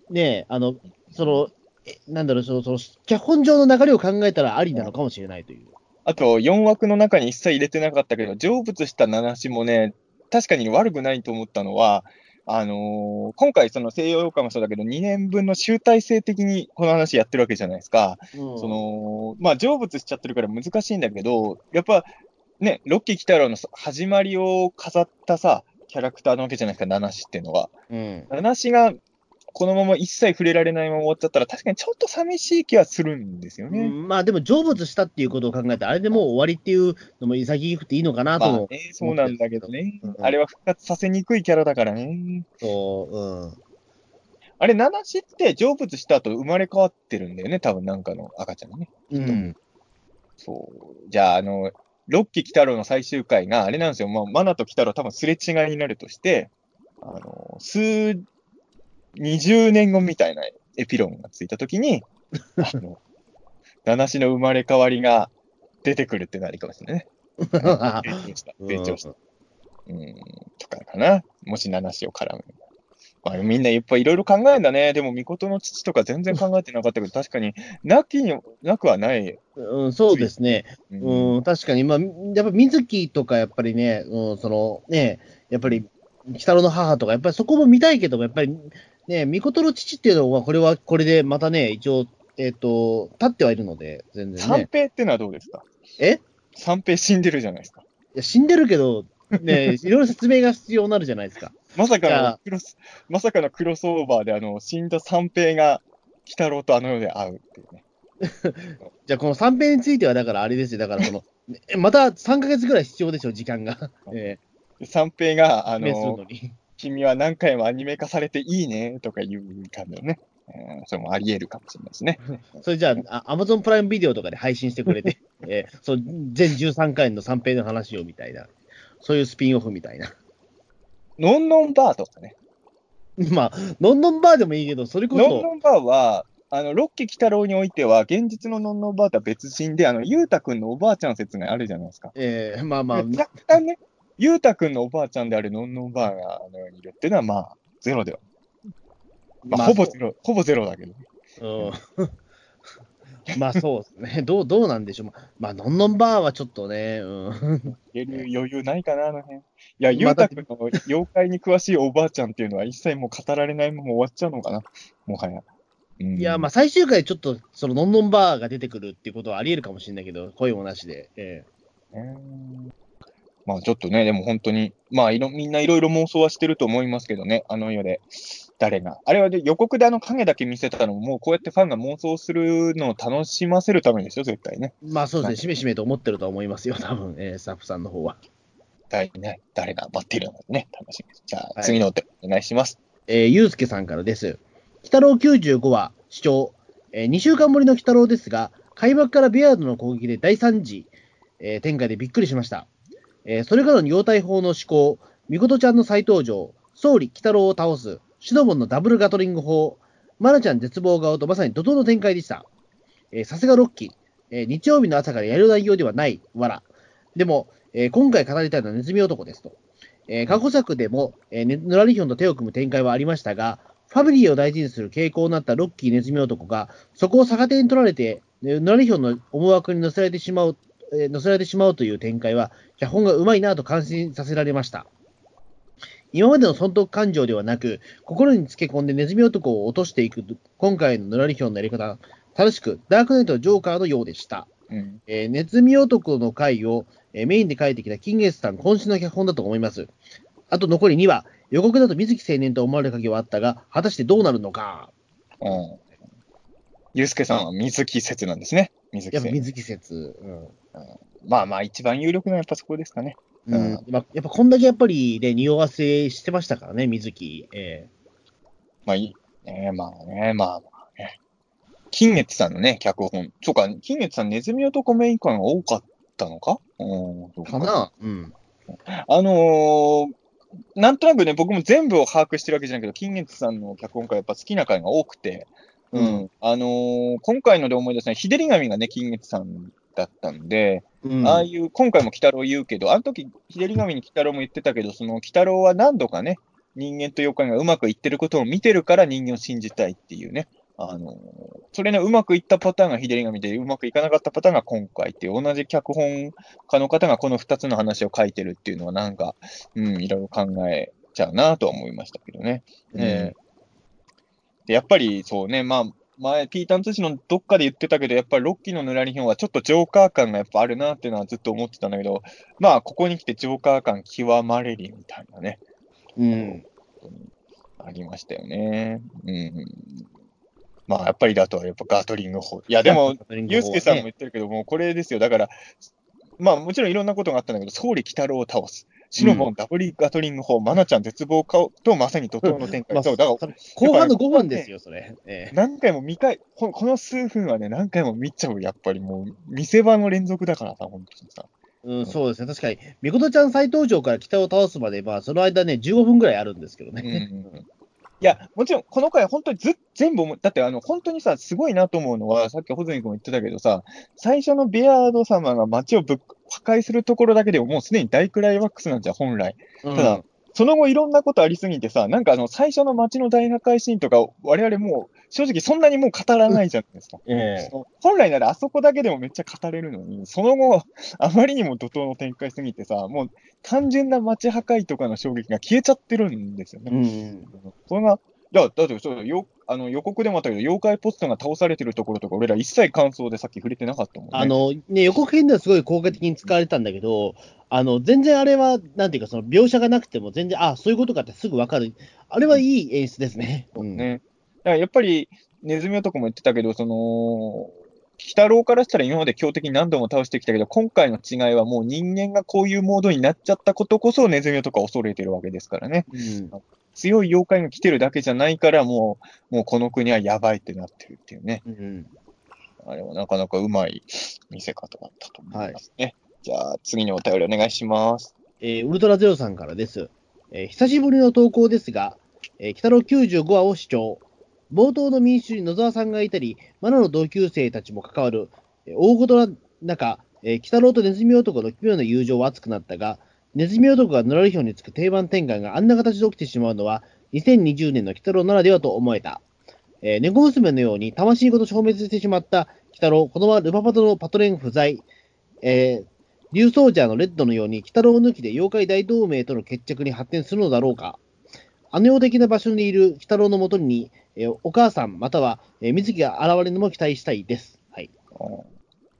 Speaker 2: ね、あの、その、えなんだろう、その、その、脚本上の流れを考えたらありなのかもしれないという。
Speaker 3: あと4枠の中に一切入れてなかったけど、成仏した七子もね、確かに悪くないと思ったのは、あのー今回その西洋洋館もそうだけど、2年分の集大成的にこの話やってるわけじゃないですか。
Speaker 2: うん
Speaker 3: その、まあ、成仏しちゃってるから難しいんだけど、やっぱ、ね、ロッキー・キタロウの始まりを飾ったさ、キャラクターなわけじゃないですか、七子っていうのは。
Speaker 2: うん。
Speaker 3: 七子がこのまま一切触れられないまま終わっちゃったら、確かにちょっと寂しい気はするんですよね。
Speaker 2: うんまあでも成仏したっていうことを考えて、あれでもう終わりっていうのも潔くていいのかなと
Speaker 3: まあ
Speaker 2: も、
Speaker 3: ね、そうなんだけどね
Speaker 2: うん。
Speaker 3: あれは復活させにくいキャラだからね。
Speaker 2: そう、うん。
Speaker 3: あれ、七子って成仏した後生まれ変わってるんだよね、多分なんかの赤ちゃんがね。
Speaker 2: うん。
Speaker 3: そう。じゃあ、あの、ロッキー鬼太郎の最終回が、あれなんですよ、まあ、マナと鬼太郎多分すれ違いになるとして、あの、数、20年後みたいなエピローグがついたときに、あの、七子の生まれ変わりが出てくるってなるかもしれないね。成長した、成長した。うん、とかかな。もし七子を絡む。まあ、みんなやっぱいろいろ考えるんだね。でも、巫女の父とか全然考えてなかったけど、確かに、なきになくはない。
Speaker 2: うん、そうですね。
Speaker 3: うん
Speaker 2: うん、確かに、まあ、やっぱ水木とかやっぱりね、うん、そのね、やっぱり、鬼太郎の母とか、やっぱりそこも見たいけども、やっぱりね、巫女の父っていうのは、これはこれでまたね、一応、えっ、と、立ってはいるので、全然
Speaker 3: 三
Speaker 2: ね。
Speaker 3: 平ってのはどうですか？
Speaker 2: え？
Speaker 3: 三平死んでるじゃないですか。
Speaker 2: いや死んでるけど、ね、いろいろ説明が必要になるじゃないですか。
Speaker 3: まさかのクロス、まさかのクロスオーバーで、あの、死んだ三平が、鬼太郎とあの世で会うっていうね。
Speaker 2: じゃあ、この三平については、だからあれですよ、だからその、えまた3ヶ月ぐらい必要でしょ、時間が。え
Speaker 3: 三平が、あの。君は何回もアニメ化されていいね、とか言う感じのね。うんそれもあり得るかもしれないですね。
Speaker 2: それじゃあ、アマゾンプライムビデオとかで配信してくれて、えーそう全13回の三平の話をみたいな、そういうスピンオフみたいな。
Speaker 3: ノンノンバーとかね。
Speaker 2: まあ、ノンノンバーでもいいけど、それこ
Speaker 3: ノン
Speaker 2: そ、
Speaker 3: ノンバーは、あの、ロッキー鬼太郎においては、現実のノンノンバーとは別人で、あの、ゆうたくんのおばあちゃん説があるじゃないですか。
Speaker 2: えーまあまあ、
Speaker 3: 若干ね、ゆうたくんのおばあちゃんであるノンノンバーがあの世にいるっていうのは、まあ、ゼロでは。まあ、ほぼゼロ、ほぼゼロだけどね。
Speaker 2: うん まあそうですね。どう、どうなんでしょう。まあ、まあ、ノンノンバーはちょっとね、うん。
Speaker 3: 余裕ないかな、あの辺。いや、ゆ
Speaker 2: まあ
Speaker 3: うたくんの妖怪に詳しいおばあちゃんっていうのは一切もう語られないまま終わっちゃうのかな、もはや。うん
Speaker 2: いや、まあ最終回ちょっと、そのノンノンバーが出てくるっていうことはあり得るかもしれないけど、声もなしで。え
Speaker 3: うんまあちょっとね、でも本当に、まあいろみんないろいろ妄想はしてると思いますけどね、あの世で。誰が。あれはで予告であの影だけ見せたのも、もうこうやってファンが妄想するのを楽しませるためですよ、絶対ね。
Speaker 2: えまあそうですね、しめしめと思ってるとは思いますよ、多分、えースタッフさんの方は。
Speaker 3: 誰ね、誰が待っているのかね、楽しみです。じゃあ、
Speaker 2: はい
Speaker 3: 次のお手お願いします。
Speaker 2: えー、ゆうすけさんからです。鬼太郎95話、視聴。えー、2週間ぶりの鬼太郎ですが、開幕からビアードの攻撃で大惨事、えー展開でびっくりしました。えーそれからの妖体法の思考、みことちゃんの再登場、総理鬼太郎を倒す、シノボンのダブルガトリング砲、マナちゃん絶望顔とまさに怒涛の展開でした。えーさすがロッキー、えー日曜日の朝からやる内容ではない、わら。でも、えー今回語りたいのはネズミ男ですと。えー過去作でも、えーヌラリヒョンと手を組む展開はありましたが、ファミリーを大事にする傾向になったロッキーネズミ男が、そこを逆手に取られて、ヌラリヒョンの思惑に乗せられてしまう、えー乗せられてしまうという展開は、脚本がうまいなと感心させられました。今までの損得感情ではなく、心につけ込んでネズミ男を落としていく、今回のヌラリヒョンのやり方、正しく、ダークナイトのジョーカーのようでした。
Speaker 3: うん。
Speaker 2: えーネズミ男の回を、えーメインで書いてきた金月さん渾身の脚本だと思います。あと残り2話、予告だと水木青年と思われる影はあったが、果たしてどうなるのか。
Speaker 3: うん。ゆうすけさんは水木説なんですね。水木説。
Speaker 2: やっぱ水。うん
Speaker 3: まあまあ、一番有力なのはやっぱそこですかね。
Speaker 2: うん
Speaker 3: うん
Speaker 2: まあやっぱこんだけやっぱりね、匂わせしてましたからね、水木。え
Speaker 3: まあいい。ねまあね、まあまあね。金月さんのね、脚本。そうか、金月さん、ネズミ男メイン感が多かったのか？うん、
Speaker 2: かなうん。
Speaker 3: あのーなんとなくね、僕も全部を把握してるわけじゃないけど、金月さんの脚本家やっぱ好きな回が多くて、うん。
Speaker 2: うん
Speaker 3: あのー今回ので思い出すのは、日照り神がね、金月さんだったんで、
Speaker 2: うん、
Speaker 3: ああいう、今回も鬼太郎言うけど、あの時、日照り神に鬼太郎も言ってたけど、その鬼太郎は何度かね、人間と妖怪がうまくいってることを見てるから人間を信じたいっていうね。あのーそれのうまくいったパターンが日照り神で、うまくいかなかったパターンが今回っていう、同じ脚本家の方がこの2つの話を書いてるっていうのは、なんか、うん、いろいろ考えちゃうなとは思いましたけどね。
Speaker 2: うん
Speaker 3: えーでやっぱりそうね、まあ、前、ピーターン通信のどっかで言ってたけど、やっぱりロッキーのヌラリヒョンはちょっとジョーカー感がやっぱあるなっていうのはずっと思ってたんだけど、まあ、ここに来てジョーカー感極まれりみたいなね。
Speaker 2: うん。
Speaker 3: あありましたよね。うん。まあ、やっぱりだとは、やっぱガトリング砲。いや、でも、ユースケさんも言ってるけども、これですよ。だから、まあ、もちろんいろんなことがあったんだけど、総理北郎を倒す。シノモン、ダブリガトリング砲、マナちゃん絶望顔と、まさに怒涛の展開。
Speaker 2: まあ
Speaker 3: そう、だから、
Speaker 2: 後半の5分ですよ、それ。ええ
Speaker 3: 何回も見かい、ここの数分はね、何回も見ちゃう、やっぱりもう、見せ場の連続だからさ、本当にさ。
Speaker 2: うん、そうですね。確かに、みことちゃん再登場から北を倒すまで、まあ、その間ね、15分ぐらいあるんですけど
Speaker 3: うん
Speaker 2: ね。
Speaker 3: いや、もちろん、この回、本当にず全部だって、あの、本当にさ、すごいなと思うのは、さっき穂積君も言ってたけどさ、最初のベアード様が街をぶっ破壊するところだけでも、もうすでに大クライマックスなんじゃん、本来。
Speaker 2: うん
Speaker 3: ただ、その後いろんなことありすぎてさ、なんかあの、最初の街の大破壊シーンとか、我々もう、正直そんなにもう語らないじゃないですか。
Speaker 2: ええ
Speaker 3: 本来ならあそこだけでもめっちゃ語れるのに、その後、あまりにも怒涛の展開すぎてさ、もう単純な街破壊とかの衝撃が消えちゃってるんですよね。
Speaker 2: うん。
Speaker 3: それが、いや、だってそうよあの予告でもあったけど、妖怪ポストが倒されてるところとか、俺ら一切感想でさっき触れてなかったもんね。
Speaker 2: あの、ね、予告編ではすごい効果的に使われたんだけど、あの、全然あれは、なんていうか、その描写がなくても、全然、あそういうことかってすぐわかる。あれはいい演出ですね。うん。
Speaker 3: ね。だからやっぱり、ネズミ男も言ってたけど、その、鬼太郎からしたら今まで強敵に何度も倒してきたけど、今回の違いはもう人間がこういうモードになっちゃったことこそネズミ男は恐れてるわけですからね。
Speaker 2: うん
Speaker 3: 強い妖怪が来てるだけじゃないから、もう、もうこの国はやばいってなってるっていうね。
Speaker 2: うん。
Speaker 3: あれはなかなかうまい見せ方だったと思いますね。じゃあ、次にお便りお願いします。
Speaker 2: えーウルトラゼロさんからです。えー久しぶりの投稿ですが、えー、北郎95話を視聴。冒頭の民主に野沢さんがいたり、マナの同級生たちも関わる、えー大事な中、えー、北郎とネズミ男の奇妙な友情は熱くなったが、ネズミ男がぬらりひょにつく定番転換があんな形で起きてしまうのは、2020年の北郎ならではと思えた。えー猫娘のように魂ごと消滅してしまった北郎、このままルパパトのパトレン不在、えー竜ソージャーのレッドのように、鬼太郎抜きで妖怪大同盟との決着に発展するのだろうか。あの世的な場所にいる鬼太郎のもとに、えーお母さんまたは、えー水木が現れるのも期待したいです。はい。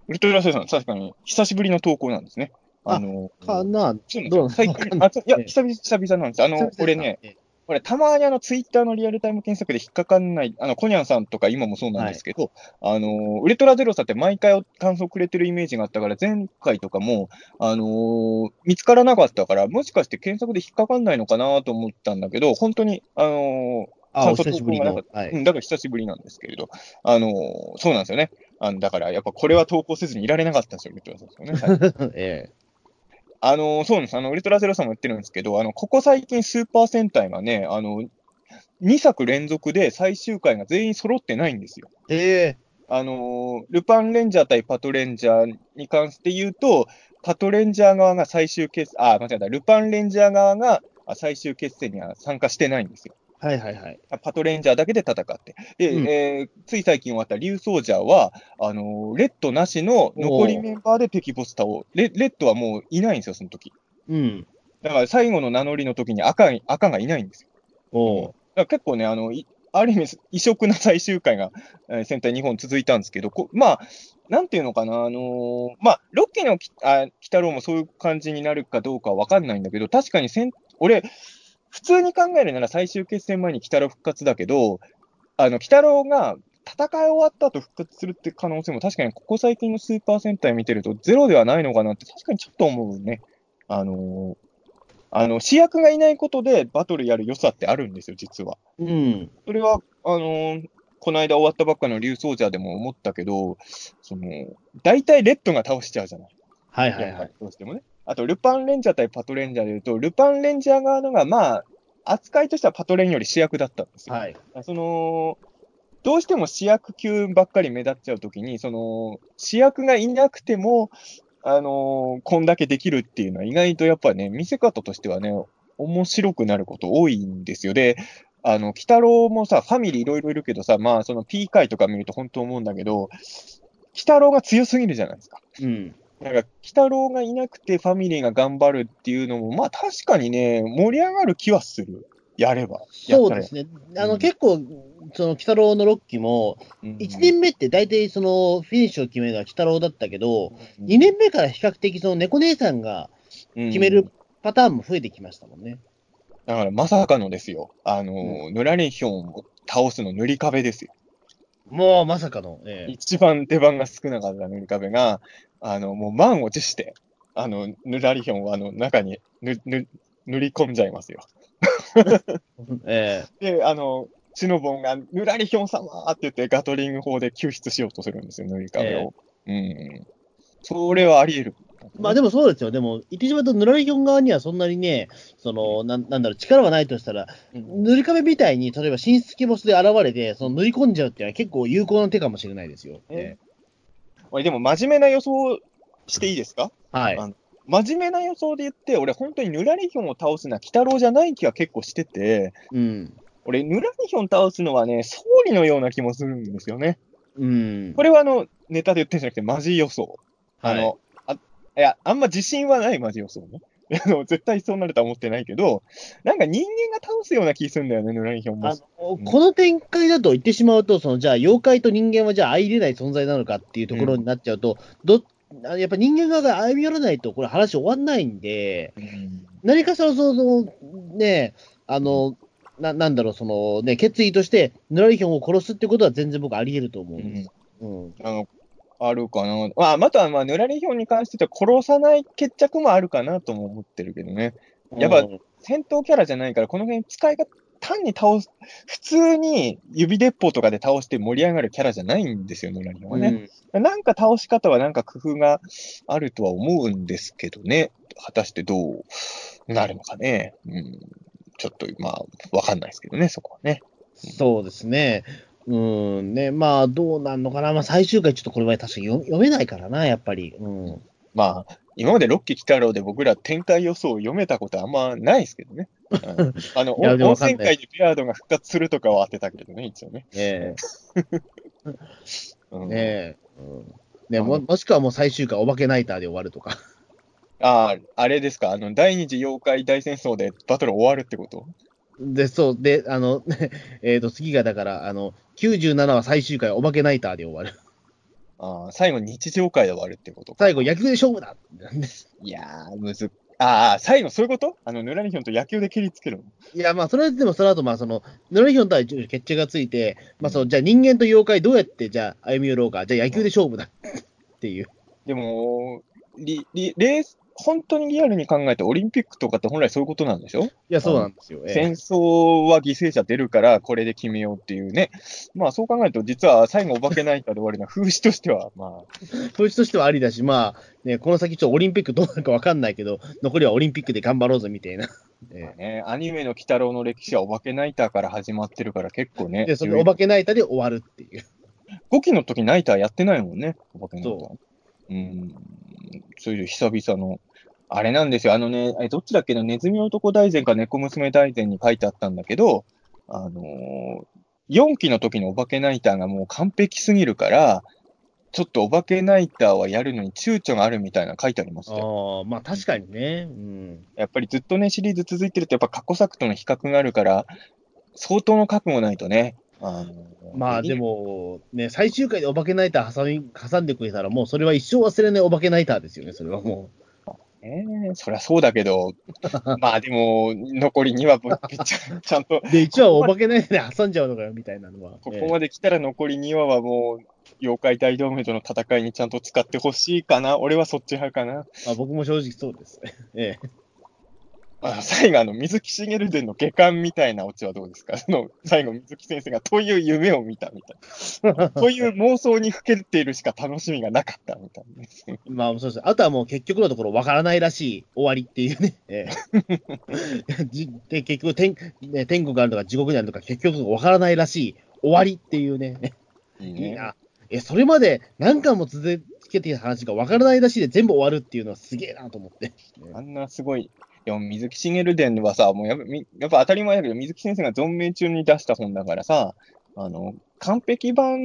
Speaker 3: ウルトラセイさん、確かに久しぶりの投稿なんですね。あの、
Speaker 2: かな、どう
Speaker 3: よ最近、あいや、久々、久々なんです。あの、俺ね、これ、たまにあの、ツイッターのリアルタイム検索で引っかかんない、あの、コニャンさんとか今もそうなんですけど、あの、ウルトラゼロさんって毎回感想くれてるイメージがあったから、前回とかも、あのー見つからなかったから、もしかして検索で引っかかんないのかなと思ったんだけど、本当に、あのー感想投稿がなか。
Speaker 2: はい。
Speaker 3: うん、だから久しぶりなんですけれど、あのーそうなんですよね。あのだから、やっぱこれは投稿せずにいられなかったんですよ、ウルトラゼロさんね。はい
Speaker 2: え
Speaker 3: あの、そうなんです。あの、ウルトラゼロさんも言ってるんですけど、あの、ここ最近スーパー戦隊がね、あの、2作連続で最終回が全員揃ってないんですよ。
Speaker 2: ええ
Speaker 3: あの、ルパンレンジャー対パトレンジャーに関して言うと、パトレンジャー側が最終決、あ、間違えた。ルパンレンジャー側があ最終決戦には参加してないんですよ。
Speaker 2: はいはいはい。
Speaker 3: パトレンジャーだけで戦って。で、
Speaker 2: うん
Speaker 3: えーつい最近終わったリュウソージャーは、あのーレッドなしの残りメンバーで敵ボス倒レレッドはもういないんですよ、その時。
Speaker 2: うん。
Speaker 3: だから最後の名乗りの時に赤い赤がいないんですよ。
Speaker 2: おう
Speaker 3: だから結構ね、あの、いある意味、異色な最終回が、えー戦隊2本続いたんですけど、こまあ、なんていうのかな、あのーまあ、ロッキーのきあ鬼太郎もそういう感じになるかどうかは分かんないんだけど、確かに戦、俺、普通に考えるなら最終決戦前に鬼太郎復活だけど、あの、鬼太郎が戦い終わった後復活するって可能性も確かにここ最近のスーパー戦隊見てるとゼロではないのかなって確かにちょっと思うね。あのーあの、主役がいないことでバトルやる良さってあるんですよ、実は。
Speaker 2: うん。
Speaker 3: それは、あのーこの間終わったばっかの竜ソージャーでも思ったけど、その、大体レッドが倒しちゃうじゃない。
Speaker 2: はいはいはい。
Speaker 3: どうしてもね。あと、ルパンレンジャー対パトレンジャーで言うと、ルパンレンジャー側のが、まあ、扱いとしてはパトレンより主役だったんですよ。
Speaker 2: はい。
Speaker 3: その、どうしても主役級ばっかり目立っちゃうときに、その、主役がいなくても、あのーこんだけできるっていうのは意外とやっぱね、見せ方としてはね、面白くなること多いんですよ。で、あの、鬼太郎もさ、ファミリーいろいろいるけどさ、まあ、その P 回とか見ると本当思うんだけど、鬼太郎が強すぎるじゃないですか。
Speaker 2: うん。
Speaker 3: だから、鬼太郎がいなくてファミリーが頑張るっていうのも、まあ確かにね、盛り上がる気はする。やれば。
Speaker 2: そうですね。あの、
Speaker 3: うん
Speaker 2: 結構、その、鬼太郎の6期も、
Speaker 3: ね
Speaker 2: 1年目って大体その、フィニッシュを決めるのは鬼太郎だったけど、2年目から比較的その猫姉さんが決めるパターンも増えてきましたもんね。
Speaker 3: だからまさかのですよ。あの、ぬらりひょんを倒すの塗り壁ですよ。
Speaker 2: もうまさかの、ええ
Speaker 3: 一番出番が少なかった塗り壁が、あの、もう満を持して、あの、ぬらりひょんをあの中にぬぬ塗り込んじゃいますよ。
Speaker 2: え
Speaker 3: で、あの、シノボンが、ぬらりひょん様って言ってガトリング砲で救出しようとするんですよ、塗り壁を。うん。それはあり得る。
Speaker 2: えまあでもそうですよ。でも、言ってしまうと、ヌラリヒョン側にはそんなにね、その、なんなんだろう、力はないとしたら、
Speaker 3: うん
Speaker 2: 塗り壁みたいに、例えば神出鬼没で現れて、その塗り込んじゃうっていうのは結構有効な手かもしれないですよ。え
Speaker 3: 俺でも真面目な予想していいですか？
Speaker 2: えはい。
Speaker 3: あ真面目な予想で言って、俺本当にぬらりひょんを倒すのは鬼太郎じゃない気が結構してて、
Speaker 2: うん。
Speaker 3: 俺、ぬらりひょん倒すのはね、総理のような気もするんですよね。
Speaker 2: うん。
Speaker 3: これはあの、ネタで言ってるんじゃなくて、マジ予想。あ
Speaker 2: はい
Speaker 3: の、あいや、あんま自信はないマジ予想ね。絶対そうなるとは思ってないけど、なんか人間が倒すような気するんだよね、ぬらりひょんも
Speaker 2: あ。のこの展開だと言ってしまうと、そのじゃあ、妖怪と人間はじゃあ相入れない存在なのかっていうところになっちゃうと、どあやっぱ人間側が歩み寄らないと、これ話終わんないんで、
Speaker 3: うん
Speaker 2: 何かしらその、ね、あの、ななんだろう、そのね、決意として、ヌラリヒョンを殺すってことは全然僕あり得ると思う
Speaker 3: うんん
Speaker 2: です。うん。
Speaker 3: あの、あるかな。まあ、または、まあ、ぬらりひょんに関しては殺さない決着もあるかなとも思ってるけどね。やっぱ
Speaker 2: うん
Speaker 3: 戦闘キャラじゃないから、この辺使いが単に倒す、普通に指鉄砲とかで倒して盛り上がるキャラじゃないんですよ、ぬらりひょんはね。なんか倒し方はなんか工夫があるとは思うんですけどね。果たしてどうなるのかね。うん。ちょっと、まあ、わかんないですけどね、そこはね。
Speaker 2: そうですね。うん、ね、まあ、どうなんのかな。まあ、最終回ちょっとこれは確かに読読めないからな、やっぱり。うん。
Speaker 3: まあ、今までロッキー鬼太郎で僕ら展開予想を読めたことあんまないですけどね。うんあの、温泉会にベアードが復活するとかは当てたけどね、一応ね。
Speaker 2: ね
Speaker 3: うん
Speaker 2: え、ねえ。うんねももしくはもう最終回、お化けナイターで終わるとか。
Speaker 3: ああ、あれですか、あの、第二次妖怪大戦争でバトル終わるってこと？
Speaker 2: で、そう、で、あの、えっと、次がだから、あの、97は最終回、お化けナイターで終わる。
Speaker 3: ああ、最後日常会で終わるってことか。
Speaker 2: 最後、野球で勝負だ
Speaker 3: いやー、むずっ。ああ、最後そういうこと？あの、ヌラリヒョンと野球で蹴りつけるの？
Speaker 2: いや、まあ、それはでも、その後、まあ、その、ノラリヒョンとは決着がついて、まあ、その、じゃあ人間と妖怪どうやって、じゃあ歩み寄ろうか、じゃあ野球で勝負だっていう。
Speaker 3: でも、リ、リ、レース、本当にリアルに考えてオリンピックとかって本来そういうことなんでしょ？
Speaker 2: いや、そうなんですよ。ええ
Speaker 3: 戦争は犠牲者出るから、これで決めようっていうね。まあそう考えると、実は最後お化けナイターで終わるのは風刺としては、まあ、
Speaker 2: 風刺としてはありだし、まあ、ね、この先ちょっとオリンピックどうなるかわかんないけど、残りはオリンピックで頑張ろうぜみたいな。え
Speaker 3: まあね、アニメの鬼太郎の歴史はお化けナイターから始まってるから結構ね。
Speaker 2: えで、そのお化けナイターで終わるっていう。
Speaker 3: 5期の時ナイターやってないもんね、お化けナイター。うん。そういう久々の。あれなんですよ。あのね、えどっちだっけな、ネズミ男大全か猫娘大全に書いてあったんだけど、あのー、4期の時のお化けナイターがもう完璧すぎるから、ちょっとお化けナイターはやるのに躊躇があるみたいなの書いてありましたよ。
Speaker 2: ああ、まあ確かにね。うん。
Speaker 3: やっぱりずっとね、シリーズ続いてると、やっぱ過去作との比較があるから、相当の覚悟ないとね。あの
Speaker 2: まあで、も、ね、最終回でお化けナイター挟み挟んでくれたら、もうそれは一生忘れないお化けナイターですよね、それはも
Speaker 3: えー、そりゃそうだけど、まあでも、残り2話ぶっちゃ、ちゃんと、
Speaker 2: う。で、1話お化けナイターで挟んじゃうのかよ、みたいなのは。
Speaker 3: ここまで来たら残り2話はもう、妖怪大同盟との戦いにちゃんと使ってほしいかな。俺はそっち派かな。
Speaker 2: まあ、僕も正直そうです。ええ。
Speaker 3: あの最後、あの、水木しげる伝の下巻みたいなオチはどうですか？その、最後、水木先生がという夢を見たみたいな。という妄想にふけっているしか楽しみがなかったみたいな。
Speaker 2: まあそうです。あとはもう結局のところわからないらしい終わりっていうね。ええ、じで結局天、ね、天国があるとか地獄にあるとか結局わからないらしい終わりっていうね。
Speaker 3: いい
Speaker 2: いいな。え、それまで何回も続けてきた話がわからないらしいで全部終わるっていうのはすげえなと思って。
Speaker 3: あんなすごい。でも、水木しげる伝はさ、もうやっぱみやっぱ当たり前だけど、水木先生が存命中に出した本だからさ、あの、完璧版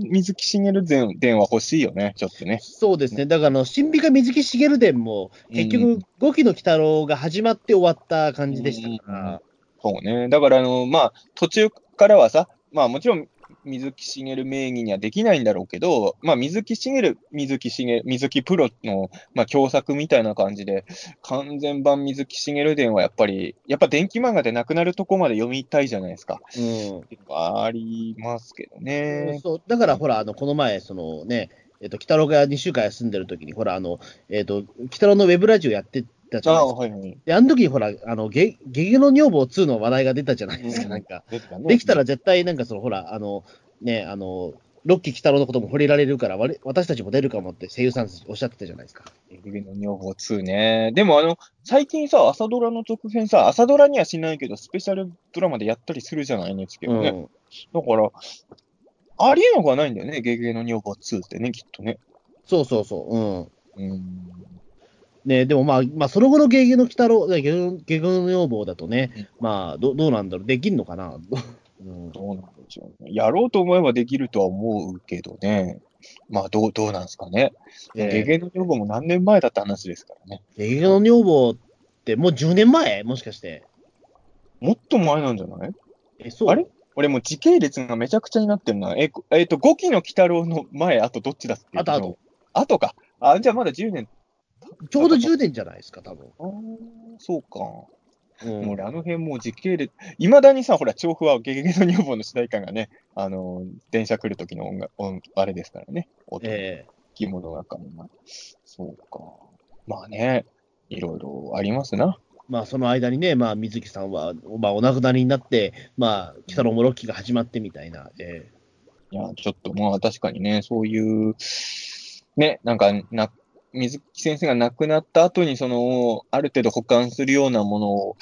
Speaker 3: 水木しげる伝伝は欲しいよね、ちょっとね。
Speaker 2: そうですね。だからあの、新美が水木しげる伝も結
Speaker 3: う
Speaker 2: 局5期の鬼太郎が始まって終わった感じでしたから。
Speaker 3: そうね。だから、あの、まあ、途中からはさ、まあもちろん、水木しげる名義にはできないんだろうけど、まあ、水木しげる、水木しげる、水木プロの、まあ、共作みたいな感じで、完全版水木しげる伝はやっぱり、やっぱ電気漫画でなくなるとこまで読みたいじゃないですか。
Speaker 2: うん。
Speaker 3: ありますけどね。
Speaker 2: そう、だからほら、あの、この前、そのね、えっと、北郎が2週間休んでる時に、ほら、あの、えっと、北郎のウェブラジオやってたじゃ
Speaker 3: ああ、
Speaker 2: ないですか。
Speaker 3: はいはい。
Speaker 2: で、あの時にほら、あの、ゲゲゲの女房2の話題が出たじゃないですか、
Speaker 3: うん
Speaker 2: なんか。
Speaker 3: できたね
Speaker 2: できたら絶対、なんかその、ほら、あの、ね、あの、ロッキー北郎のことも触れられるから、われ私たちも出るかもって声優さんおっしゃってたじゃないですか。
Speaker 3: ゲゲの女房2ね。でもあの、最近さ、朝ドラの続編さ、朝ドラにはしないけど、スペシャルドラマでやったりするじゃない ?NHK もね。
Speaker 2: うん。
Speaker 3: だから、ありえなくはないんだよね、ゲゲの女房2ってね、きっとね。
Speaker 2: そうそうそう。うん。
Speaker 3: うん。
Speaker 2: ね、でもまあ、まあ、その後のゲゲの鬼太郎、ゲゲの女房だとね、まあ、どどうなんだろう、できんのかな？うん、
Speaker 3: どうなんでしょうね。やろうと思えばできるとは思うけどね。まあ、どう、どうなんですかね。
Speaker 2: えー
Speaker 3: ゲゲの女房も何年前だった話ですからね。
Speaker 2: ゲゲの女房ってもう10年前？もしかして。
Speaker 3: もっと前なんじゃない？
Speaker 2: え、そう？
Speaker 3: あれ？俺もう時系列がめちゃくちゃになってるな。え、こえっ、と、5期の鬼太郎の前、あとどっちだっけ？
Speaker 2: あとあと。
Speaker 3: あとか。あ、じゃあまだ10年。
Speaker 2: ちょうど10年じゃないですか、多分。
Speaker 3: あーそうか。
Speaker 2: うん
Speaker 3: もう俺あの辺もう時系列、いまだにさ、ほら、調布はゲゲゲの女房の主題歌がね、あのー電車来る時の音楽、音あれですからね。音
Speaker 2: え
Speaker 3: 着物がかもそうか。まあね、いろいろありますな。
Speaker 2: まあ、その間にね、まあ、水木さんは、まあ、お亡くなりになって、まあ、鬼太郎もロッキーが始まってみたいな。え
Speaker 3: いや、ちょっとまあ確かにね、そういう、ね、なんかな、水木先生が亡くなった後に、その、ある程度保管するようなものを、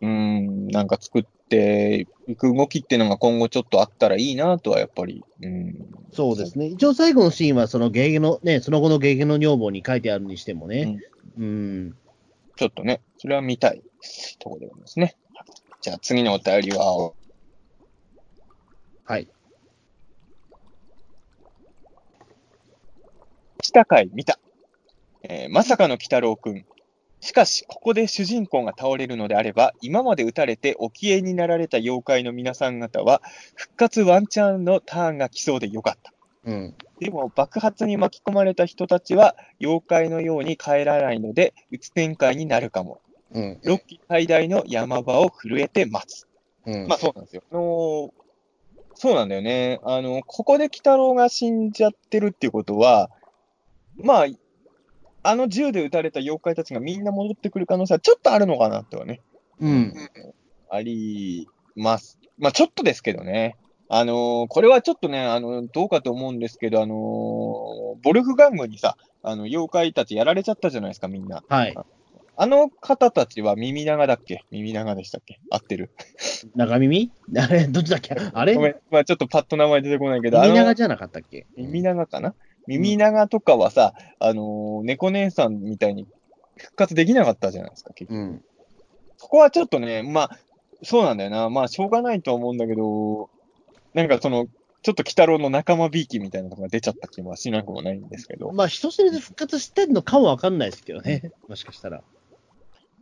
Speaker 3: うーん、なんか作っていく動きっていうのが今後ちょっとあったらいいなとは、やっぱり、うん。
Speaker 2: そうですね。一応最後のシーンは、そのゲゲの、ね、その後のゲゲの女房に書いてあるにしてもね。うん。
Speaker 3: ちょっとね、それは見たいところでございますね。じゃあ次のお便りは、
Speaker 2: はい。
Speaker 3: 下回見た。えーまさかの鬼太郎くん。しかし、ここで主人公が倒れるのであれば、今まで撃たれてお消えになられた妖怪の皆さん方は、復活ワンチャンのターンが来そうでよかった。
Speaker 2: うん。
Speaker 3: でも、爆発に巻き込まれた人たちは、妖怪のように帰らないので、うつ展開になるかも。
Speaker 2: うん。
Speaker 3: ロッキー最大の山場を震えて待つ。
Speaker 2: うん。
Speaker 3: まあそうなんですよ。あのーそうなんだよね。あの、ここで鬼太郎が死んじゃってるっていうことは、まあ、あの銃で撃たれた妖怪たちがみんな戻ってくる可能性はちょっとあるのかなってはね、
Speaker 2: うん。
Speaker 3: あります。まあちょっとですけどね。あのーこれはちょっとね、あのどうかと思うんですけど、あのーボルフガングにさ、あの、妖怪たちやられちゃったじゃないですか、みんな。
Speaker 2: はい。
Speaker 3: あの方たちは耳長だっけ？耳長でしたっけ？合ってる？
Speaker 2: 長耳？あれどっちだっけ？あれ？
Speaker 3: ごめん。まあちょっとパッと名前出てこないけど、
Speaker 2: 耳長じゃなかったっけ？
Speaker 3: 耳長かな？耳長とかはさ、あのー猫姉さんみたいに復活できなかったじゃないですか、結局。
Speaker 2: うん。
Speaker 3: そこはちょっとね、まあ、そうなんだよな。まあ、しょうがないとは思うんだけど、なんかその、ちょっと鬼太郎の仲間びいきみたいなのが出ちゃった気もしなくもないんですけど。
Speaker 2: まあ、人知れず復活してんのかもわかんないですけどね。もしかしたら。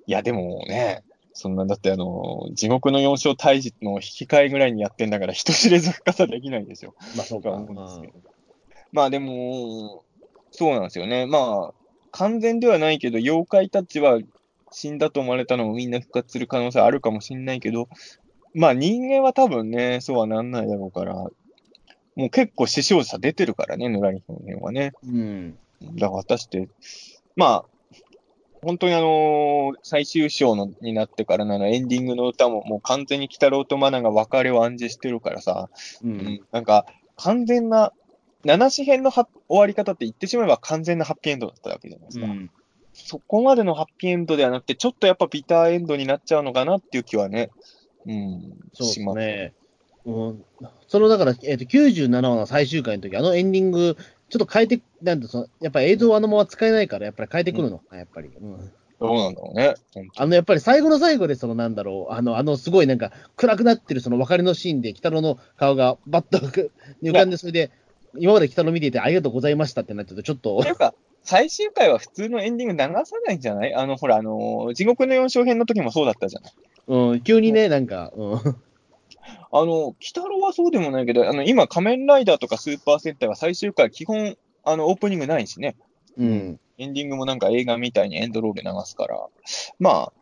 Speaker 3: いや、でもね、そんな、だってあのー地獄の四章退治の引き換えぐらいにやってんだから、人知れず復活はできないでしょ。
Speaker 2: まあ、そうか。
Speaker 3: 思うんですけど。まあでも、そうなんですよね。まあ、完全ではないけど、妖怪たちは死んだと思われたのもみんな復活する可能性あるかもしれないけど、まあ人間は多分ね、そうはなんないだろうから、もう結構死傷者出てるからね、ぬらりひょんはね。
Speaker 2: うん。
Speaker 3: だから果たして、まあ、本当にあのー最終章のになってからのあのエンディングの歌ももう完全に鬼太郎とマナが別れを暗示してるからさ、
Speaker 2: う。
Speaker 3: うんん、なんか、完全な、七子編のは終わり方って言ってしまえば完全なハッピーエンドだったわけじゃないですか。
Speaker 2: うん。
Speaker 3: そこまでのハッピーエンドではなくて、ちょっとやっぱビターエンドになっちゃうのかなっていう気はね、うん、
Speaker 2: そうで
Speaker 3: す
Speaker 2: ね。うん、そのだから、えっと97話の最終回の時あのエンディング、ちょっと変えて、なんてそのやっぱり映像はあのまま使えないから、やっぱり変えてくるのかな、やっぱり。うん
Speaker 3: どうなんだろうね。
Speaker 2: あのやっぱり最後の最後で、そのなんだろう、あの、あのすごいなんか暗くなってるその別れのシーンで、北野の顔がバッと浮かんで、それで、今まで北野見ていてありがとうございましたってなってると、ちょっと
Speaker 3: ってい、うか、最終回は普通のエンディング流さないんじゃない？あの、ほら、あのー地獄の四章編の時もそうだったじゃない。
Speaker 2: うん、急にね、なんか、うん、
Speaker 3: あの、鬼太郎はそうでもないけど、あの、今、仮面ライダーとかスーパー戦隊は最終回、基本、あの、オープニングないしね。
Speaker 2: うん。
Speaker 3: エンディングもなんか映画みたいにエンドロール流すから、まあ、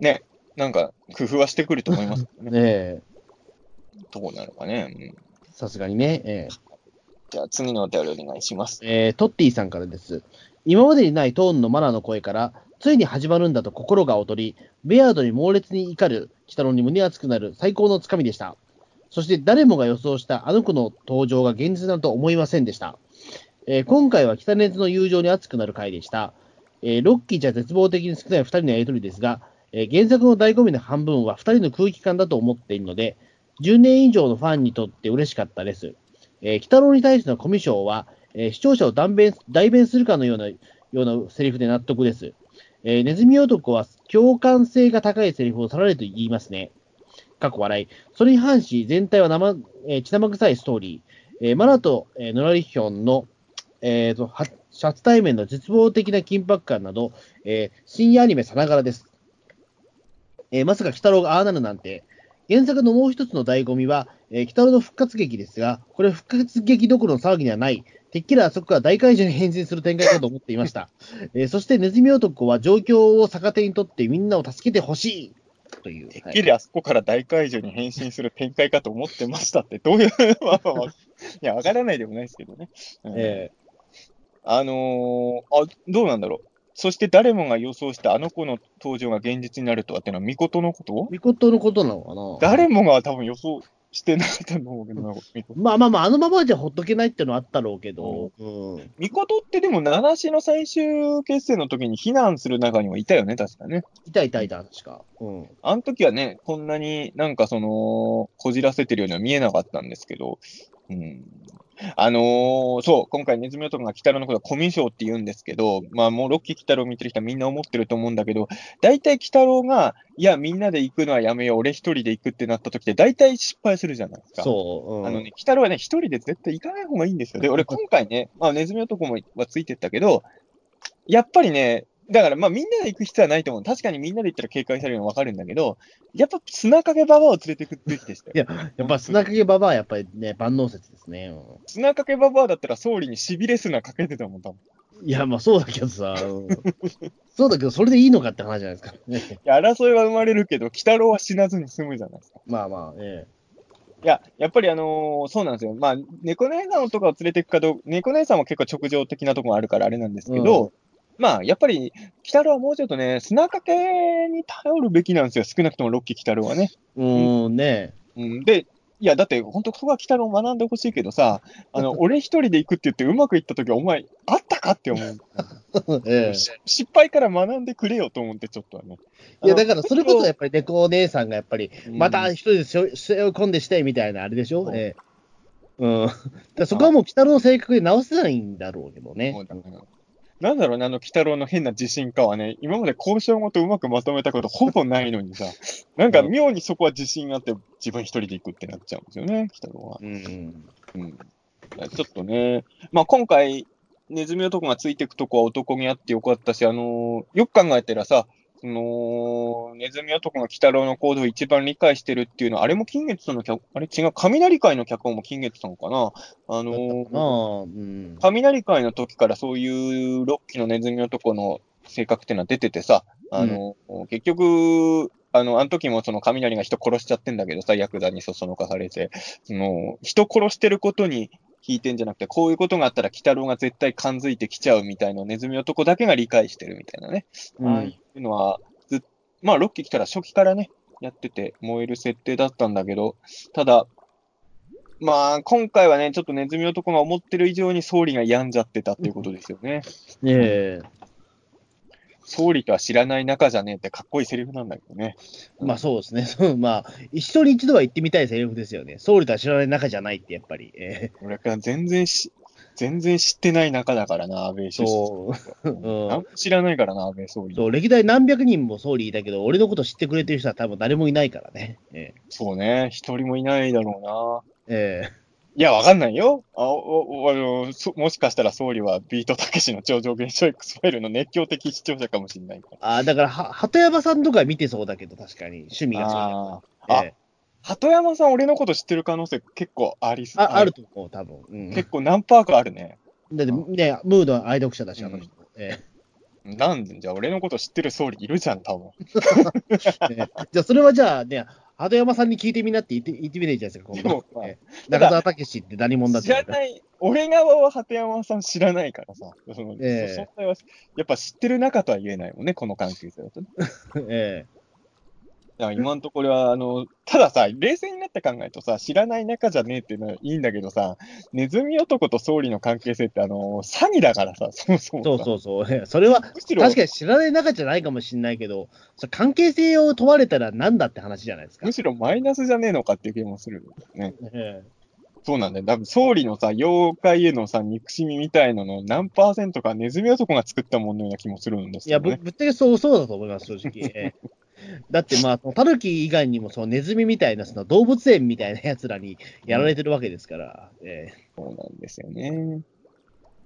Speaker 3: ね、なんか工夫はしてくると思いますね。
Speaker 2: ねえ。
Speaker 3: どうなのかね。うん
Speaker 2: さすがにね。ええ
Speaker 3: じゃあ次のお便りお願いします。
Speaker 2: えートッティさんからです。今までにないトーンのマナーの声から、ついに始まるんだと心が躍り、ベアードに猛烈に怒る、鬼太郎に胸熱くなる最高のつかみでした。そして誰もが予想したあの子の登場が現実だと思いませんでした。えー今回は北熱の友情に熱くなる回でした。えーロッキーじゃ絶望的に少ない2人のやりとりですが、えー原作の醍醐味の半分は2人の空気感だと思っているので、10年以上のファンにとって嬉しかったです。えー、鬼太郎に対してのコミュ障は、えー視聴者を代弁代弁するかのようなようなセリフで納得です。えーネズミ男は共感性が高いセリフをさられと言いますね。過去笑い。それに反し、全体は生、えー血生臭いストーリー。えーマナと、えーノラリヒョンの、えーと、は初対面の絶望的な緊迫感など、えー深夜アニメさながらです。えーまさか鬼太郎がああなるなんて。原作のもう一つの醍醐味は、えー、鬼太郎の復活劇ですが、これ復活劇どころの騒ぎではない。てっきりあそこは大怪獣に変身する展開かと思っていました。えーそしてネズミ男は状況を逆手にとってみんなを助けてほしいという。
Speaker 3: てっ
Speaker 2: はい
Speaker 3: きりあそこから大怪獣に変身する展開かと思ってましたって、どういう、まあまあまあ、いや、わからないでもないですけどね。うん
Speaker 2: え
Speaker 3: あのーあ、どうなんだろう。そして誰もが予想したあの子の登場が現実になるとはってのは、ミコトのこと？
Speaker 2: ー、ミコトのことなのかな？
Speaker 3: 誰もが多分予想してなかったと思うけど。
Speaker 2: まあまあまあ、あのままじゃほっとけないっていうのはあったろうけど、うん。
Speaker 3: ミコトってでも、七種の最終決戦の時に避難する中にはいたよね、確かね。
Speaker 2: いたいたいた、確か。うん。
Speaker 3: あの時はね、こんなになんかその、こじらせてるようには見えなかったんですけど、うん。あのーそう、今回ネズミ男が鬼太郎のことはコミュ障って言うんですけど、まあもうロッキー鬼太郎見てる人はみんな思ってると思うんだけど、大体鬼太郎が、いや、みんなで行くのはやめよう、俺一人で行くってなった時って大体失敗するじゃないですか。
Speaker 2: そう。うん、
Speaker 3: あのね、鬼太郎はね、一人で絶対行かない方がいいんですよ。で、俺今回ね、まあネズミ男もはついてったけど、やっぱりね、だからまあみんなで行く必要はないと思う。確かにみんなで行ったら警戒されるのわかるんだけど、やっぱ砂かけババアを連れてくべきでしたよ。
Speaker 2: いや、やっぱ砂かけババアはやっぱりね、万能説ですね。うん
Speaker 3: 砂かけババアだったら総理にしびれ砂かけてたもん、多分。
Speaker 2: いや、まあそうだけどさ、うんそうだけど、それでいいのかって話じゃないですか。ね、
Speaker 3: いや、争いは生まれるけど、鬼太郎は死なずに済むじゃないですか。
Speaker 2: まあまあ、え
Speaker 3: いや、やっぱりあのーそうなんですよ。まあ、猫姉さんとかを連れていくかどう猫姉さんも結構直情的なところあるからあれなんですけど、まあ、やっぱり、鬼太郎はもうちょっとね、砂かけに頼るべきなんですよ。少なくともロッキー鬼太郎はね。
Speaker 2: えうーん、ね
Speaker 3: うん、で、いや、だって、本当そこは鬼太郎学んでほしいけどさ、あの、俺一人で行くって言ってうまくいったときは、お前、あったかって思う。
Speaker 2: え。え
Speaker 3: 失敗から学んでくれよと思って、ちょっとはね。
Speaker 2: いや、だからそれこそやっぱり猫お姉さんがやっぱり、
Speaker 3: うん
Speaker 2: また一人で背負い込んでしてみたいなあれでしょ、
Speaker 3: そう
Speaker 2: ええうん。だそこはもう、鬼太郎の性格で直せないんだろうけどね
Speaker 3: なんだろうね、あの、鬼太郎の変な自信かはね、今まで交渉ごとうまくまとめたことほぼないのにさ、なんか妙にそこは自信があって、自分一人で行くってなっちゃうんですよね、鬼太郎は。
Speaker 2: うん。
Speaker 3: うん。ちょっとね、まあ今回、ネズミ男がついていくとこは男気あってよかったし、あのーよく考えたらさ、その、ネズミ男が鬼太郎の行動を一番理解してるっていうのは、あれも金月さんの脚、あれ違う、雷会の脚本も金月さんかな？あのー
Speaker 2: うん。
Speaker 3: 雷会の時からそういうロッキーのネズミ男の性格っていうのは出ててさ、あの、結局、あの、あの時もその雷が人殺しちゃってんだけどさ、ヤクザにそそのかされて、その、人殺してることに引いてんじゃなくて、こういうことがあったら、鬼太郎が絶対感づいてきちゃうみたいなネズミ男だけが理解してるみたいなね。
Speaker 2: うん
Speaker 3: ああいうのは、ずっまあ、ロッキー来たら初期からね、やってて燃える設定だったんだけど、ただ、まあ、今回はね、ちょっとネズミ男が思ってる以上に総理が病んじゃってたっていうことですよね。
Speaker 2: ええ
Speaker 3: 総理とは知らない仲じゃねえってかっこいいセリフなんだけどね。
Speaker 2: まあそうですね。そうまあ、一緒に一度は言ってみたいセリフですよね。総理とは知らない仲じゃないって、やっぱり。ええ
Speaker 3: 俺から全然し、全然知ってない仲だからな、安倍首相。
Speaker 2: そう。うん
Speaker 3: 知らないからな、安倍総理。
Speaker 2: そう、歴代何百人も総理いたけど、俺のこと知ってくれてる人は多分誰もいないからね。え
Speaker 3: そうね、一人もいないだろうな。
Speaker 2: ええ
Speaker 3: いや、わかんないよ。あ、お、お、あの、そもしかしたら総理はビートたけしの超常現象 X ファイルの熱狂的視聴者かもしれないから。
Speaker 2: ああ、だから、は、鳩山さんとか見てそうだけど、確かに、趣味がそうだええ。
Speaker 3: 鳩山さん、俺のこと知ってる可能性結構ありす
Speaker 2: あある。と思う、多分、うん、
Speaker 3: 結構何パーかあるね。
Speaker 2: だって、ね、ムードは愛読者だし、あの人。え
Speaker 3: なんで、じゃあ俺のこと知ってる総理いるじゃん、多分。
Speaker 2: え ね。じゃあ、それはじゃあね、鳩山さんに聞いてみなって言って言ってみればいいじゃないですか、今度。中澤武史って何者だって
Speaker 3: 知らない、俺側は鳩山さん知らないからさ、その
Speaker 2: ええ
Speaker 3: そ存在はやっぱ知ってる中とは言えないもんね、この関係性だとね。
Speaker 2: え
Speaker 3: だから今のところは、あの、たださ、冷静になって考えるとさ、知らない仲じゃねえっていうのはいいんだけどさ、ネズミ男と総理の関係性って、あの、詐欺だからさ、そもそもさ。
Speaker 2: そうそうそう。ええそれは、確かに知らない仲じゃないかもしれないけど、関係性を問われたらなんだって話じゃないですか。
Speaker 3: むしろマイナスじゃねえのかっていう気もするよね。
Speaker 2: え
Speaker 3: そうなんだよ。多分総理のさ、妖怪へのさ、憎しみみたいなの何パーセントかネズミ男が作ったもののような気もするんです
Speaker 2: えいやぶ。ぶっちゃけそうそうだと思います、正直。ええだってまあ、タヌキ以外にもそのネズミみたいなその動物園みたいなやつらにやられてるわけですから。ええ
Speaker 3: そうなんですよね。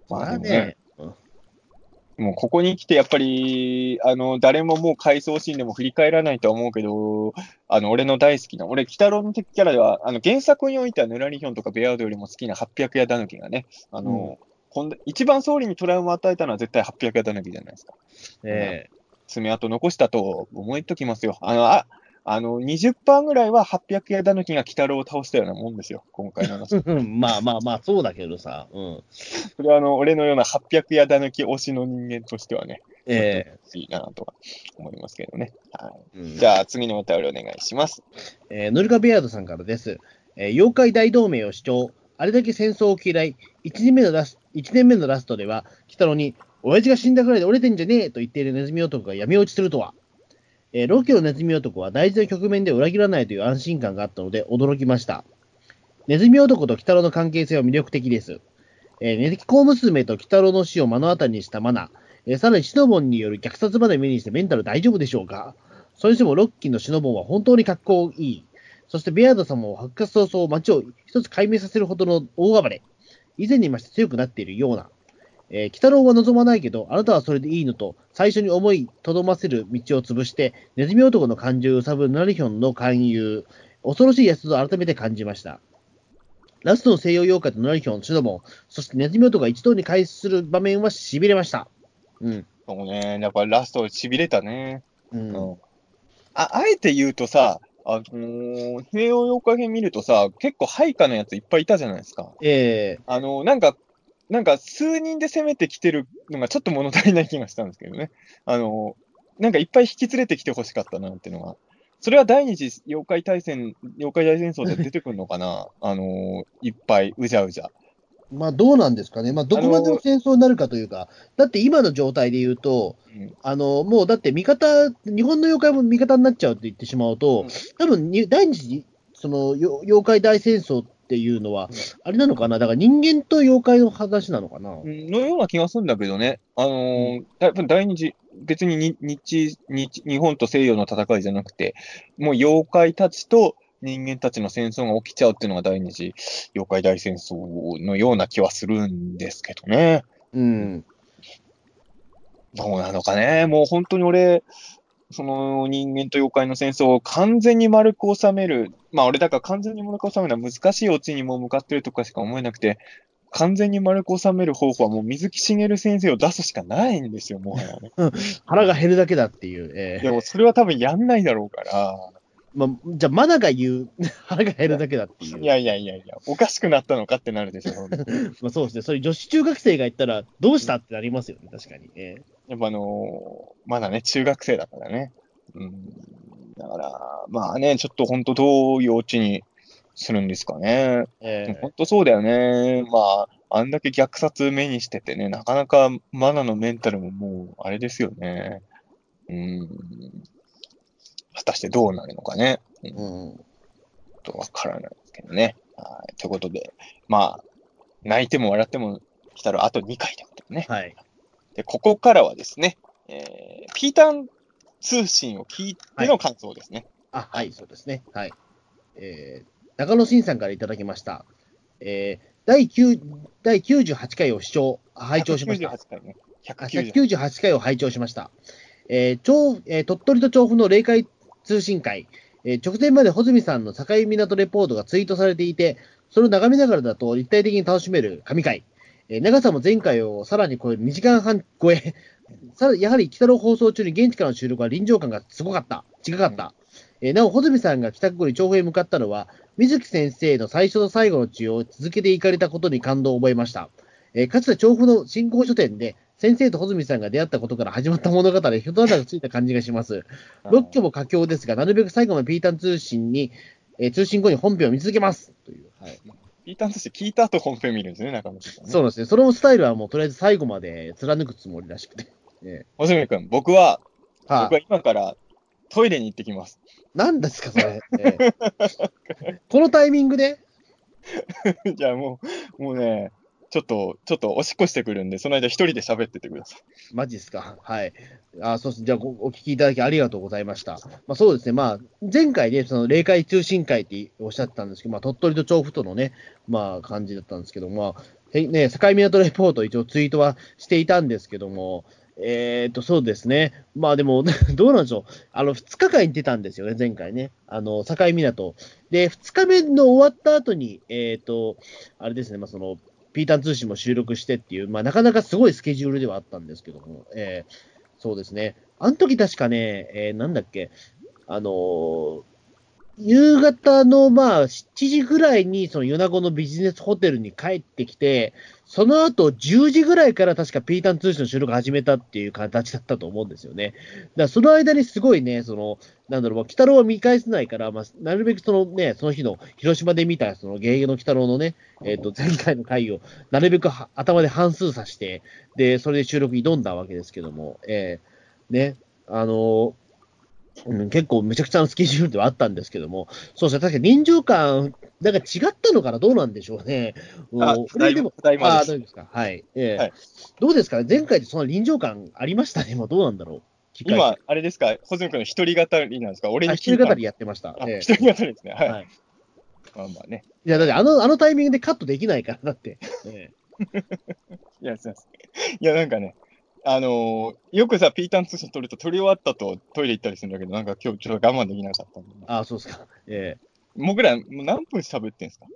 Speaker 3: ま
Speaker 2: まあ
Speaker 3: ね
Speaker 2: ね、うん
Speaker 3: もうここに来てやっぱり、あの、誰ももう回想シーンでも振り返らないとは思うけど、あの、俺の大好きな、俺、鬼太郎の敵キャラでは、あの、原作においてはヌラリヒョンとかベアードよりも好きな800夜ダヌキがね、あの、ほんで一番総理にトラウマを与えたのは絶対800夜ダヌキじゃないですか。
Speaker 2: え
Speaker 3: 爪痕残したと思いときますよ。あの、あ、あの、20%ぐらいは800夜ダヌキが鬼太郎を倒したようなもんですよ、今回の話。
Speaker 2: え まあまあまあ、そうだけどさ。うん。
Speaker 3: それはあの、俺のような800夜ダヌキ推しの人間としてはね、
Speaker 2: え
Speaker 3: いいなとは思いますけどね。はい。
Speaker 2: えうん
Speaker 3: じゃあ、次のお便りお願いします。
Speaker 2: えーノルカ・ベアードさんからです。えー妖怪大同盟を主張。あれだけ戦争を嫌い。1年目のラス一年目のラストでは、鬼太郎に、親父が死んだくらいで折れてんじゃねえと言っているネズミ男が闇落ちするとは。えーロキのネズミ男は大事な局面で裏切らないという安心感があったので驚きました。ネズミ男と鬼太郎の関係性は魅力的です。えー、ネズミ小娘と鬼太郎の死を目の当たりにしたマナ。えーさらにシノボンによる虐殺まで目にしてメンタル大丈夫でしょうかそれにしてもロッキーのシノボンは本当に格好いい。そしてベアード様も発火早々街を一つ解明させるほどの大暴れ。以前にまして強くなっているような。えー、鬼太郎は望まないけど、あなたはそれでいいのと、最初に思いとどませる道を潰して、ネズミ男の感情を揺さぶるナリヒョンの勧誘。恐ろしい奴と改めて感じました。ラストの西洋妖怪とナリヒョン、シノボン、そしてネズミ男が一堂に会する場面は痺れました。うん。
Speaker 3: そうね、やっぱりラスト痺れたね。
Speaker 2: うん。
Speaker 3: うんあ、あえて言うとさ、あのー、西洋妖怪編見るとさ、結構配下のやついっぱいいたじゃないですか。
Speaker 2: え
Speaker 3: あのー、なんか、なんか数人で攻めてきてるのがちょっと物足りない気がしたんですけどね。あのー、なんかいっぱい引き連れてきてほしかったなっていうのが。それは第二次妖怪大戦、妖怪大戦争で出てくるのかな あのー、いっぱいうじゃうじゃ。
Speaker 2: ーまあどうなんですかね。まあどこまでの戦争になるかというか、だって今の状態で言うと、
Speaker 3: うん
Speaker 2: あの、もうだって味方、日本の妖怪も味方になっちゃうって言ってしまうと、
Speaker 3: うん
Speaker 2: 多分に第二次、そのよ妖怪大戦争っていうのは、あれなのかな？だから人間と妖怪の話なのかな、
Speaker 3: うんのような気がするんだけどね。あのーやっぱ第二次、別にに日日日本と西洋の戦いじゃなくて、もう妖怪たちと人間たちの戦争が起きちゃうっていうのが第二次妖怪大戦争のような気はするんですけどね。
Speaker 2: うん。
Speaker 3: どうなのかね？もう本当に俺、その人間と妖怪の戦争を完全に丸く収める。まあ俺だから完全に丸く収めるのは難しいオチにもう向かってるとかしか思えなくて、完全に丸く収める方法はもう水木しげる先生を出すしかないんですよ、もはやね。
Speaker 2: 腹が減るだけだっていう。えー
Speaker 3: でもそれは多分やんないだろうから、
Speaker 2: まあ、じゃあ、マナが言う、腹が減るだけだっていう。
Speaker 3: いやいやいやいや、おかしくなったのかってなるでしょ。
Speaker 2: まあ、そうですね。それ女子中学生が言ったら、どうしたってなりますよね、確かに。え
Speaker 3: やっぱあのーまだね、中学生だからね。うん。だから、まあね、ちょっと本当どういうオチにするんですかね。
Speaker 2: ーえ
Speaker 3: 本当そうだよね。まあ、あんだけ虐殺目にしててね、なかなかマナのメンタルももう、あれですよね。うん。果たしてどうなるのかね。うんとわからないですけどね。はい。ということで、まあ、泣いても笑っても来たらあと2回ということでね。
Speaker 2: はい。
Speaker 3: で、ここからはですね、えー、ピータン通信を聞いての感想ですね。
Speaker 2: あ、はい、そうですね。はい。えー、中野慎さんからいただきました。えー、第9第98回を視聴、拝聴しました。
Speaker 3: 198回ね。
Speaker 2: あ
Speaker 3: 198
Speaker 2: 198回を拝聴しました。えー調えー鳥取と調布の霊界通信会、えー直前まで穂積さんの境港レポートがツイートされていて、それを眺めながらだと立体的に楽しめる神回。えー長さも前回をさらに超える2時間半超え。さらやはり北の放送中に現地からの収録は臨場感がすごかった。違かった。えーなお、穂積さんが帰宅後に調布へ向かったのは、水木先生の最初と最後の血を続けて行かれたことに感動を覚えました。えーかつて調布の新興書店で、先生と穂積さんが出会ったことから始まった物語で一肌がついた感じがします。ロッキョも佳境ですが、なるべく最後までピータン通信に、えー通信後に本編を見続けます。という。はい。
Speaker 3: ピーターンとして聞いた後本編見るんですね、中野さん、ね。
Speaker 2: そうですね。そのスタイルはもうとりあえず最後まで貫くつもりらしくて。え
Speaker 3: おすみくん、僕は、
Speaker 2: ーは
Speaker 3: 僕は今からトイレに行ってきます。
Speaker 2: い。何ですか、それ。えー このタイミングで？
Speaker 3: じゃあもう、もうね、ちょっと、ちょっとおしっこしてくるんで、その間一人で喋っててください。
Speaker 2: マジですか？はい。あ、そうです。じゃあ、お聞きいただきありがとうございました。まあそうですね。まあ、前回ね、その霊界通信会っておっしゃってたんですけど、まあ鳥取と調布とのね、まあ感じだったんですけど、まあ、ね、境港レポート一応ツイートはしていたんですけども、えー、と、そうですね。まあでも、どうなんでしょう。あの、2日間行ってたんですよね、前回ね。あの、境港。で、2日目の終わった後に、えー、と、あれですね、まあその、ピータン通信も収録してっていう、まあなかなかすごいスケジュールではあったんですけども、えー、そうですね。あの時確かね、えー、なんだっけ、あのー夕方のまあ7時ぐらいにその米子のビジネスホテルに帰ってきて、その後10時ぐらいから確かピータン通信の収録始めたっていう形だったと思うんですよね。だからその間にすごいね、その、なんだろう、まあ鬼太郎は見返せないから、まあ、なるべくそのね、その日の広島で見たその芸芸の鬼太郎のね、えっ、と、前回の回をなるべく頭で半数さして、で、それで収録挑んだわけですけども、えーね、あのーうん、結構めちゃくちゃなスケジュールではあったんですけども、そうですね、確かに臨場感、なんか違ったのかな、どうなんでしょうね。
Speaker 3: あ
Speaker 2: うんこれでも、大丈夫ですか。はい。ええ
Speaker 3: はい
Speaker 2: どうですかね、前回でその臨場感ありましたね、もうどうなんだろう？
Speaker 3: 今、あれですか、ホズミ君の一人語りなんですか？俺
Speaker 2: あ
Speaker 3: に
Speaker 2: 一人語りやってました。
Speaker 3: あ
Speaker 2: ええ
Speaker 3: 一人語りですね。はい。
Speaker 2: はい
Speaker 3: まあまあね。
Speaker 2: いや、だってあの、あのタイミングでカットできないから、だって。え
Speaker 3: いや、すいません。いや、なんかね、あのーよくさ、ピータン通信撮ると撮り終わったとトイレ行ったりするんだけど、なんか今日ちょっと我慢できなかったんで。
Speaker 2: えあそうですか。ええ
Speaker 3: 僕ら、もう何分喋ってんすか？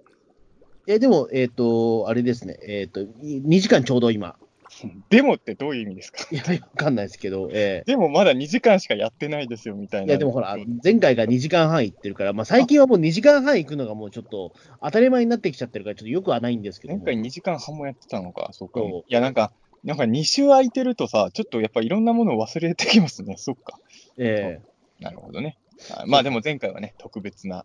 Speaker 2: えでも、えっ、と、あれですね、えっ、と、2時間ちょうど今。
Speaker 3: でもってどういう意味ですか？
Speaker 2: いや、わかんないですけど、え
Speaker 3: でもまだ2時間しかやってないですよ、みたいな。
Speaker 2: えいや、でもほら、前回が2時間半行ってるから、まあ最近はもう2時間半行くのがもうちょっと当たり前になってきちゃってるから、ちょっとよくはないんですけども。
Speaker 3: 前回2時間半もやってたのか、そうか。いや、なんか、なんか2週空いてるとさ、ちょっとやっぱいろんなものを忘れてきますね。そっか。
Speaker 2: ええ
Speaker 3: なるほどね。あまあでも前回はね、特別な。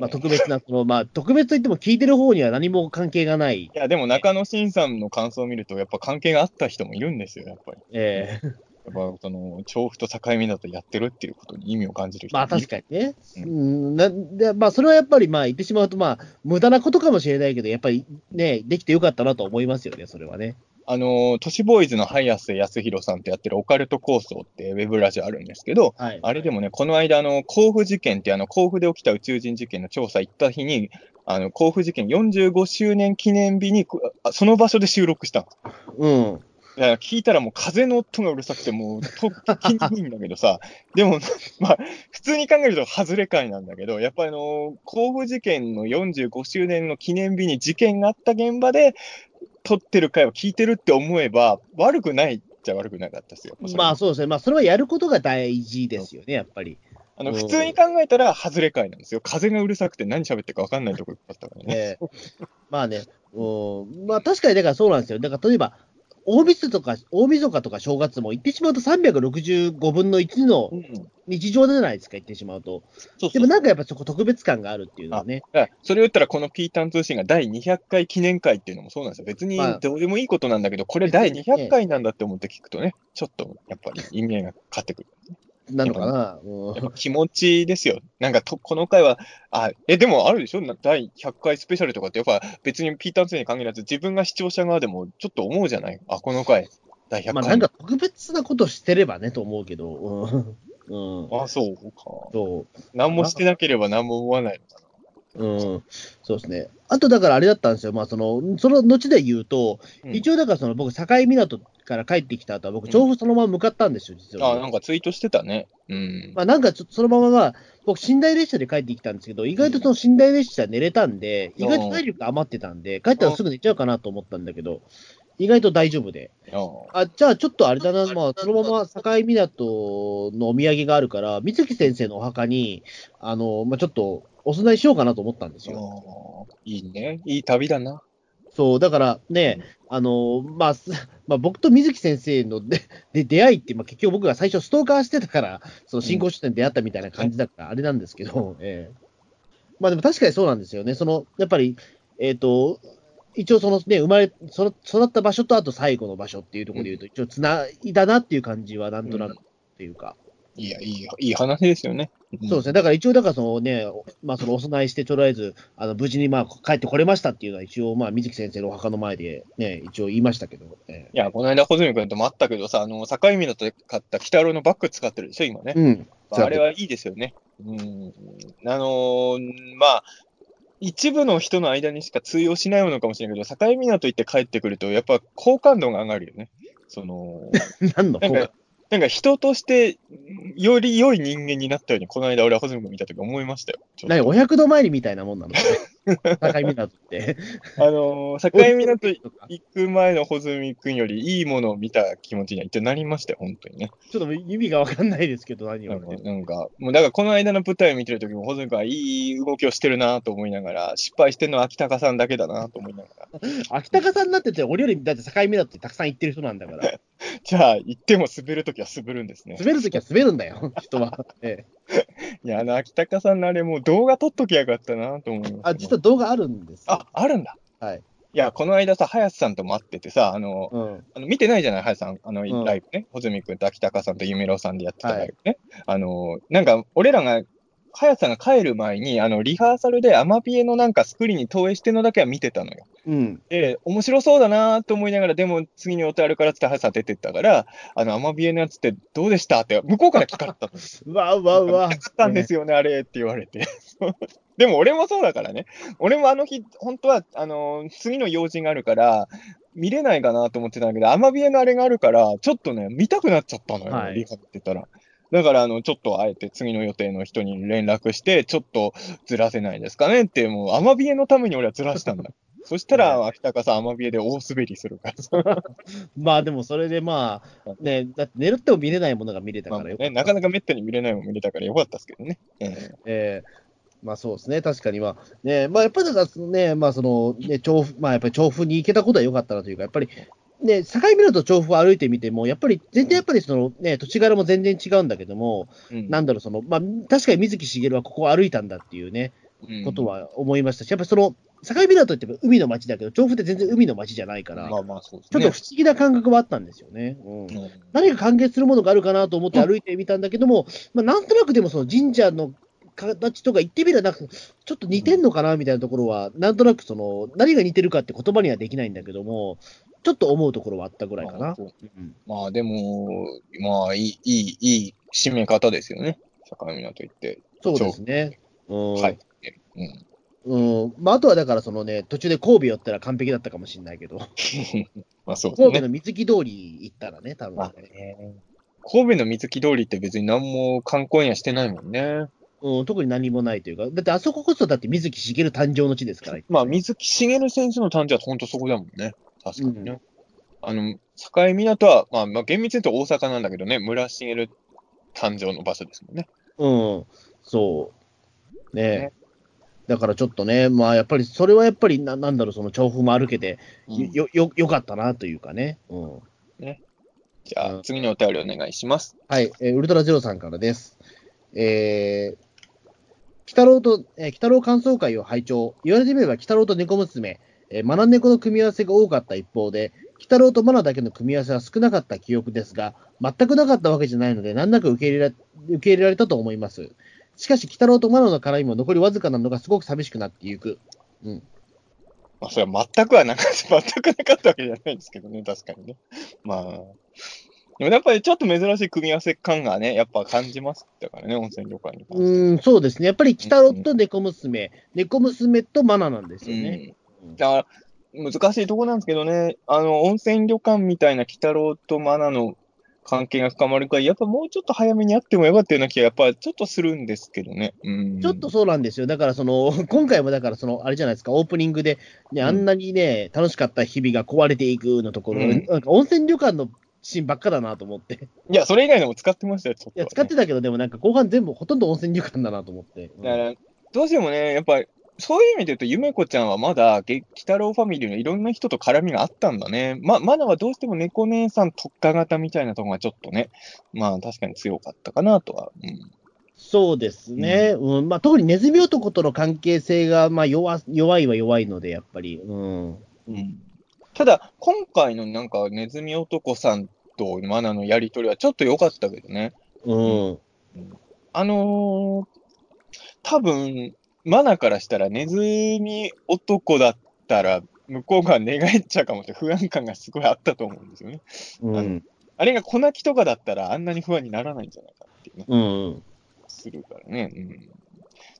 Speaker 2: まあ特別な、その、まあ特別といっても聞いてる方には何も関係がない。
Speaker 3: いや、でも中野慎さんの感想を見ると、やっぱ関係があった人もいるんですよ、やっぱり。
Speaker 2: ええ
Speaker 3: やっぱその、調布と境港やってるっていうことに意味を感じる人
Speaker 2: まあ確
Speaker 3: か
Speaker 2: かにね。
Speaker 3: う
Speaker 2: うん、なでまあそれはやっぱりまあ言ってしまうと、まあ無駄なことかもしれないけど、やっぱりね、できてよかったなと思いますよね、それはね。
Speaker 3: あの、都市ボーイズの早瀬康弘さんとやってるオカルト構想ってウェブラジオあるんですけど、
Speaker 2: はい。
Speaker 3: あれでもね、この間、あの、甲府事件って、あの、甲府で起きた宇宙人事件の調査行った日に、あの、甲府事件45周年記念日に、その場所で収録したの。
Speaker 2: うん。
Speaker 3: だから聞いたらもう風の音がうるさくて、もう、とっきにいいんだけどさ、でも、まあ、普通に考えると外れ会なんだけど、やっぱりあの、甲府事件の45周年の記念日に事件があった現場で、撮ってる回を聞いてるって思えば、悪くないっちゃ悪くなかったですよ。
Speaker 2: まあそうですね。まあそれはやることが大事ですよね、やっぱり。
Speaker 3: あの、
Speaker 2: うん
Speaker 3: 普通に考えたら、外れ会なんですよ。風がうるさくて何喋ってるか分かんないところだったからね。
Speaker 2: ええまあね、うん、まあ確かにだからそうなんですよ。だから例えば、大晦日とか、大晦日とか正月も言ってしまうと365分の1の
Speaker 3: うん。
Speaker 2: 日常じゃないですか、言ってしまうと。
Speaker 3: そうそう
Speaker 2: でもなんかやっぱそこ特別感があるっていうのはね。
Speaker 3: それを言ったら、このピータン通信が第200回記念会っていうのもそうなんですよ。別に
Speaker 2: まあ
Speaker 3: どうでもいいことなんだけど、これ第200回なんだって思って聞くとね、ちょっとやっぱり意味合いが変わってくる。
Speaker 2: なのかな？うん
Speaker 3: やっぱ気持ちですよ。なんかと、この回は、あ、え、でもあるでしょ？な第100回スペシャルとかって、やっぱ別にピーターン2に限らず、自分が視聴者側でもちょっと思うじゃない？あ、この回、第100回。
Speaker 2: まあなんか特別なことしてればねと思うけど。うん。うん。
Speaker 3: あ、そうか。
Speaker 2: そう。
Speaker 3: 何もしてなければ何も思わないのか
Speaker 2: うん、そうですね。あとだからあれだったんですよ、まあ、そのその後で言うと、
Speaker 3: うん
Speaker 2: 一応だからその僕、境港から帰ってきた後は、僕、調布そのまま向かったんですよ、実は。
Speaker 3: あ、なんかツイートしてたね。うん。
Speaker 2: まあ、なんかちょっとそのまま、まあ、僕、寝台列車で帰ってきたんですけど、意外とその寝台列車寝れたんで、
Speaker 3: うん
Speaker 2: 意外と体力が余ってたんで、帰ったらすぐ寝ちゃうかなと思ったんだけど、意外と大丈夫で。
Speaker 3: あ
Speaker 2: あ、じゃあちょっとあれだな、まあ、そのまま境港のお土産があるから、水木先生のお墓に、あの、まあ、ちょっとお供えしようかなと思ったんですよ。
Speaker 3: あいいね。いい旅だな。
Speaker 2: そう、だからね、あの、まあ、す まあ、僕と水木先生のでで出会いって、まあ、結局僕が最初ストーカーしてたから、その新興書店で出会ったみたいな感じだから、あれなんですけど、ええ。まあでも確かにそうなんですよね。その、やっぱり、えっ、と、一応そのね、生まれ、その育った場所とあと最後の場所っていうところで言うと、一応つないだなっていう感じはなんとなくっていうか、
Speaker 3: いや、いい、いい話ですよね。
Speaker 2: そうですね。だから一応、だからそのね、まあそのお供えして、とりあえず、あの、無事にまあ帰ってこれましたっていうのは一応、まあ水木先生のお墓の前でね、一応言いましたけど、ええ
Speaker 3: いや、この間、穂積君ともあったけどさ、あの、境港で買った鬼太郎のバッグ使ってるでしょ、今ね。
Speaker 2: うん。
Speaker 3: あれはいいですよね。うん。あのーまあ、一部の人の間にしか通用しないものかもしれないけど、境港行って帰ってくると、やっぱ好感度が上がるよね。その、
Speaker 2: 何の
Speaker 3: なんか、なんか人として、より良い人間になったように、この間俺はホズミ君見たとき思いましたよ。
Speaker 2: 何、お百度参りみたいなもんなの境港って。
Speaker 3: あのー、境港行く前の穂積君よりいいものを見た気持ちには一応なりましたよ、本当にね。
Speaker 2: ちょっと意味がわかんないですけど、何を
Speaker 3: なんか、なんかもうだからこの間の舞台を見てるときも、穂積君はいい動きをしてるなと思いながら、失敗してるのは秋高さんだけだなと思いながら。
Speaker 2: 秋高さんになってて、俺よりだって境港ってたくさん行ってる人なんだから、
Speaker 3: じゃあ、行っても滑るときは滑るんですね。
Speaker 2: 滑るときは滑るんだよ、人は。ええ、
Speaker 3: いや、あの、秋高さんのあれもう動画撮っときゃよかったなと思います、
Speaker 2: あ、実は動画あるんですよ。
Speaker 3: あ、あるんだ。
Speaker 2: はい。
Speaker 3: いや、この間さ、林さんとも会っててさ、あの、
Speaker 2: うん。
Speaker 3: あの見てないじゃない、林さん。あの、
Speaker 2: ん
Speaker 3: ライブね。穂積君と秋高さんと夢郎さんでやってたライブね。あの、なんか、俺らが、林さんが帰る前に、あの、リハーサルでアマビエのなんかスクリーンに投影してるのだけは見てたのよ。
Speaker 2: うん。
Speaker 3: で、面白そうだなと思いながら、でも次に予定あるからっつって林さん出てったから、あの、アマビエのやつってどうでしたって、向こうから聞かれたの。
Speaker 2: うわうわうわ
Speaker 3: 見たかったんですよね、あれって言われて。でも俺もそうだからね。俺もあの日、本当は、あのー次の用事があるから、見れないかなと思ってたんだけど、アマビエのあれがあるから、ちょっとね、見たくなっちゃったのよ、
Speaker 2: はい
Speaker 3: リハってたら。だから、あの、ちょっとあえて次の予定の人に連絡して、ちょっとずらせないですかねって、もう、アマビエのために俺はずらしたんだ。そしたら、秋高さん、アマビエで大滑りするから。
Speaker 2: まあでもそれでまあ、ね、だって寝るっても見れないものが見れた
Speaker 3: まあ
Speaker 2: からよかった
Speaker 3: ね、なかなかめったに見れないもん見れたからよかったですけどね。ええ
Speaker 2: えーまあそうですね、確かに。まあ、ね、まあやっぱりだからね、まあその、ね、調布、まあやっぱり調布に行けたことは良かったなというか、やっぱり、ね、境港と調布を歩いてみても、やっぱり全然やっぱりそのね、土地柄も全然違うんだけども、
Speaker 3: うん。
Speaker 2: なんだろう、その、まあ確かに水木しげるはここを歩いたんだっていうね、
Speaker 3: うん。
Speaker 2: ことは思いましたし、やっぱりその、境港って海の町だけど、調布って全然海の町じゃないから、
Speaker 3: まあまあそうです
Speaker 2: ちょっ
Speaker 3: ね。
Speaker 2: と不思議な感覚はあったんですよね。うん。
Speaker 3: うん。
Speaker 2: 何か関係するものがあるかなと思って歩いてみたんだけども、まあ、なんとなくでもその神社の形とか言ってみれば、なんかちょっと似てんのかなみたいなところは、なんとなくその何が似てるかって言葉にはできないんだけども、ちょっと思うところはあったぐらいかな。
Speaker 3: まあでも、まあいい、いい、いい締め方ですよね。境港行って。
Speaker 2: そうですね。うん
Speaker 3: はい。うん。
Speaker 2: うんまあ、あとはだから、そのね、途中で神戸寄ったら完璧だったかもしれないけど、
Speaker 3: まあそうですね。
Speaker 2: 神戸の水木通り行ったらね、多分
Speaker 3: まあ
Speaker 2: ね、
Speaker 3: ね神戸の水木通りって別に何も観光にはしてないもんね。
Speaker 2: うん、特に何もないというか、だってあそここそだって水木しげる誕生の地ですから。
Speaker 3: まあ水木しげる選手の誕生は本当そこだもんね。確かにね。あの、境港は、まあ、まあ厳密に言うと大阪なんだけどね、村重る誕生の場所ですもんね。
Speaker 2: うん、そう。ね
Speaker 3: ね
Speaker 2: だからちょっとね、まあやっぱり、それはやっぱりな、なんだろう、その調布も歩けて、よ、よ、よかったなというかね。うん。
Speaker 3: じゃあ、
Speaker 2: うん
Speaker 3: 次のお便りお願いします。
Speaker 2: はい、えーウルトラゼロさんからです。えー、北郎と、えー北郎感想会を拝聴。言われてみれば、北郎と猫娘、えー、マナネコの組み合わせが多かった一方で、北郎とマナだけの組み合わせは少なかった記憶ですが、全くなかったわけじゃないので、難なく受け入れら受け入れられたと思います。しかし、北郎とマナの絡みも残りわずかなのがすごく寂しくなっていく。うん。
Speaker 3: まあ、それは全くはなかった、全くなかったわけじゃないんですけどね、確かにね。まあ、でもやっぱりちょっと珍しい組み合わせ感がね、やっぱ感じましたからね、温泉旅館に関して。
Speaker 2: うん、そうですね。やっぱり、鬼太郎と猫娘、猫娘とマナなんですよね。
Speaker 3: うんだから、難しいとこなんですけどね、あの、温泉旅館みたいな鬼太郎とマナの関係が深まるから、やっぱもうちょっと早めにやってもよかったような気が、やっぱちょっとするんですけどね。うん。
Speaker 2: ちょっとそうなんですよ。だから、その、今回もだから、その、あれじゃないですか、オープニングで、ね、
Speaker 3: うん
Speaker 2: あんなにね、楽しかった日々が壊れていくのところ、
Speaker 3: うん
Speaker 2: なんか温泉旅館のシーンばっかだなと思って。
Speaker 3: いや、それ以外でも使ってましたよ、ちょっと、
Speaker 2: いや、使ってたけど、でもなんか後半全部ほとんど温泉旅館だなと思って。うん
Speaker 3: だから、どうしてもね、やっぱり、そういう意味で言うと、ゆめこちゃんはまだ、げ鬼太郎ファミリーのいろんな人と絡みがあったんだね。ま、まだはどうしても猫姉さん特化型みたいなところがちょっとね、まあ確かに強かったかなとは。うん。
Speaker 2: そうですね。うん。まあ、特にネズミ男との関係性が、まあ、弱、弱いは弱いので、やっぱり。うん。
Speaker 3: うんただ、今回のなんか、ネズミ男さんとマナのやりとりはちょっと良かったけどね。
Speaker 2: うん。
Speaker 3: あのー、多分、マナからしたらネズミ男だったら、向こうが寝返っちゃうかもって不安感がすごいあったと思うんですよね。
Speaker 2: うん。
Speaker 3: あれが小泣きとかだったらあんなに不安にならないんじゃないかっていうね、
Speaker 2: うん。
Speaker 3: するからね。うん、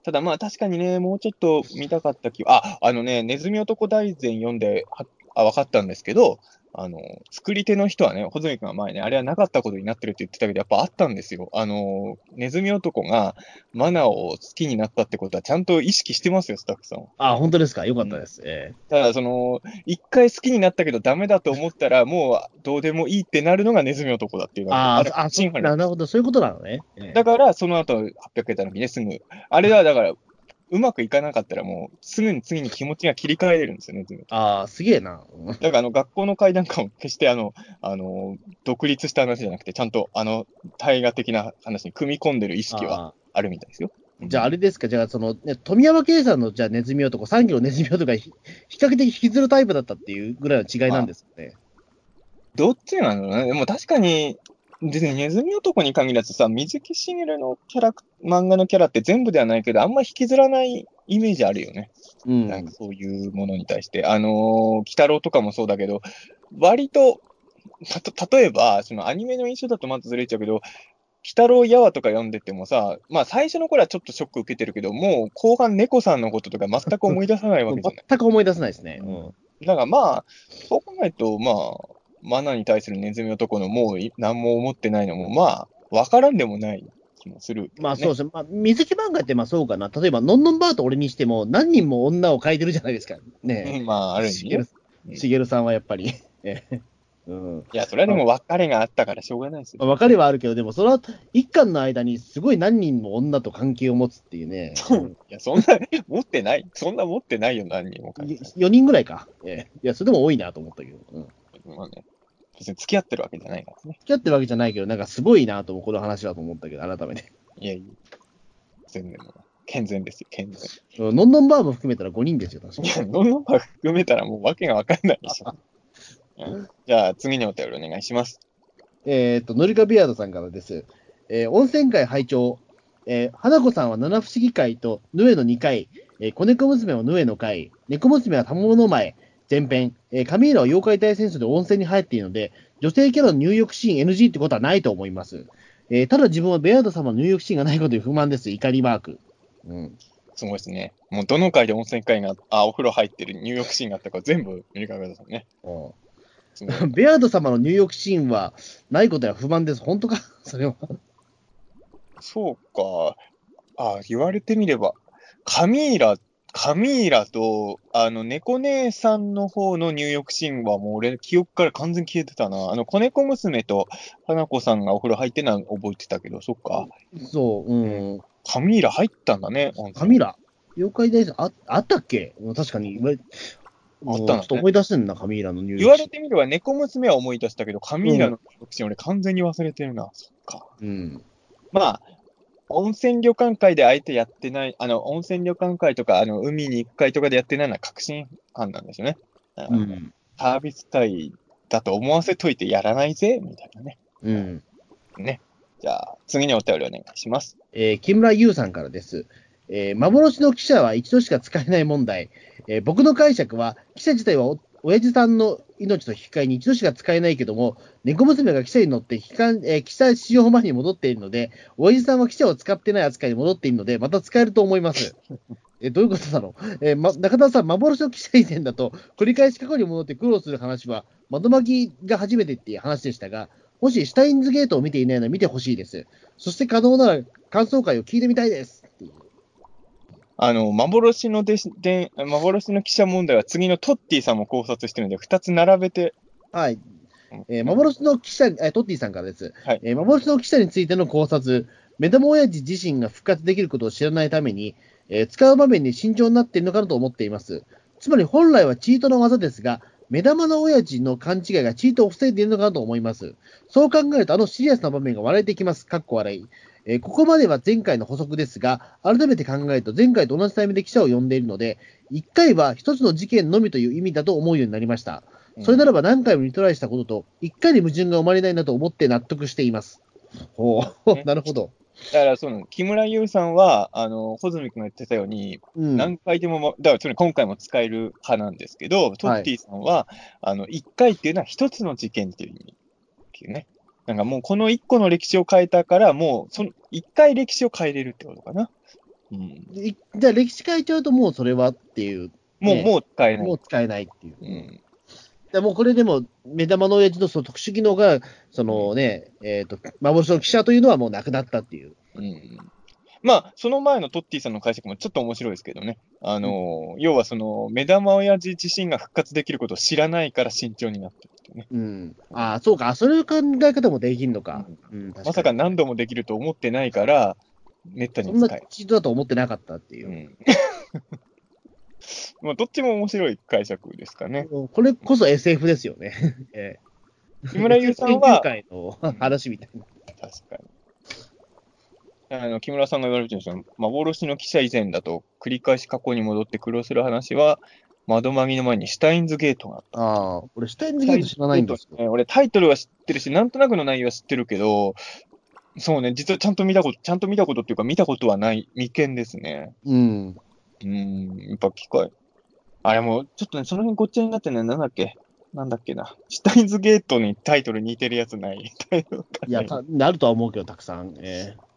Speaker 3: ただまあ確かにね、もうちょっと見たかった気あ、あのね、ネズミ男大全読んではあ分かったんですけど、あの、作り手の人はね、穂積君が前ね、あれはなかったことになってるって言ってたけど、やっぱあったんですよ。あの、ネズミ男がマナを好きになったってことはちゃんと意識してますよ、スタッフさんは。
Speaker 2: あ、本当ですか？よかったです。え
Speaker 3: ただ、その、一回好きになったけどダメだと思ったら、もうどうでもいいってなるのがネズミ男だっていうの
Speaker 2: えあ
Speaker 3: れ
Speaker 2: あ、あ、そ
Speaker 3: シンフォニー
Speaker 2: なるほど。そういうことなのね。ええ
Speaker 3: だから、その後、800円の時ね、すぐ。あれは、だから、うまくいかなかったら、もう、すぐに次に気持ちが切り替えれるんですよね、
Speaker 2: ああ、すげえな。うん
Speaker 3: だから、あの、学校の会談かも、決して、あの、あの、独立した話じゃなくて、ちゃんと、あの、大河的な話に組み込んでる意識は
Speaker 2: あ
Speaker 3: あるみたいですよ。
Speaker 2: ーじゃあ、あれですか？じゃあ、その、ね、富山圭さんの、じゃあ、ネズミ男、3キロネズミ男がひ比較的引きずるタイプだったっていうぐらいの違いなんですね？
Speaker 3: どっちなんだろうね。でも確かに、でね、ネズミ男に限らずさ、水木しげるのキャラク、漫画のキャラって全部ではないけど、あんま引きずらないイメージあるよね。
Speaker 2: うん。
Speaker 3: なんかそういうものに対して。あのー、鬼太郎とかもそうだけど、割と、たと、例えば、そのアニメの印象だとまずずれちゃうけど、鬼太郎やわとか読んでてもさ、まあ最初の頃はちょっとショック受けてるけど、もう後半猫さんのこととか全く思い出さないわけじゃない。
Speaker 2: 全く思い出せないですね。うん。
Speaker 3: だからまあ、そう考えると、まあ、マナに対するネズミ男のもうい何も思ってないのも、まあ、わからんでもない気もする、
Speaker 2: まあそうですね。まあ、水木漫画ってまあそうかな。例えば、のんのんばーと俺にしても、何人も女を描いてるじゃないですか。ね
Speaker 3: うんまあ、ある意味ね
Speaker 2: しげる。さんはやっぱり。え えうん。
Speaker 3: いや、それはでも別れがあったからしょうがないですよ。
Speaker 2: まあ、別れはあるけど、でも、それは一巻の間にすごい何人も女と関係を持つっていうね。
Speaker 3: いや、そんな、持ってない。そんな持ってないよ、何人も書いて
Speaker 2: 4人ぐらいか。ええいや、それでも多いなと思ったけど。うん。
Speaker 3: まあね、別に付き合ってるわけじゃないからね。
Speaker 2: 付き合ってるわけじゃないけど、なんかすごいなとこの話だと思ったけど、改めて。
Speaker 3: いやいや、全然、健全ですよ、健全。
Speaker 2: うんのんのんばーも含めたら5人ですよ、確か
Speaker 3: いや、どんどん含めたらもうわけがわかんないでしょ。うんじゃあ、次のお便りお願いします。
Speaker 2: えっ、と、ノリカビアードさんからです。えー温泉会拝聴えー花子さんは七不思議会とヌエの2回、えー子猫娘はヌエの会、猫娘は玉物前、前編、えーカミーラは妖怪大戦争で温泉に入っているので、女性キャラの入浴シーン NG ってことはないと思います。えーただ自分はベアード様の入浴シーンがないことに不満です。怒りマーク。うん。
Speaker 3: すごいですね。もうどの回で温泉会が、あ、お風呂入ってる入浴シーンがあったか全部見るかくださいね。
Speaker 2: ベアード様の入浴シーンはないことには不満です。本当か？それは。
Speaker 3: そうか。あ、言われてみれば、カミーラ、カミーラと、あの、猫姉さんの方の入浴シーンはもう俺、記憶から完全に消えてたな。あの、子猫娘と花子さんがお風呂入ってるのは覚えてたけど、そっか。
Speaker 2: そう、うん。
Speaker 3: カミーラ入ったんだね、
Speaker 2: カミラ妖怪大戦ああったっけ？うん確かに。言われ
Speaker 3: あった
Speaker 2: ちょっと思い出してんな、カミーラの入
Speaker 3: 言われてみれば、猫娘は思い出したけど、カミーラの入浴シーン俺完全に忘れてるな。そっか。
Speaker 2: うん。
Speaker 3: まあ、温泉旅館会で相手やってない、あの、温泉旅館会とか、あの、海に行く会とかでやってないのは確信犯なんですよね。
Speaker 2: うん。
Speaker 3: サービス隊だと思わせといてやらないぜ、みたいなね。
Speaker 2: うん。
Speaker 3: じゃあ、次にお便りお願いします。
Speaker 2: えー木村優さんからです。えー幻の記者は一度しか使えない問題。えー僕の解釈は、記者自体はお親父さんの命と引き換えに一度しか使えないけども、猫娘が汽車に乗って機関、えー、汽車使用前に戻っているので、親父さんは汽車を使ってない扱いに戻っているので、また使えると思います。えどういうことだろう、えーま、中田さん、幻の汽車以前だと、繰り返し過去に戻って苦労する話は、窓巻きが初めてっていう話でしたが、もしシュタインズゲートを見ていないなら見てほしいです。そして可能なら感想会を聞いてみたいです。
Speaker 3: あの、幻のでで、幻の記者問題は次のトッティさんも考察してるんで、2つ並べて、
Speaker 2: はい。えー幻の記者、えートッティさんからです。
Speaker 3: はい
Speaker 2: えー幻の記者についての考察、目玉親父自身が復活できることを知らないために、えー使う場面に慎重になっているのかなと思っています。つまり本来はチートの技ですが、目玉の親父の勘違いがチートを防いでいるのかなと思います。そう考えると、あのシリアスな場面が笑えてきます。かっこ笑い。えーここまでは前回の補足ですが、改めて考えると前回と同じタイミングで記者を呼んでいるので、1回は1つの事件のみという意味だと思うようになりました。それならば何回もリトライしたことと、1回に矛盾が生まれないなと思って納得しています。ほう
Speaker 3: ね、
Speaker 2: なるほど。
Speaker 3: だからその、木村優さんは、あの、穂積君が言ってたように、
Speaker 2: うん、
Speaker 3: 何回でもま、だからそれ今回も使える派なんですけど、トッティさんは、あの、1回っていうのは1つの事件っていう意味っていうね。なんかもうこの1個の歴史を変えたから、もうその1回歴史を変えれるってことかな。うん。
Speaker 2: いじゃあ歴史変えちゃうともうそれはっていう、
Speaker 3: もう、
Speaker 2: ね
Speaker 3: もう使えない。
Speaker 2: もう使えないっていう。
Speaker 3: うん。
Speaker 2: でもうこれでも、目玉の親父のその特殊技能が、そのね、えっ、と、幻の記者というのはもうなくなったっていう。
Speaker 3: うん。まあ、その前のトッティさんの解釈もちょっと面白いですけどね。あの、要はその、目玉親父自身が復活できることを知らないから慎重になってるってね。
Speaker 2: うん。ああ、そうか。そういう考え方もできるのか。うん、確
Speaker 3: まさか何度もできると思ってないから、めったに使える。
Speaker 2: チートだと思ってなかったっていうう。
Speaker 3: ん。まあ、どっちも面白い解釈ですかね。
Speaker 2: これこそ SF ですよね。ええ
Speaker 3: 木村優さん
Speaker 2: 研究
Speaker 3: は、
Speaker 2: 会の話みたいな。
Speaker 3: 確かに。あの、木村さんが言われてるんですよ。幻の記者以前だと、繰り返し過去に戻って苦労する話は、窓マギの前にシュタインズゲートがあった。
Speaker 2: ああ、俺、シュタインズゲート知らないんですよ。
Speaker 3: ね俺、タイトルは知ってるし、なんとなくの内容は知ってるけど、そうね、実はちゃんと見たこと、ちゃんと見たことっていうか、見たことはない、未見ですね。
Speaker 2: うん。
Speaker 3: うん、やっぱ機械。あれもう、ちょっとね、その辺ごっちゃになってね、なんだっけ？なんだっけな？シュタインズゲートにタイトル似てるやつない？
Speaker 2: いや、たなるとは思うけど、たくさん。ええ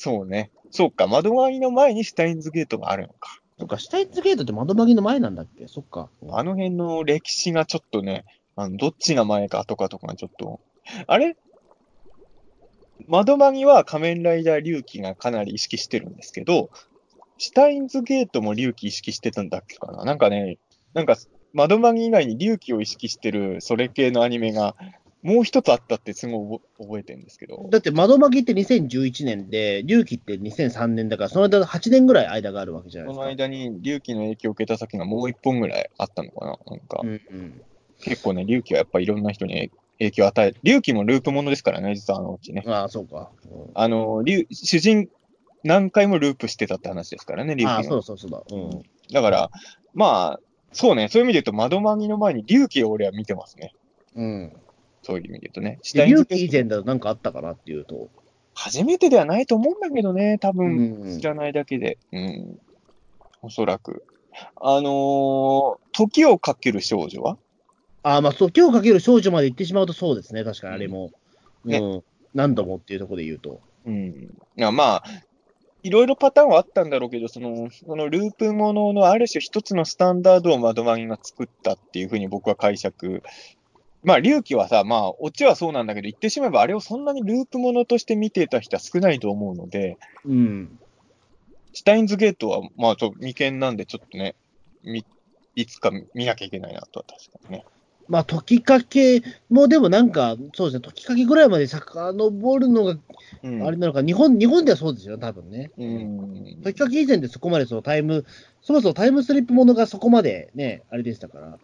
Speaker 3: そうね。そうか、窓ワイの前にシュタインズゲートがあるのか。
Speaker 2: そっか、シュタインズゲートって窓マギの前なんだっけ？そっか。
Speaker 3: あの辺の歴史がちょっとね、あのどっちが前か後かとかがちょっと。あれ？窓マギは仮面ライダー龍騎がかなり意識してるんですけど、シュタインズゲートも龍騎意識してたんだっけかな？なんかね、なんか窓マギ以外に龍騎を意識してるそれ系のアニメがもう一つあったってすごい覚覚えてるんですけど。
Speaker 2: だって窓マギって2011年で、龍騎って2003年だから、その間8年ぐらい間があるわけじゃないですか。
Speaker 3: その間に龍騎の影響を受けた先がもう一本ぐらいあったのかななんか、
Speaker 2: うんうん。
Speaker 3: 結構ね、龍騎はやっぱいろんな人に影響を与える。龍騎もループものですからね、実はあのうちね。
Speaker 2: ああ、そうか。うん
Speaker 3: あの、龍主人、何回もループしてたって話ですからね、龍騎
Speaker 2: ああ、そうそうだそうだ。うん。
Speaker 3: だから、まあ、そうね、そういう意味で言うと、窓マギの前に龍騎を俺は見てますね。
Speaker 2: うん。
Speaker 3: そういう意味で言うとね。
Speaker 2: で、龍
Speaker 3: ズ
Speaker 2: 騎以前だとなんかあったかなっていうと。
Speaker 3: 初めてではないと思うんだけどね、多
Speaker 2: う
Speaker 3: 分、
Speaker 2: ん
Speaker 3: 知。らないだけで。うん。おそらく。あのー時をかける少女は？
Speaker 2: ああ、まあ、そう、今日かける少女まで行ってしまうとそうですね。確かにあれも。
Speaker 3: うんね
Speaker 2: うん。何度もっていうところで言うと。
Speaker 3: うん。いや、まあ、いろいろパターンはあったんだろうけど、その、そのループもののある種一つのスタンダードを窓マギが作ったっていうふうに僕は解釈。まあ、龍騎はさ、まあ、オチはそうなんだけど、言ってしまえばあれをそんなにループものとして見ていた人は少ないと思うので、
Speaker 2: うん。
Speaker 3: シュタインズゲートは、まあ、ちょっと未見なんで、ちょっとね、み、いつか見なきゃいけないなとは確かにね。
Speaker 2: まあ、時かけも、でもなんか、そうですね、時かけぐらいまで遡るのが
Speaker 3: うん。
Speaker 2: あれなのか、日本、日本ではそうですよ、多分ね。
Speaker 3: うん。
Speaker 2: 時かけ以前でそこまでそのタイム、そもそもタイムスリップものがそこまでね、あれでしたから。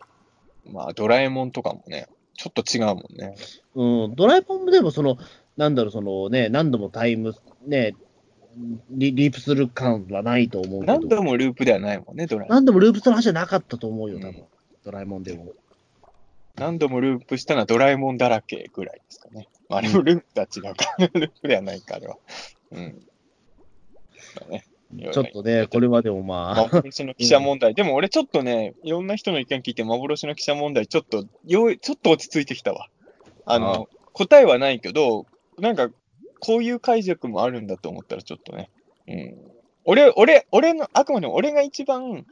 Speaker 3: まあ、ドラえもんとかもね、ちょっと違うもんね。
Speaker 2: うん、ドラえもんもでもその、なんだろう、そのね、何度もタイム、ね、リリープする感はないと思うけど。
Speaker 3: 何度もループではないもんね、ドラえもん。
Speaker 2: 何度もループする話じゃなかったと思うよ、多分。
Speaker 3: うん
Speaker 2: ドラえもんでも。
Speaker 3: 何度もループしたのはドラえもんだらけぐらいですかね。あれもループとは違うか。ループではないか、あれは。うん。だね。
Speaker 2: ちょっとね、これはでもまあ。
Speaker 3: 幻の記者問題。でも俺ちょっとね、いろんな人の意見聞いて、幻の記者問題、ちょっと、ようちょっと落ち着いてきたわ。あの、あ答えはないけど、なんか、こういう解釈もあるんだと思ったらちょっとね。うん。俺、俺、俺の、あくまでも俺が一番、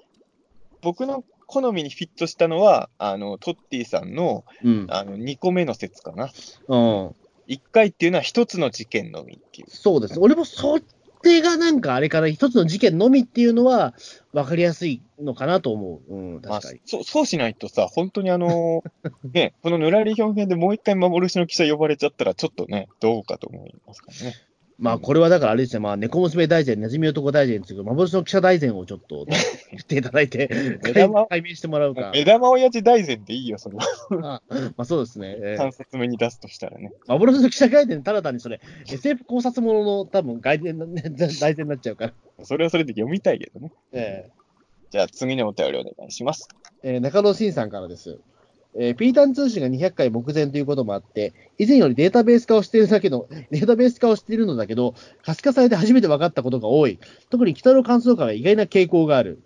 Speaker 3: 僕の好みにフィットしたのは、あの、トッティさんの、うん、あの、2個目の説かな。うん。1回っていうのは1つの事件のみっていう。
Speaker 2: そうです。俺もそっ定がなんかあれから一つの事件のみっていうのは分かりやすいのかなと思う。うん、確かに。
Speaker 3: まあ、そうそうしないとさ、本当にあの、ね、このぬらり表現でもう一回幻の記者呼ばれちゃったら、ちょっとね、どうかと思いますからね。
Speaker 2: まあ、これはだからあれですね、まあ、猫娘大臣、ネズミ男大臣っていう幻の記者大臣をちょっと 言っていただいて、解明してもらうか。
Speaker 3: 目玉親父大臣でいいよ、それは。
Speaker 2: あまあ、そうですね。
Speaker 3: えー、3冊目に出すとしたらね。
Speaker 2: 幻の記者大臣、ただ単にそれ、SF 考察ものの多分外伝、ね、大臣になっちゃうから。
Speaker 3: それはそれで読みたいけどね。ええー、じゃあ、次のお便りお願いします。
Speaker 2: えー、中野慎さんからです。えー、ピータン通信が200回目前ということもあって、以前よりデータベース化をしているだけど、データベース化をしているのだけど、可視化されて初めて分かったことが多い。特に北の感想会は意外な傾向がある。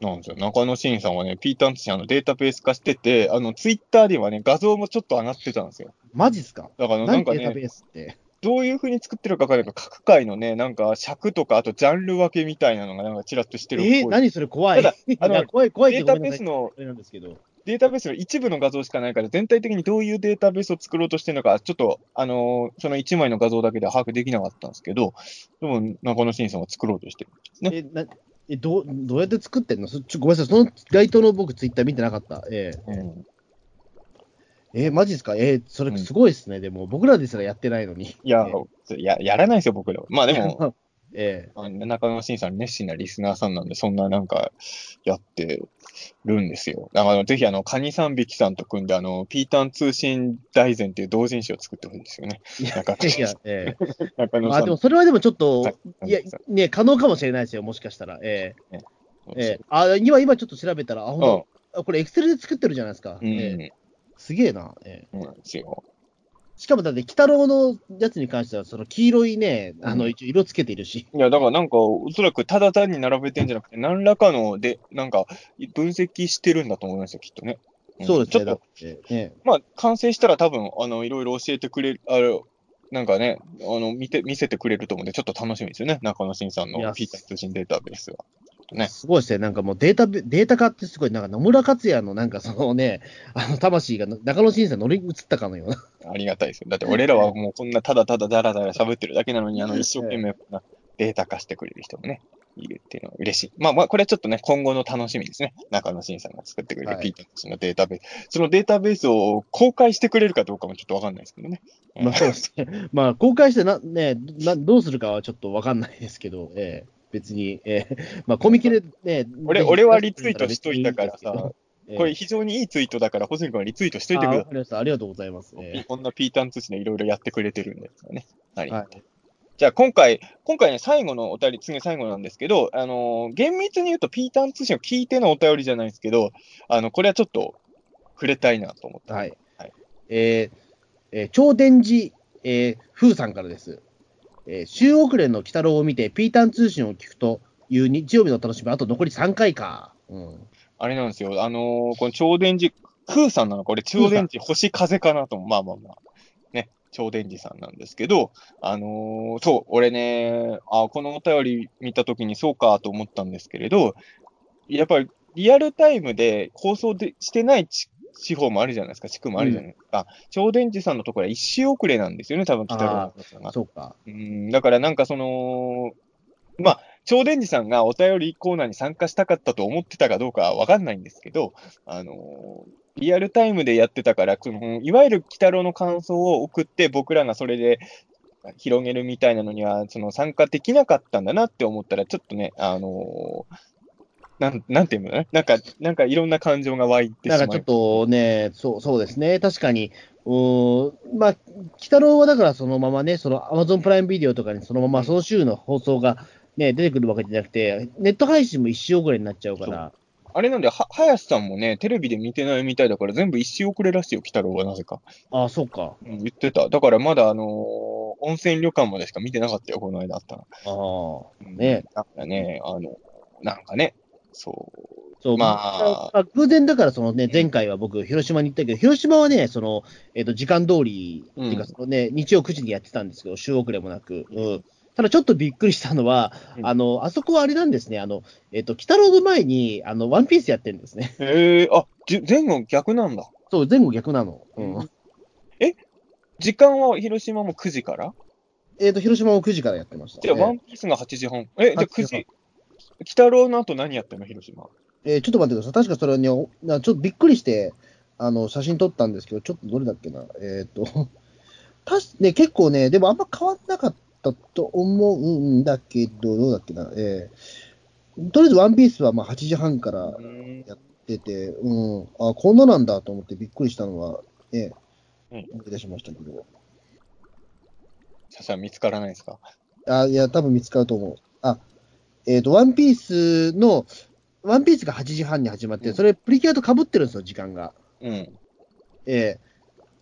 Speaker 3: なんですよ。中野真さんはね、ピータン通信あのデータベース化してて、あの、ツイッターではね、画像もちょっと上がってたんですよ。
Speaker 2: マジっすか？
Speaker 3: だからなんかね、データベースって？どういうふうに作ってるか分からないか、各回のね、なんか尺とか、あとジャンル分けみたいなのがなんかちらっとしてるっぽい。
Speaker 2: えー、何それ？怖い。ただ、あの、怖い、怖い
Speaker 3: データベースの、なんですけど。データベースの一部の画像しかないから、全体的にどういうデータベースを作ろうとしてるのか、ちょっと、あのー、その1枚の画像だけでは把握できなかったんですけど、でも、中野慎さんは作ろうとしてるんですね。
Speaker 2: え、なえどうどうやって作ってんの？ちょごめんなさい、その該当の僕、ツイッター見てなかった。えー、うん。えー、マジですか？えー、それすごいですね、うん、でも、僕らですらやってないのに。
Speaker 3: いや、えー、ややらないですよ、僕らは。まあでも、え えー、中野慎さん、熱心なリスナーさんなんで、そんななんか、やってるんですよ。だからぜひ、あの、カニ三匹さんと組んで、あの、ピータン通信大全っていう同人誌を作ってほしいんですよね。いや、いや、ええ
Speaker 2: ー。中野さん。あ、でもそれはでもちょっと、いや、ね、可能かもしれないですよ、もしかしたら。ええー。ええー、あ、今、今ちょっと調べたら、あ、ほんと、うん、これエクセルで作ってるじゃないですか。うん、えー、すげえな。ええー。そうなんですよ。しかもだって、鬼太郎のやつに関しては、その黄色いね、あの、一応色つけているし。
Speaker 3: いや、だからなんか、おそらくただ単に並べてんじゃなくて、何らかので、なんか、分析してるんだと思いますよ、きっとね。
Speaker 2: そうです
Speaker 3: ね。ちょっと、ね、まあ、完成したら多分、あの、いろいろ教えてくれる、あの、なんかね、あの、見て、見せてくれると思うんで、ちょっと楽しみですよね。中野慎さんのピーター通信データベースは。
Speaker 2: ね。すごいですね。なんかもうデータ、データ化ってすごい、なんか野村克也のなんかそのね、あの魂が中野慎さん乗り移ったかのような。
Speaker 3: ありがたいですよ。だって俺らはもうこんなただただだらだら喋ってるだけなのに、あの一生懸命データ化してくれる人もね、いるっていうのは嬉しい。まあまあ、これはちょっとね、今後の楽しみですね。中野慎さんが作ってくれるピーターのデータベース、はい。そのデータベースを公開してくれるかどうかもちょっとわかんないですけどね。
Speaker 2: まあそうですね。まあ公開してな、ね、な、どうするかはちょっとわかんないですけど、ええー別に、えー、まあ、コミケでね、
Speaker 3: 俺、俺はリツイートしといたからさ、これ非常にいいツイートだから、ホズミ君はリツイートしといてくだ
Speaker 2: さい。ありがとうございます。
Speaker 3: えー、こんなピータン通信でいろいろやってくれてるんですよね。はい。じゃあ今回、今回ね、最後のお便り、次最後なんですけど、あのー、厳密に言うとピータン通信を聞いてのお便りじゃないですけど、あの、これはちょっと触れたいなと思って。
Speaker 2: はい。はい、えー、えー、超電磁、えー、風さんからです。えー、週遅れの鬼太郎を見て、ピータン通信を聞くと、いう日曜日の楽しみ、あと残り3回か。うん。
Speaker 3: あれなんですよ。あのー、この超電磁、空さんなのこれ超電磁星風かなとまあまあまあ。ね。超電磁さんなんですけど、あのー、そう、俺ね、あ、このお便り見たときにそうかと思ったんですけれど、やっぱりリアルタイムで放送でしてない地方もあるじゃないですか、地区もあるじゃないですか。うん、超電磁さんのところは一周遅れなんですよね、多分北郎
Speaker 2: さんが。そうか。
Speaker 3: うん、だからなんかその、まあ、超電磁さんがお便りコーナーに参加したかったと思ってたかどうかはわかんないんですけど、あのー、リアルタイムでやってたから、そのいわゆる鬼太郎の感想を送って、僕らがそれで広げるみたいなのには、その参加できなかったんだなって思ったら、ちょっとね、あのー、なん、なんていうの？ね。なんか、なんかいろんな感情が湧いてしまう。
Speaker 2: なんかちょっとね、そう、そうですね。確かに、うん、まあ、鬼太郎はだからそのままね、そのアマゾンプライムビデオとかにそのままその週の放送がね、出てくるわけじゃなくて、ネット配信も一周遅れになっちゃうから。
Speaker 3: あれなんで、は、林さんもね、テレビで見てないみたいだから、全部一周遅れらしいよ、鬼太郎はなぜか。
Speaker 2: ああ、そうか。
Speaker 3: うん、言ってた。だからまだ、あの温泉旅館までしか見てなかったよ、この間あったの。
Speaker 2: ああ、ね。
Speaker 3: だからね、あの、なんかね、そう。
Speaker 2: そう、
Speaker 3: ま
Speaker 2: ま
Speaker 3: あ
Speaker 2: あ、偶然だから、そのね、前回は僕、広島に行ったけど、広島はね、その、えっ、と、時間通り、っていうか、
Speaker 3: うん
Speaker 2: そのね、日曜9時にやってたんですけど、週遅れもなく、うん。ただちょっとびっくりしたのは、
Speaker 3: うん
Speaker 2: あの、あそこはあれなんですね、あの、えっ、と、北ロード前に、あの、ワンピースやってるんですね。
Speaker 3: へえあ、じ前後逆なんだ。
Speaker 2: そう、前後逆なの。うん。
Speaker 3: うん時間は広島も9時から？
Speaker 2: えっ、と、広島も9時からやってました。
Speaker 3: じゃあ、
Speaker 2: えー
Speaker 3: ワンピースが8時半。え、じゃあ9
Speaker 2: 8時
Speaker 3: 時。北郎の後何やってんの、広島？
Speaker 2: えーちょっと待ってください。確かそれはね、おなちょっとびっくりして、あの、写真撮ったんですけど、ちょっとどれだっけな？えっ、と、たし、ね、結構ね、でもあんま変わんなかったと思うんだけど、どうだっけな？えーとりあえずワンピースはまあ8時半から
Speaker 3: うん
Speaker 2: 出て、うん、あ、こんななんだと思ってびっくりしたのは、ね、
Speaker 3: うん
Speaker 2: 思い出しましたけど。
Speaker 3: ささ見つからないですか？
Speaker 2: あ、いや、多分見つかると思う。あ、えっ、と、ワンピースの、ワンピースが8時半に始まって、
Speaker 3: うん
Speaker 2: それプリキュアと被ってるんですよ、時間が。
Speaker 3: うん。
Speaker 2: ええ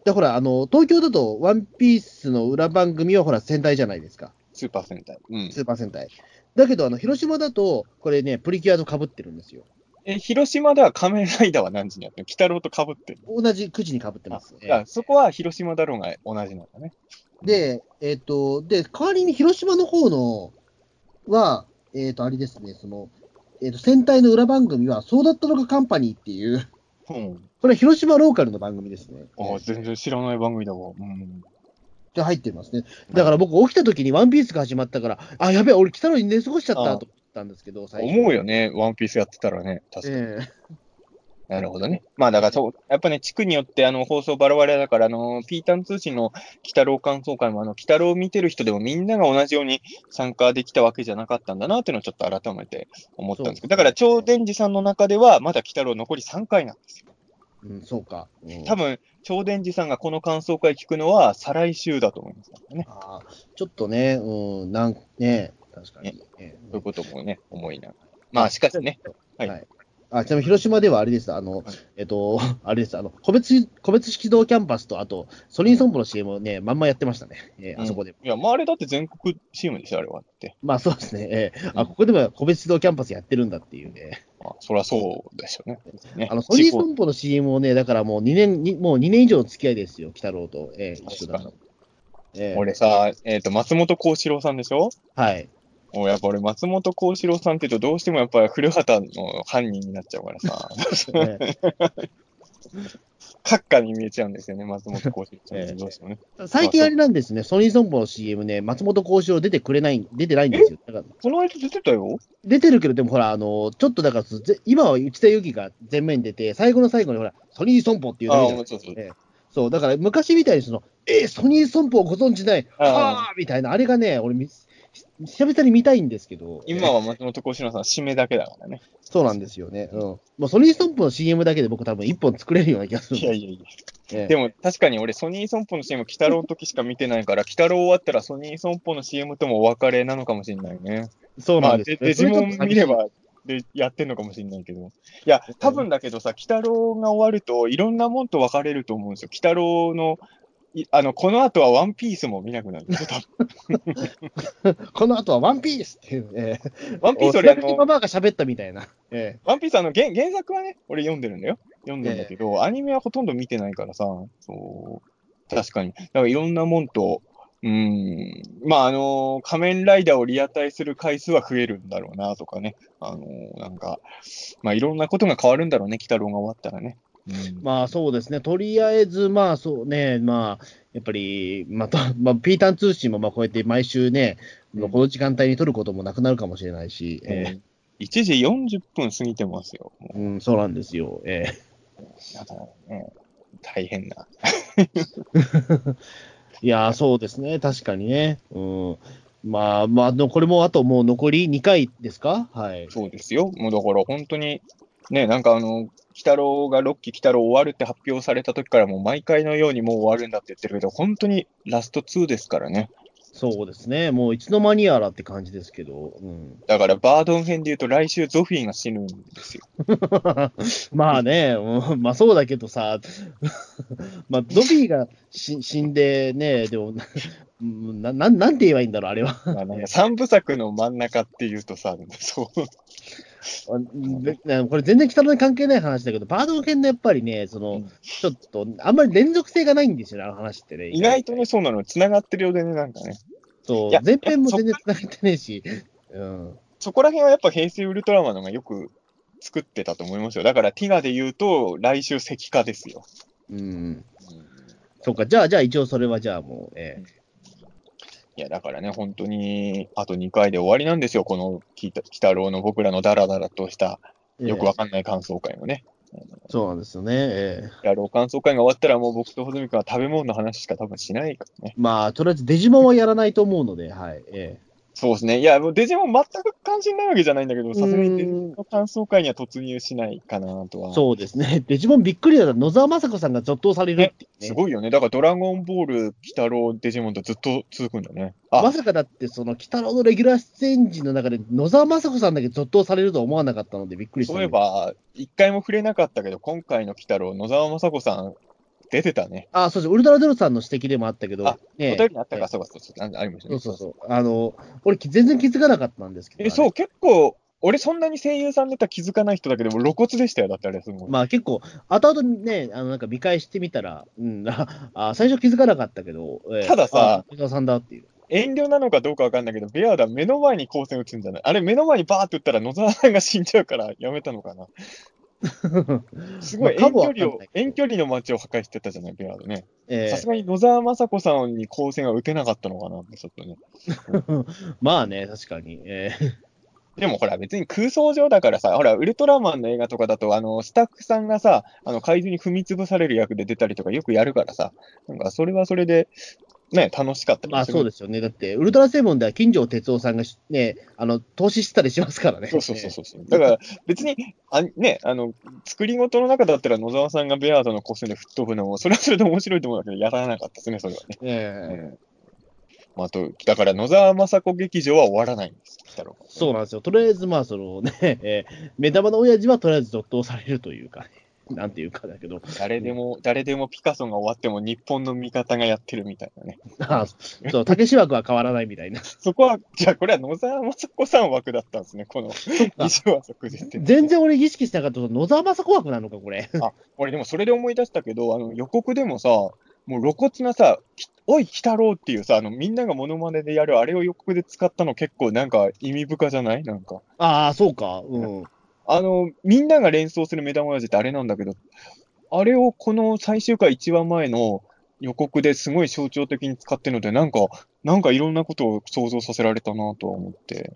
Speaker 2: で、ほら、あの、東京だと、ワンピースの裏番組は、ほら、戦隊じゃないですか。
Speaker 3: スーパー戦隊。うん。
Speaker 2: スーパー戦隊。だけど、あの、広島だと、これね、プリキュアと被ってるんですよ。
Speaker 3: え、広島では仮面ライダーは何時にやってるの？北郎と被ってる
Speaker 2: 同じ9時に被ってます。ええ
Speaker 3: あそこは広島だろうが同じなんだね。
Speaker 2: で、えっ、と、で、代わりに広島の方のは、えっ、と、あれですね、その、えっ、と、戦隊の裏番組は、そうだったのかカンパニーっていう、
Speaker 3: うん。
Speaker 2: これは広島ローカルの番組ですね。
Speaker 3: ああ、全然知らない番組だわ。うん。
Speaker 2: で入ってますね。だから僕、起きた時にワンピースが始まったから、あ、やべえ、俺、来たのに寝過ごしちゃったと思ったんですけど、最初
Speaker 3: 思うよね、ワンピースやってたらね。確かに。
Speaker 2: え
Speaker 3: なるほどね。まあだからそう、やっぱね、地区によってあの放送バラバラだから、あの、ピータン通信の北郎感想会も、あの、北郎を見てる人でもみんなが同じように参加できたわけじゃなかったんだなっていうのをちょっと改めて思ったんですけど、だから超電磁さんの中では、まだ北郎残り3回なんですよ。
Speaker 2: えうん、そうか。うん
Speaker 3: 多分、超電磁さんがこの感想会聞くのは再来週だと思いますからね。
Speaker 2: あーちょっとね、うん、なん、ね、確かに。ええ
Speaker 3: そういうこともね、思いながら。まあしかしね、は
Speaker 2: はいい。あちなみに広島ではあれです、あの、
Speaker 3: はい
Speaker 2: えっと、あれです、あの、個別、個別指導キャンパスと、あと、ソニーソンポの CM をね、まんまやってましたね、えーあそこで。
Speaker 3: いや、まああれだって全国チームでしょ、あれはって。
Speaker 2: まあそうですね、えーあ、ここでも個別指導キャンパスやってるんだっていうね。
Speaker 3: まあ、そりゃそうでしょうね。ね
Speaker 2: あの、ソニーソンポの CM をね、だからもう2年、にもう2年以上の付き合いですよ、鬼太郎と、えー一緒だ。えー
Speaker 3: 俺さ、えっ、と、松本幸四郎さんでしょ？
Speaker 2: はい。
Speaker 3: もうやっぱ俺、松本幸四郎さんって言うと、どうしてもやっぱり古畑の犯人になっちゃうからさ、
Speaker 2: ね
Speaker 3: 閣下に見えちゃうんですよね、松本幸四郎さんって。
Speaker 2: ええ。
Speaker 3: どうしてもね。
Speaker 2: 最近あれなんですね、ソニーソンポの CM ね、松本幸四郎出てくれない、出てないんですよ。だから。
Speaker 3: この間出てたよ？
Speaker 2: 出てるけど、でもほら、あの、ちょっとだから、ぜ今は内田有紀が前面に出て、最後の最後にほら、ソニーソンポっていうだけじゃない
Speaker 3: あそうそう
Speaker 2: ええ。そう、だから昔みたいにその、えーソニーソンポをご存知ない、
Speaker 3: ああ
Speaker 2: はあみたいな、あれがね、俺み、久々に見たいんですけど、
Speaker 3: 今は松本幸四郎さん、締めだけだからね。
Speaker 2: そうなんですよね。うん。もうソニーソンポの CM だけで僕多分一本作れるような気がする。
Speaker 3: いやいやいや。
Speaker 2: ええ
Speaker 3: でも確かに俺、ソニーソンポの CM、鬼太郎の時しか見てないから、鬼太郎終わったらソニーソンポの CM ともお別れなのかもしれないね。まあ、
Speaker 2: そうなんですよ
Speaker 3: デデジモン見れ
Speaker 2: そ
Speaker 3: ば、で、やってんのかもしれないけど。いや、多分だけどさ、鬼太郎が終わると、いろんなもんと別れると思うんですよ。鬼太郎の、いあの、この後はワンピースも見なくなる
Speaker 2: この後はワンピースっていう、ええ
Speaker 3: ワンピース俺、あの、
Speaker 2: おママが喋ったみたいな。え
Speaker 3: ワンピースあの原、原作はね、俺読んでるんだよ。読んでるんだけど、アニメはほとんど見てないからさ、そう、確かに。だからいろんなもんと、うーん、まあ、あの仮面ライダーをリアタイする回数は増えるんだろうな、とかね。あのなんか、まあ、いろんなことが変わるんだろうね、鬼太郎が終わったらね。うん
Speaker 2: えまあそうですね、とりあえず、まあそうね、まあ、やっぱり、また、まあ、ピータン通信もまあこうやって毎週ね、
Speaker 3: うん
Speaker 2: この時間帯に撮ることもなくなるかもしれないし、え
Speaker 3: 1時40分過ぎてますよ。
Speaker 2: うん、そうなんですよ。ええ
Speaker 3: うだね、大変な。
Speaker 2: いやー、そうですね、確かにね。うん。まあ、まあ、のこれもあともう残り2回ですか？はい。
Speaker 3: そうですよ。もうだから本当に、ね、なんかあの、鬼太郎が6期鬼太郎終わるって発表された時からもう毎回のようにもう終わるんだって言ってるけど、本当にラスト2ですからね。
Speaker 2: そうですね、もういつの間にやらって感じですけど、うん。
Speaker 3: だからバードン編で言うと来週ゾフィーが死ぬんですよ。
Speaker 2: まあね、うんまあそうだけどさ、まあ、ドビーがし死んでね、でも、うんななんなんて言えばいいんだろう、あれは。
Speaker 3: まあなんか三部作の真ん中っていうとさ、そう。
Speaker 2: これ全然北野に関係ない話だけど、バード犬のやっぱりね、その、
Speaker 3: うん
Speaker 2: ちょっと、あんまり連続性がないんですよね、あの話ってね。
Speaker 3: 意外とね、そうなの、繋がってるようでね、なんかね。
Speaker 2: そう
Speaker 3: いや、
Speaker 2: 前編も全然繋がってねえし、うん。
Speaker 3: そこら辺はやっぱ平成ウルトラマンの方がよく作ってたと思いますよ。だからティガで言うと、来週石化ですよ。
Speaker 2: うん。そうか、じゃあ、じゃあ一応それはじゃあもう、え
Speaker 3: いや、だからね、本当に、あと2回で終わりなんですよ、この鬼太郎の僕らのダラダラとした、
Speaker 2: え
Speaker 3: よくわかんない感想会もね。
Speaker 2: そうなんですよね。ええ
Speaker 3: 鬼太郎感想会が終わったら、もう僕と穂積君は食べ物の話しか多分しないからね。
Speaker 2: まあ、とりあえずデジモンはやらないと思うので、はい。え
Speaker 3: そうですね。いや、もうデジモン全く関心ないわけじゃないんだけど、さすがにデジモンの感想会には突入しないかなとは。
Speaker 2: えそうですね。デジモンびっくりだった。野沢雅子さんが続投されるってね。
Speaker 3: すごいよね。だからドラゴンボール、鬼太郎、デジモンとずっと続くんだね。あ、
Speaker 2: まさかだって、その、鬼太郎のレギュラー出演陣の中で、野沢雅子さんだけ続投されるとは思わなかったので、びっくりした、
Speaker 3: そういえ、ば、一回も触れなかったけど、今回の鬼太郎、野沢雅子さん、出てたね。
Speaker 2: あ、そうです。ウルトラゼロさんの指摘でもあったけど、
Speaker 3: あ
Speaker 2: ね
Speaker 3: お便りにあったか、
Speaker 2: え
Speaker 3: そうか、そうかありましたね。
Speaker 2: そうそうそう。あの、俺、全然気づかなかったんですけど。
Speaker 3: え、そう、結構、俺そんなに声優さんネタ気づかない人だけど、露骨でしたよ、だってあれ、すごい。
Speaker 2: まあ結構、後々にね、あのなんか見返してみたら、うん、ああ最初気づかなかったけど、ええ
Speaker 3: たださ
Speaker 2: さんだっていう。
Speaker 3: 遠慮なのかどうかわかんないけど、ベアーダ目の前に光線打つんじゃない？あれ、目の前にバーって打ったら野沢さんが死んじゃうからやめたのかな？すごい遠距離を遠距離の街を破壊してたじゃない、ベアーダね。
Speaker 2: え
Speaker 3: さすがに野沢雅子さんに光線は打てなかったのかなって、ちょっとね。
Speaker 2: え まあね、確かに。ええ
Speaker 3: でもほら、別に空想上だからさ、ほら、ウルトラマンの映画とかだと、あの、スタッフさんがさ、あの、怪獣に踏み潰される役で出たりとかよくやるからさ、なんか、それはそれで、ね、楽しかったり
Speaker 2: まあ。そうですよね。だって、ウルトラセブンでは金城哲夫さんがしね、あの、投資してたりしますからね。
Speaker 3: そうそうそうそう。だから、別に、あね、あの、作り事の中だったら野沢さんがベアードのコスで吹っ飛ぶのも、それはそれで面白いと思うんだけど、やらなかったですね、それはね。
Speaker 2: ええ
Speaker 3: うんまあ、あと、だから野沢雅子劇場は終わらないんです。
Speaker 2: そうなんですよ。とりあえず、まあ、そのね、えー目玉の親父はとりあえず続投されるというか、ね、なんていうかだけど、
Speaker 3: 誰でも、誰でもピカソが終わっても日本の味方がやってるみたいなね。
Speaker 2: あそう、竹志枠は変わらないみたいな。
Speaker 3: そこは、じゃあこれは野沢雅子さん枠だったんですね、この
Speaker 2: か
Speaker 3: 衣装は即日って。
Speaker 2: 全然俺意識してなかった野沢雅子枠なのか、これ。
Speaker 3: 俺でもそれで思い出したけど、あの予告でもさ、もう露骨なさ、きおい、鬼太郎っていうさ、あのみんながモノマネでやるあれを予告で使ったの結構なんか意味深じゃない？なんか。
Speaker 2: ああ、そうか。うん。
Speaker 3: あの、みんなが連想する目玉親父ってあれなんだけど、あれをこの最終回一話前の予告ですごい象徴的に使ってるので、なんか、なんかいろんなことを想像させられたなとは思って。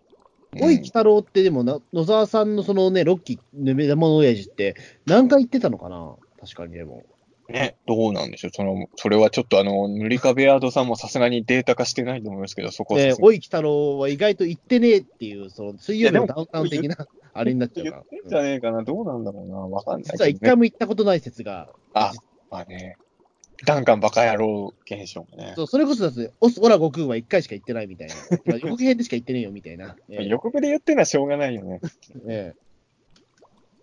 Speaker 2: おい、鬼太郎ってでもな、野沢さんのそのね、ロッキーの目玉の親父って何回言ってたのかな？確かにでも。
Speaker 3: ね、どうなんでしょう。その、それはちょっとあの、塗り壁アードさんもさすがにデータ化してないと思いますけど、そこは
Speaker 2: おい、鬼太郎は意外と言ってねえっていう、その水曜日のダウンタウン的な、あれになっちゃう
Speaker 3: 言
Speaker 2: から。
Speaker 3: ってんじゃねえかな、どうなんだろうな、わかんないね、
Speaker 2: 実は一回も行ったことない説が。
Speaker 3: あ、まあね、ダンカンバカ野郎現象もね。
Speaker 2: そうそれこそだって、オス、オラ悟空は一回しか行ってないみたいな。まあ予告編でしか行ってねえよみたいな。えー
Speaker 3: 予告で言ってるのはしょうがないよね。
Speaker 2: え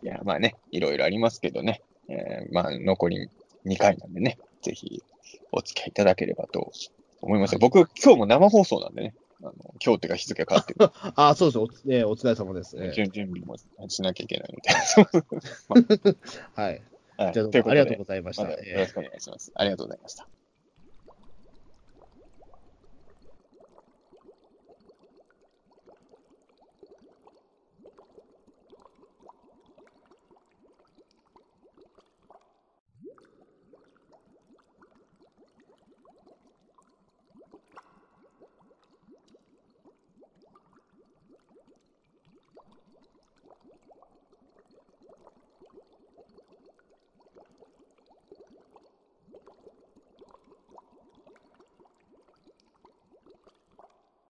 Speaker 3: いや、まあね、いろいろありますけどね。えーまあ、残り2回なんでね、ぜひお付き合いいただければと思いますよ。僕、今日も生放送なんでね、あの今日っていうか日付変わってる。
Speaker 2: ー あ、そうですお,、えーお疲れ様です。え
Speaker 3: 準準備もしなきゃいけないので。
Speaker 2: ー はい。
Speaker 3: はい、
Speaker 2: じゃありがとうございまし
Speaker 3: た。よ
Speaker 2: えー
Speaker 3: ろしくお願いします。ありがとうございました。